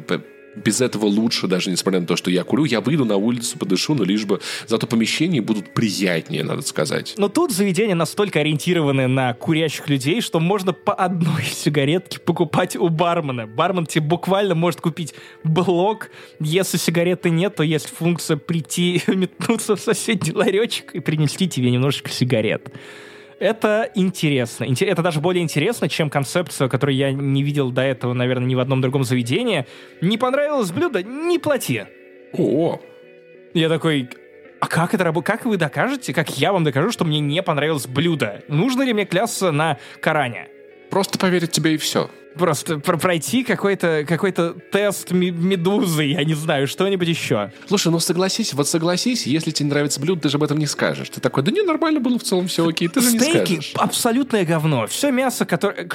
без этого лучше, даже несмотря на то, что я курю, я выйду на улицу, подышу, но лишь бы зато помещения будут приятнее, надо сказать. Но тут заведения настолько ориентированы на курящих людей, что можно по одной сигаретке покупать у бармена. Бармен тебе буквально может купить блок. Если сигареты нет, то есть функция прийти, метнуться в соседний ларечек и принести тебе немножечко сигарет. Это интересно. Это даже более интересно, чем концепция, которую я не видел до этого, наверное, ни в одном другом заведении. Не понравилось блюдо? Не плати. О. Я такой, а как это работает? Как вы докажете, как я вам докажу, что мне не понравилось блюдо? Нужно ли мне клясться на Коране? Просто поверить тебе и все. Просто про пройти какой-то какой тест медузы, я не знаю, что-нибудь еще. Слушай, ну согласись, вот согласись, если тебе нравится блюдо, ты же об этом не скажешь. Ты такой, да не, нормально было в целом, все окей, ты же стейки не скажешь. абсолютное говно. Все мясо, которое...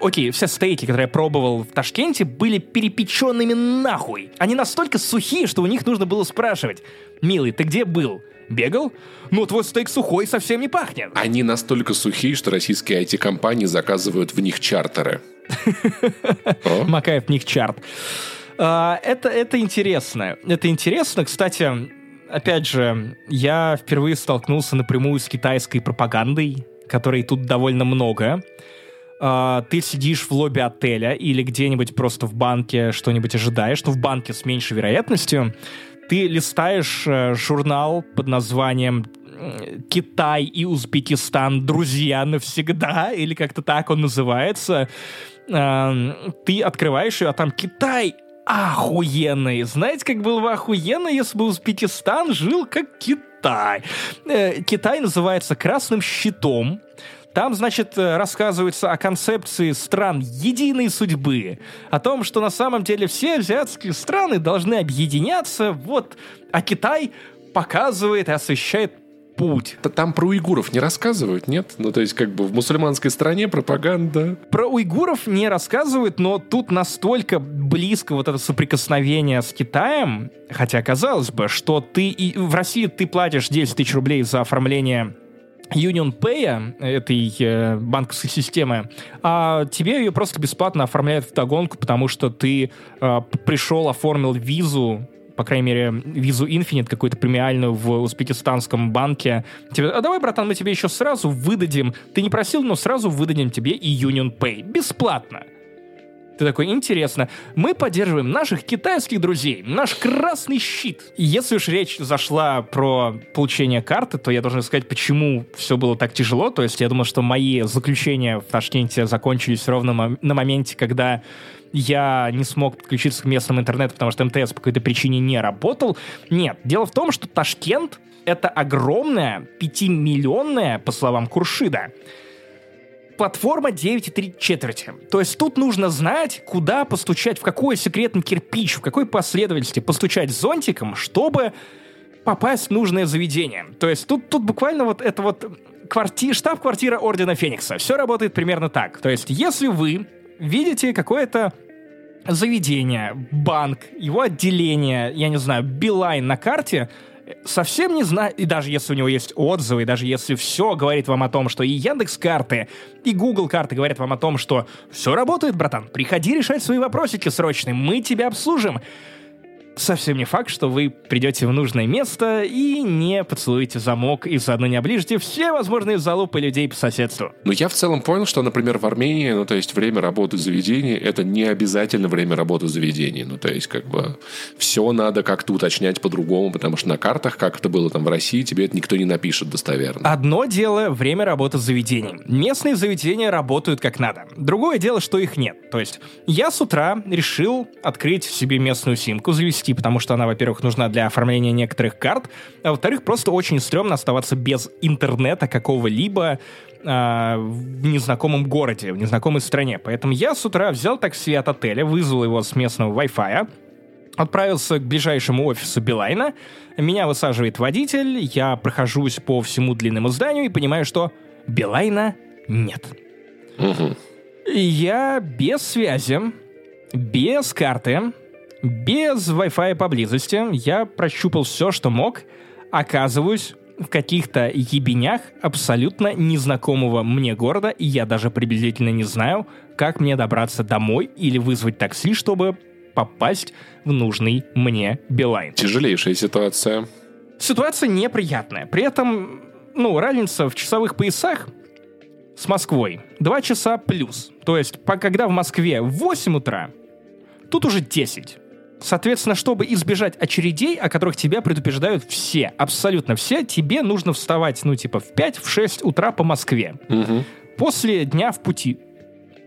Окей, все стейки, которые я пробовал в Ташкенте, были перепеченными нахуй. Они настолько сухие, что у них нужно было спрашивать, милый, ты где был? Бегал? Ну, твой стейк сухой совсем не пахнет. Они настолько сухие, что российские IT-компании заказывают в них чартеры. Макаев в них чарт. А, это, это интересно. Это интересно. Кстати, опять же, я впервые столкнулся напрямую с китайской пропагандой, которой тут довольно много. Uh, ты сидишь в лобби отеля или где-нибудь просто в банке что-нибудь ожидаешь, ну, в банке с меньшей вероятностью, ты листаешь э, журнал под названием Китай и Узбекистан друзья навсегда, или как-то так он называется. Э, ты открываешь ее, а там Китай охуенный. Знаете, как было бы охуенно, если бы Узбекистан жил как Китай. Э, Китай называется красным щитом. Там, значит, э, рассказывается о концепции стран единой судьбы, о том, что на самом деле все азиатские страны должны объединяться, вот, а Китай показывает и освещает путь. Там про уйгуров не рассказывают, нет? Ну, то есть, как бы в мусульманской стране пропаганда... Про уйгуров не рассказывают, но тут настолько близко вот это соприкосновение с Китаем, хотя казалось бы, что ты и в России ты платишь 10 тысяч рублей за оформление Union Pay, этой э, банковской системы, а тебе ее просто бесплатно оформляют в догонку, потому что ты э, пришел, оформил визу, по крайней мере, визу Infinite какую-то премиальную в узбекистанском банке. Тебе, а давай, братан, мы тебе еще сразу выдадим. Ты не просил, но сразу выдадим тебе и Union Pay. Бесплатно. Ты такой, интересно. Мы поддерживаем наших китайских друзей, наш красный щит. И если уж речь зашла про получение карты, то я должен сказать, почему все было так тяжело. То есть я думал, что мои заключения в Ташкенте закончились ровно на моменте, когда я не смог подключиться к местному интернету, потому что МТС по какой-то причине не работал. Нет, дело в том, что Ташкент — это огромная, пятимиллионная, по словам Куршида, платформа 9,3 четверти. То есть тут нужно знать, куда постучать, в какой секретный кирпич, в какой последовательности постучать зонтиком, чтобы попасть в нужное заведение. То есть тут, тут буквально вот это вот кварти... штаб-квартира Ордена Феникса. Все работает примерно так. То есть если вы видите какое-то заведение, банк, его отделение, я не знаю, Билайн на карте, совсем не знаю, и даже если у него есть отзывы, и даже если все говорит вам о том, что и Яндекс карты, и Google карты говорят вам о том, что все работает, братан, приходи решать свои вопросики срочные, мы тебя обслужим совсем не факт, что вы придете в нужное место и не поцелуете замок и заодно не оближете все возможные залупы людей по соседству. Ну, я в целом понял, что, например, в Армении, ну, то есть время работы заведения, это не обязательно время работы заведения. Ну, то есть, как бы, все надо как-то уточнять по-другому, потому что на картах, как это было там в России, тебе это никто не напишет достоверно. Одно дело время работы заведений. Местные заведения работают как надо. Другое дело, что их нет. То есть, я с утра решил открыть себе местную симку, завести вести, потому что она, во-первых, нужна для оформления некоторых карт, а во-вторых, просто очень стрёмно оставаться без интернета какого-либо э, в незнакомом городе, в незнакомой стране. Поэтому я с утра взял такси от отеля, вызвал его с местного Wi-Fi, отправился к ближайшему офису Билайна, меня высаживает водитель, я прохожусь по всему длинному зданию и понимаю, что Билайна нет. Угу. Я без связи, без карты, без Wi-Fi поблизости я прощупал все, что мог, оказываюсь в каких-то ебенях абсолютно незнакомого мне города, и я даже приблизительно не знаю, как мне добраться домой или вызвать такси, чтобы попасть в нужный мне Билайн. Тяжелейшая ситуация. Ситуация неприятная. При этом, ну, разница в часовых поясах с Москвой 2 часа плюс. То есть, когда в Москве 8 утра, тут уже 10. Соответственно, чтобы избежать очередей, о которых тебя предупреждают все, абсолютно все, тебе нужно вставать, ну, типа, в 5-6 утра по Москве. Угу. После дня в пути.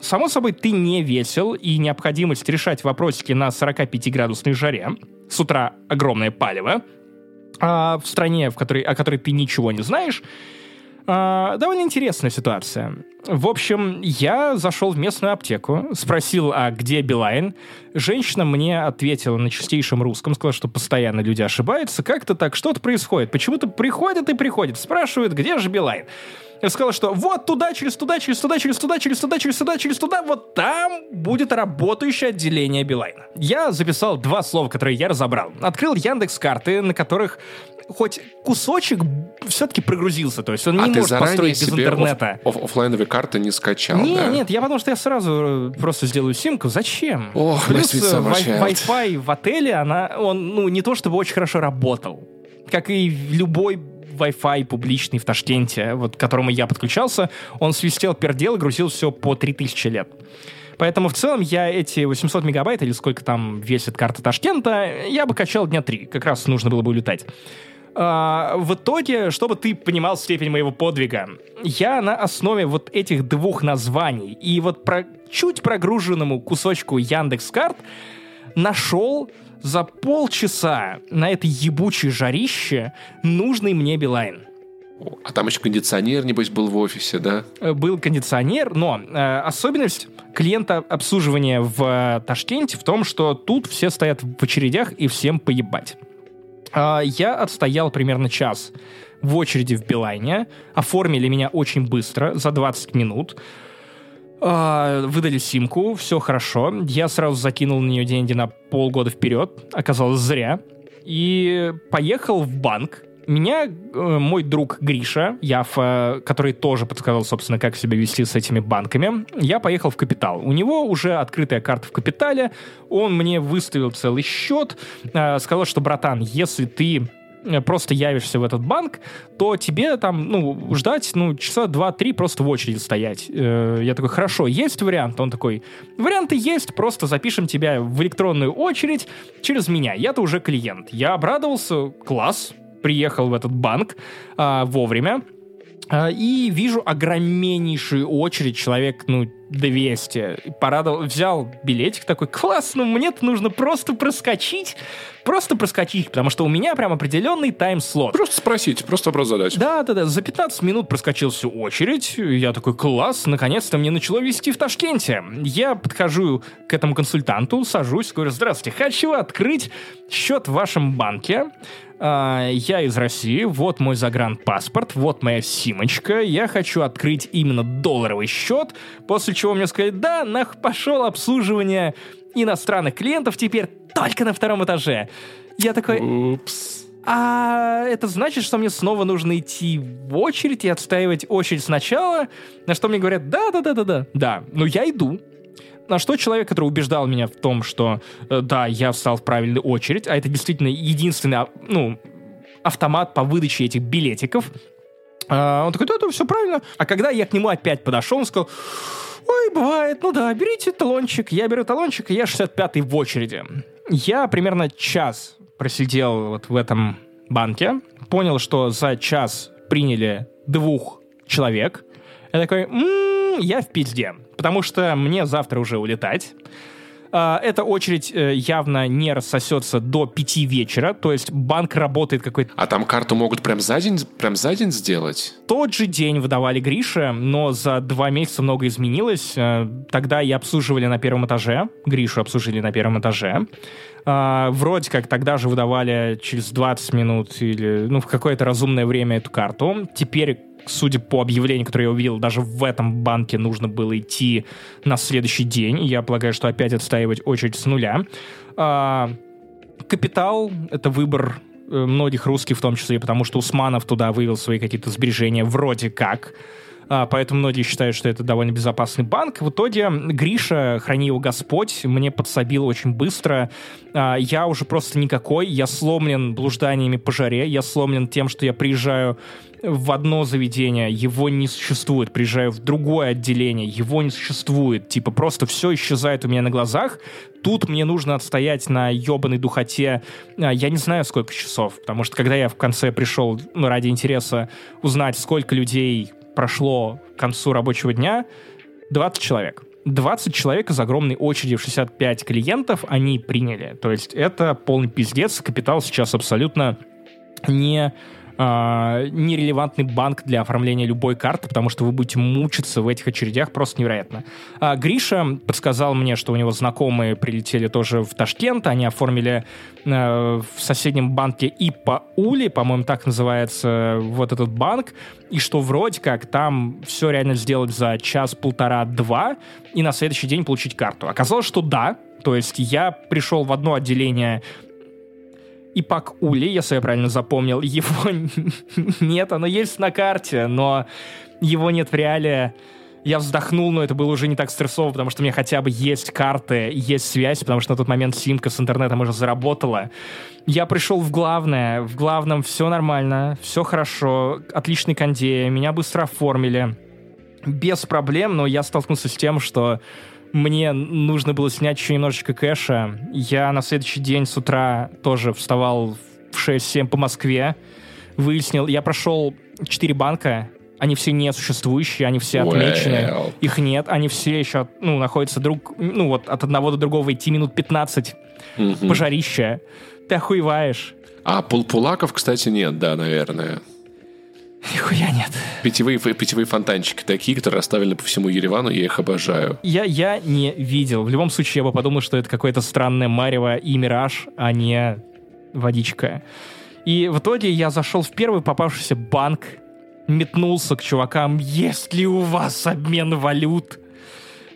Само собой, ты не весел, и необходимость решать вопросики на 45-градусной жаре. С утра огромное палево. А в стране, в которой, о которой ты ничего не знаешь, а, довольно интересная ситуация. В общем, я зашел в местную аптеку, спросил, а где Билайн. Женщина мне ответила на чистейшем русском, сказала, что постоянно люди ошибаются. Как-то так, что-то происходит. Почему-то приходят и приходят, спрашивают, где же Билайн. Я сказал, что вот туда, через туда, через туда, через туда, через туда, через туда, через туда, вот там будет работающее отделение Билайна. Я записал два слова, которые я разобрал. Открыл Яндекс карты, на которых хоть кусочек все-таки прогрузился, то есть он а не может построить без интернета. Оф- офлайновые карты не скачал, Нет, да? нет, я потому что я сразу э, просто сделаю симку. Зачем? Ох, Плюс sweet э. Wi-Fi в отеле, она, он, ну, не то чтобы очень хорошо работал. Как и любой Wi-Fi публичный в Ташкенте, вот к которому я подключался, он свистел, пердел и грузил все по 3000 лет. Поэтому в целом я эти 800 мегабайт, или сколько там весит карта Ташкента, я бы качал дня три. Как раз нужно было бы улетать. А, в итоге, чтобы ты понимал степень моего подвига, я на основе вот этих двух названий и вот про чуть прогруженному кусочку Яндекс карт нашел за полчаса на этой ебучей жарище нужный мне Билайн. А там еще кондиционер, небось, был в офисе, да? Э, Был кондиционер, но э, особенность клиента обслуживания в э, Ташкенте в том, что тут все стоят в очередях и всем поебать. А, я отстоял примерно час в очереди в Билайне. Оформили меня очень быстро, за 20 минут. А, выдали симку, все хорошо. Я сразу закинул на нее деньги на полгода вперед. Оказалось, зря. И поехал в банк. Меня э, мой друг Гриша, Яфа, который тоже подсказал, собственно, как себя вести с этими банками, я поехал в Капитал. У него уже открытая карта в Капитале, он мне выставил целый счет, э, сказал, что, братан, если ты э, просто явишься в этот банк, то тебе там, ну, ждать, ну, часа два-три просто в очереди стоять. Э, Я такой, хорошо, есть вариант? Он такой, варианты есть, просто запишем тебя в электронную очередь через меня. Я-то уже клиент. Я обрадовался, класс, приехал в этот банк а, вовремя, а, и вижу огромнейшую очередь, человек, ну, 200. Порадовал, взял билетик такой, класс, ну мне-то нужно просто проскочить, просто проскочить, потому что у меня прям определенный тайм-слот. Просто спросите, просто вопрос задать. Да, да, да, за 15 минут проскочил всю очередь. Я такой, класс, наконец-то мне начало вести в Ташкенте. Я подхожу к этому консультанту, сажусь, говорю, здравствуйте, хочу открыть счет в вашем банке. А, я из России, вот мой загранпаспорт, вот моя симочка, я хочу открыть именно долларовый счет, после чего мне сказали, да, нах, пошел обслуживание иностранных клиентов теперь только на втором этаже. Я такой, Упс. а это значит, что мне снова нужно идти в очередь и отстаивать очередь сначала? На что мне говорят, да-да-да-да-да, да, ну я иду. На что человек, который убеждал меня в том, что э, да, я встал в правильную очередь, а это действительно единственный, а, ну, автомат по выдаче этих билетиков, а, он такой, да, да, все правильно. А когда я к нему опять подошел, он сказал, ой, бывает, ну да, берите талончик. Я беру талончик, и я 65-й в очереди. Я примерно час просидел вот в этом банке, понял, что за час приняли двух человек. Я такой, «М, я в пизде, потому что мне завтра уже улетать. А, Эта очередь э, явно не рассосется до пяти вечера, то есть банк работает какой-то А там карту могут прям за день, прям за день сделать? тот же день выдавали Грише, но за два месяца много изменилось. Э, Тогда и обслуживали на первом этаже. Гришу обслужили на первом этаже. А, Вроде как тогда же выдавали через 20 минут или ну, в какое-то разумное время эту карту. Теперь судя по объявлению, которое я увидел, даже в этом банке нужно было идти на следующий день. Я полагаю, что опять отстаивать очередь с нуля. А, Капитал — это выбор э, многих русских в том числе, потому что Усманов туда вывел свои какие-то сбережения вроде как. А, поэтому многие считают, что это довольно безопасный банк. В итоге Гриша, храни его Господь, мне подсобил очень быстро. А, я уже просто никакой, я сломлен блужданиями по жаре, я сломлен тем, что я приезжаю в одно заведение, его не существует, приезжаю в другое отделение, его не существует, типа просто все исчезает у меня на глазах, тут мне нужно отстоять на ебаной духоте, а, я не знаю сколько часов, потому что когда я в конце пришел, ну, ради интереса узнать, сколько людей прошло к концу рабочего дня, 20 человек. 20 человек из огромной очереди в 65 клиентов они приняли. То есть это полный пиздец. Капитал сейчас абсолютно не а, нерелевантный банк для оформления любой карты, потому что вы будете мучиться в этих очередях просто невероятно. А Гриша подсказал мне, что у него знакомые прилетели тоже в Ташкент, они оформили э, в соседнем банке ИПА Ули, по-моему, так называется вот этот банк, и что вроде как там все реально сделать за час-полтора-два и на следующий день получить карту. Оказалось, что да, то есть я пришел в одно отделение Ипак Ули, если я правильно запомнил, его нет, оно есть на карте, но его нет в реале. Я вздохнул, но это было уже не так стрессово, потому что у меня хотя бы есть карты, есть связь, потому что на тот момент симка с интернетом уже заработала. Я пришел в главное, в главном все нормально, все хорошо, отличный кондей, меня быстро оформили. Без проблем, но я столкнулся с тем, что мне нужно было снять еще немножечко кэша. Я на следующий день с утра тоже вставал в 6-7 по Москве. Выяснил, я прошел 4 банка, Они все несуществующие, они все отмечены. Их нет, они все еще ну, находятся друг... Ну, вот от одного до другого идти минут 15. Угу. Пожарище. Ты охуеваешь. А пул пулаков, кстати, нет, да, наверное. Нихуя нет. Питьевые, питьевые фонтанчики такие, которые расставлены по всему Еревану, я их обожаю. Я, я не видел. В любом случае, я бы подумал, что это какое-то странное марево и мираж, а не водичка. И в итоге я зашел в первый попавшийся банк, метнулся к чувакам, есть ли у вас обмен валют?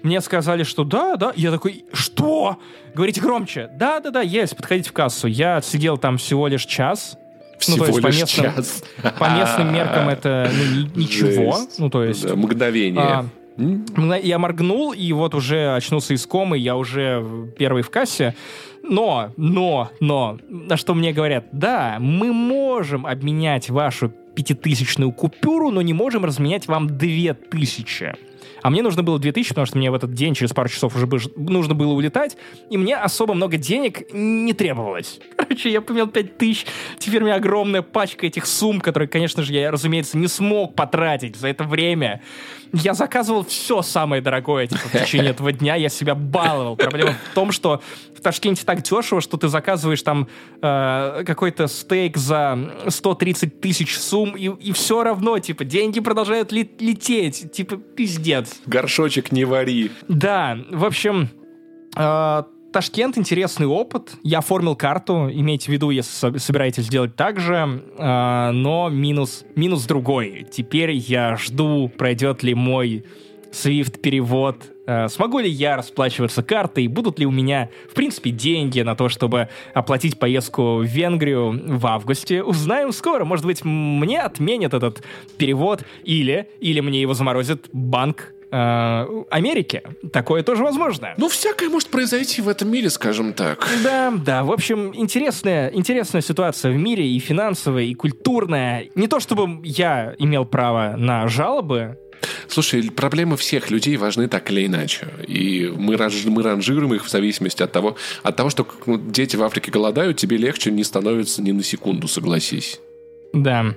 Мне сказали, что да, да. Я такой, что? Говорите громче. Да, да, да, есть, подходите в кассу. Я сидел там всего лишь час, всего ну, то есть по местным, час. по местным меркам это ну, ничего. Жесть. Ну, то есть... Да, мгновение. А, я моргнул, и вот уже очнулся из комы, я уже первый в кассе. Но, но, но, на что мне говорят, да, мы можем обменять вашу пятитысячную купюру, но не можем разменять вам две тысячи. А мне нужно было 2000, потому что мне в этот день, через пару часов уже нужно было улетать, и мне особо много денег не требовалось. Короче, я поменял 5000, теперь у меня огромная пачка этих сумм, которые, конечно же, я, разумеется, не смог потратить за это время. Я заказывал все самое дорогое типа, в течение этого дня, я себя баловал. Проблема в том, что в Ташкенте так дешево, что ты заказываешь там э, какой-то стейк за 130 тысяч сумм, и, и все равно, типа, деньги продолжают лететь. Типа, пиздец. Горшочек не вари. Да, в общем... Э, Ташкент интересный опыт. Я оформил карту, имейте в виду, если собираетесь сделать так же, э, но минус, минус другой. Теперь я жду, пройдет ли мой Swift перевод, э, смогу ли я расплачиваться картой, будут ли у меня, в принципе, деньги на то, чтобы оплатить поездку в Венгрию в августе. Узнаем скоро. Может быть, мне отменят этот перевод, или, или мне его заморозит банк Америки. Такое тоже возможно. Ну, всякое может произойти в этом мире, скажем так. Да, да. В общем, интересная, интересная ситуация в мире и финансовая, и культурная. Не то чтобы я имел право на жалобы, Слушай, проблемы всех людей важны так или иначе. И мы, мы ранжируем их в зависимости от того, от того, что ну, дети в Африке голодают, тебе легче не становится ни на секунду, согласись. Да.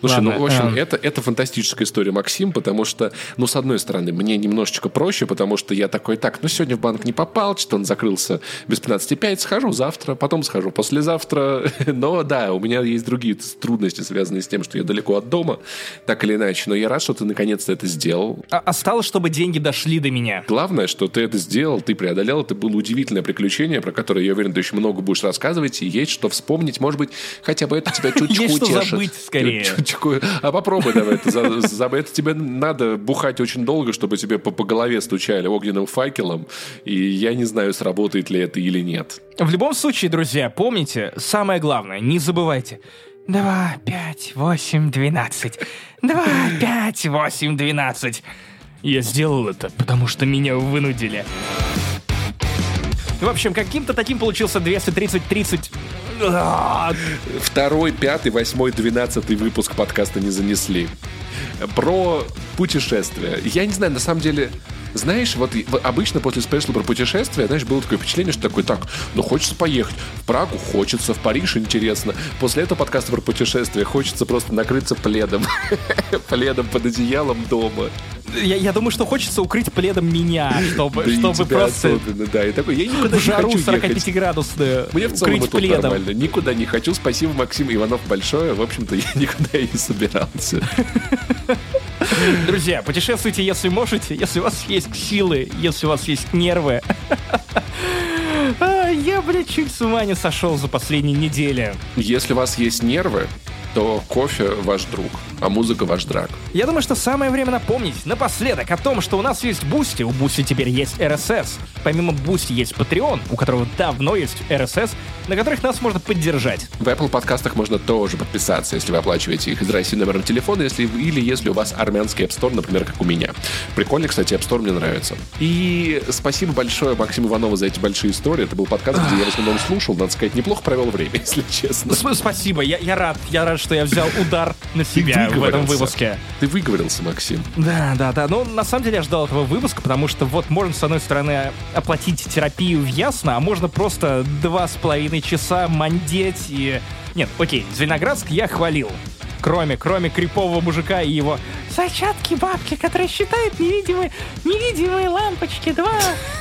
Слушай, ну, Ладно, ну, в общем, а... это, это фантастическая история, Максим, потому что, ну, с одной стороны, мне немножечко проще, потому что я такой, так, ну, сегодня в банк не попал, что он закрылся без 15,5, схожу завтра, потом схожу послезавтра. Но, да, у меня есть другие трудности, связанные с тем, что я далеко от дома, так или иначе. Но я рад, что ты наконец-то это сделал. А осталось, чтобы деньги дошли до меня. Главное, что ты это сделал, ты преодолел, это было удивительное приключение, про которое, я уверен, ты еще много будешь рассказывать, и есть что вспомнить, может быть, хотя бы это тебя чуть-чуть утешит. Есть что забыть, скорее такое, а попробуй давай, это, за, за, это тебе надо бухать очень долго, чтобы тебе по, по голове стучали огненным факелом, и я не знаю, сработает ли это или нет. В любом случае, друзья, помните, самое главное, не забывайте, Два, пять, восемь, двенадцать. Два, пять, восемь, двенадцать. Я сделал это, потому что меня вынудили. В общем, каким-то таким получился 230-30... Второй, пятый, восьмой, двенадцатый выпуск подкаста не занесли. Про путешествия. Я не знаю, на самом деле, знаешь, вот обычно после спешла про путешествия, знаешь, было такое впечатление, что такой, так, ну хочется поехать. В Прагу хочется, в Париж интересно. После этого подкаста про путешествия хочется просто накрыться пледом. пледом под одеялом дома я, я думаю, что хочется укрыть пледом меня, чтобы, да чтобы просто... Особенно, да, и такой, я никуда в жару не хочу 45-градусную Мне в целом это пледом. Нормально. Никуда не хочу. Спасибо, Максим Иванов, большое. В общем-то, я никуда и не собирался. Друзья, путешествуйте, если можете, если у вас есть силы, если у вас есть нервы. А, я, блядь, чуть с ума не сошел за последние недели. Если у вас есть нервы, то кофе ваш друг а музыка ваш drug. Я думаю, что самое время напомнить напоследок о том, что у нас есть Бусти, у Бусти теперь есть RSS. Помимо Бусти есть Patreon, у которого давно есть RSS, на которых нас можно поддержать. В Apple подкастах можно тоже подписаться, если вы оплачиваете их из России номером телефона, если, или если у вас армянский App Store, например, как у меня. Прикольно, кстати, App Store мне нравится. И спасибо большое Максиму Иванову за эти большие истории. Это был подкаст, где я в основном слушал, надо сказать, неплохо провел время, если честно. Спасибо, я, я рад, я рад, что я взял удар на себя в этом выпуске. Ты выговорился, Максим. Да, да, да. Ну, на самом деле я ждал этого выпуска, потому что вот можно, с одной стороны, оплатить терапию в Ясно, а можно просто два с половиной часа мандеть и... Нет, окей, Звеноградск я хвалил. Кроме, кроме крипового мужика и его Зачатки бабки, которые считают невидимые, невидимые лампочки. 2,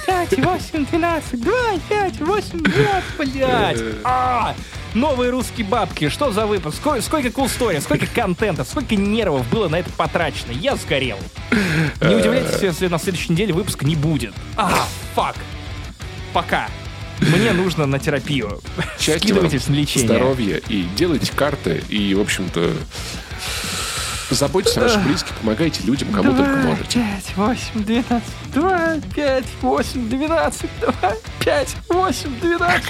5, 8, 12. 2, 5, 8, 12. Блять. А! Новые русские бабки. Что за выпуск? Сколько, сколько cool story, сколько контента, сколько нервов было на это потрачено. Я сгорел. Не удивляйтесь, если на следующей неделе выпуска не будет. А, фак. Пока. Мне нужно на терапию. Скидывайтесь на лечение. здоровья и делайте карты, и, в общем-то, заботьтесь о ваших близких, помогайте людям, кому только можете. 5, 8, 12. 2, 5, 8, 12. 2, 5, 8, 12.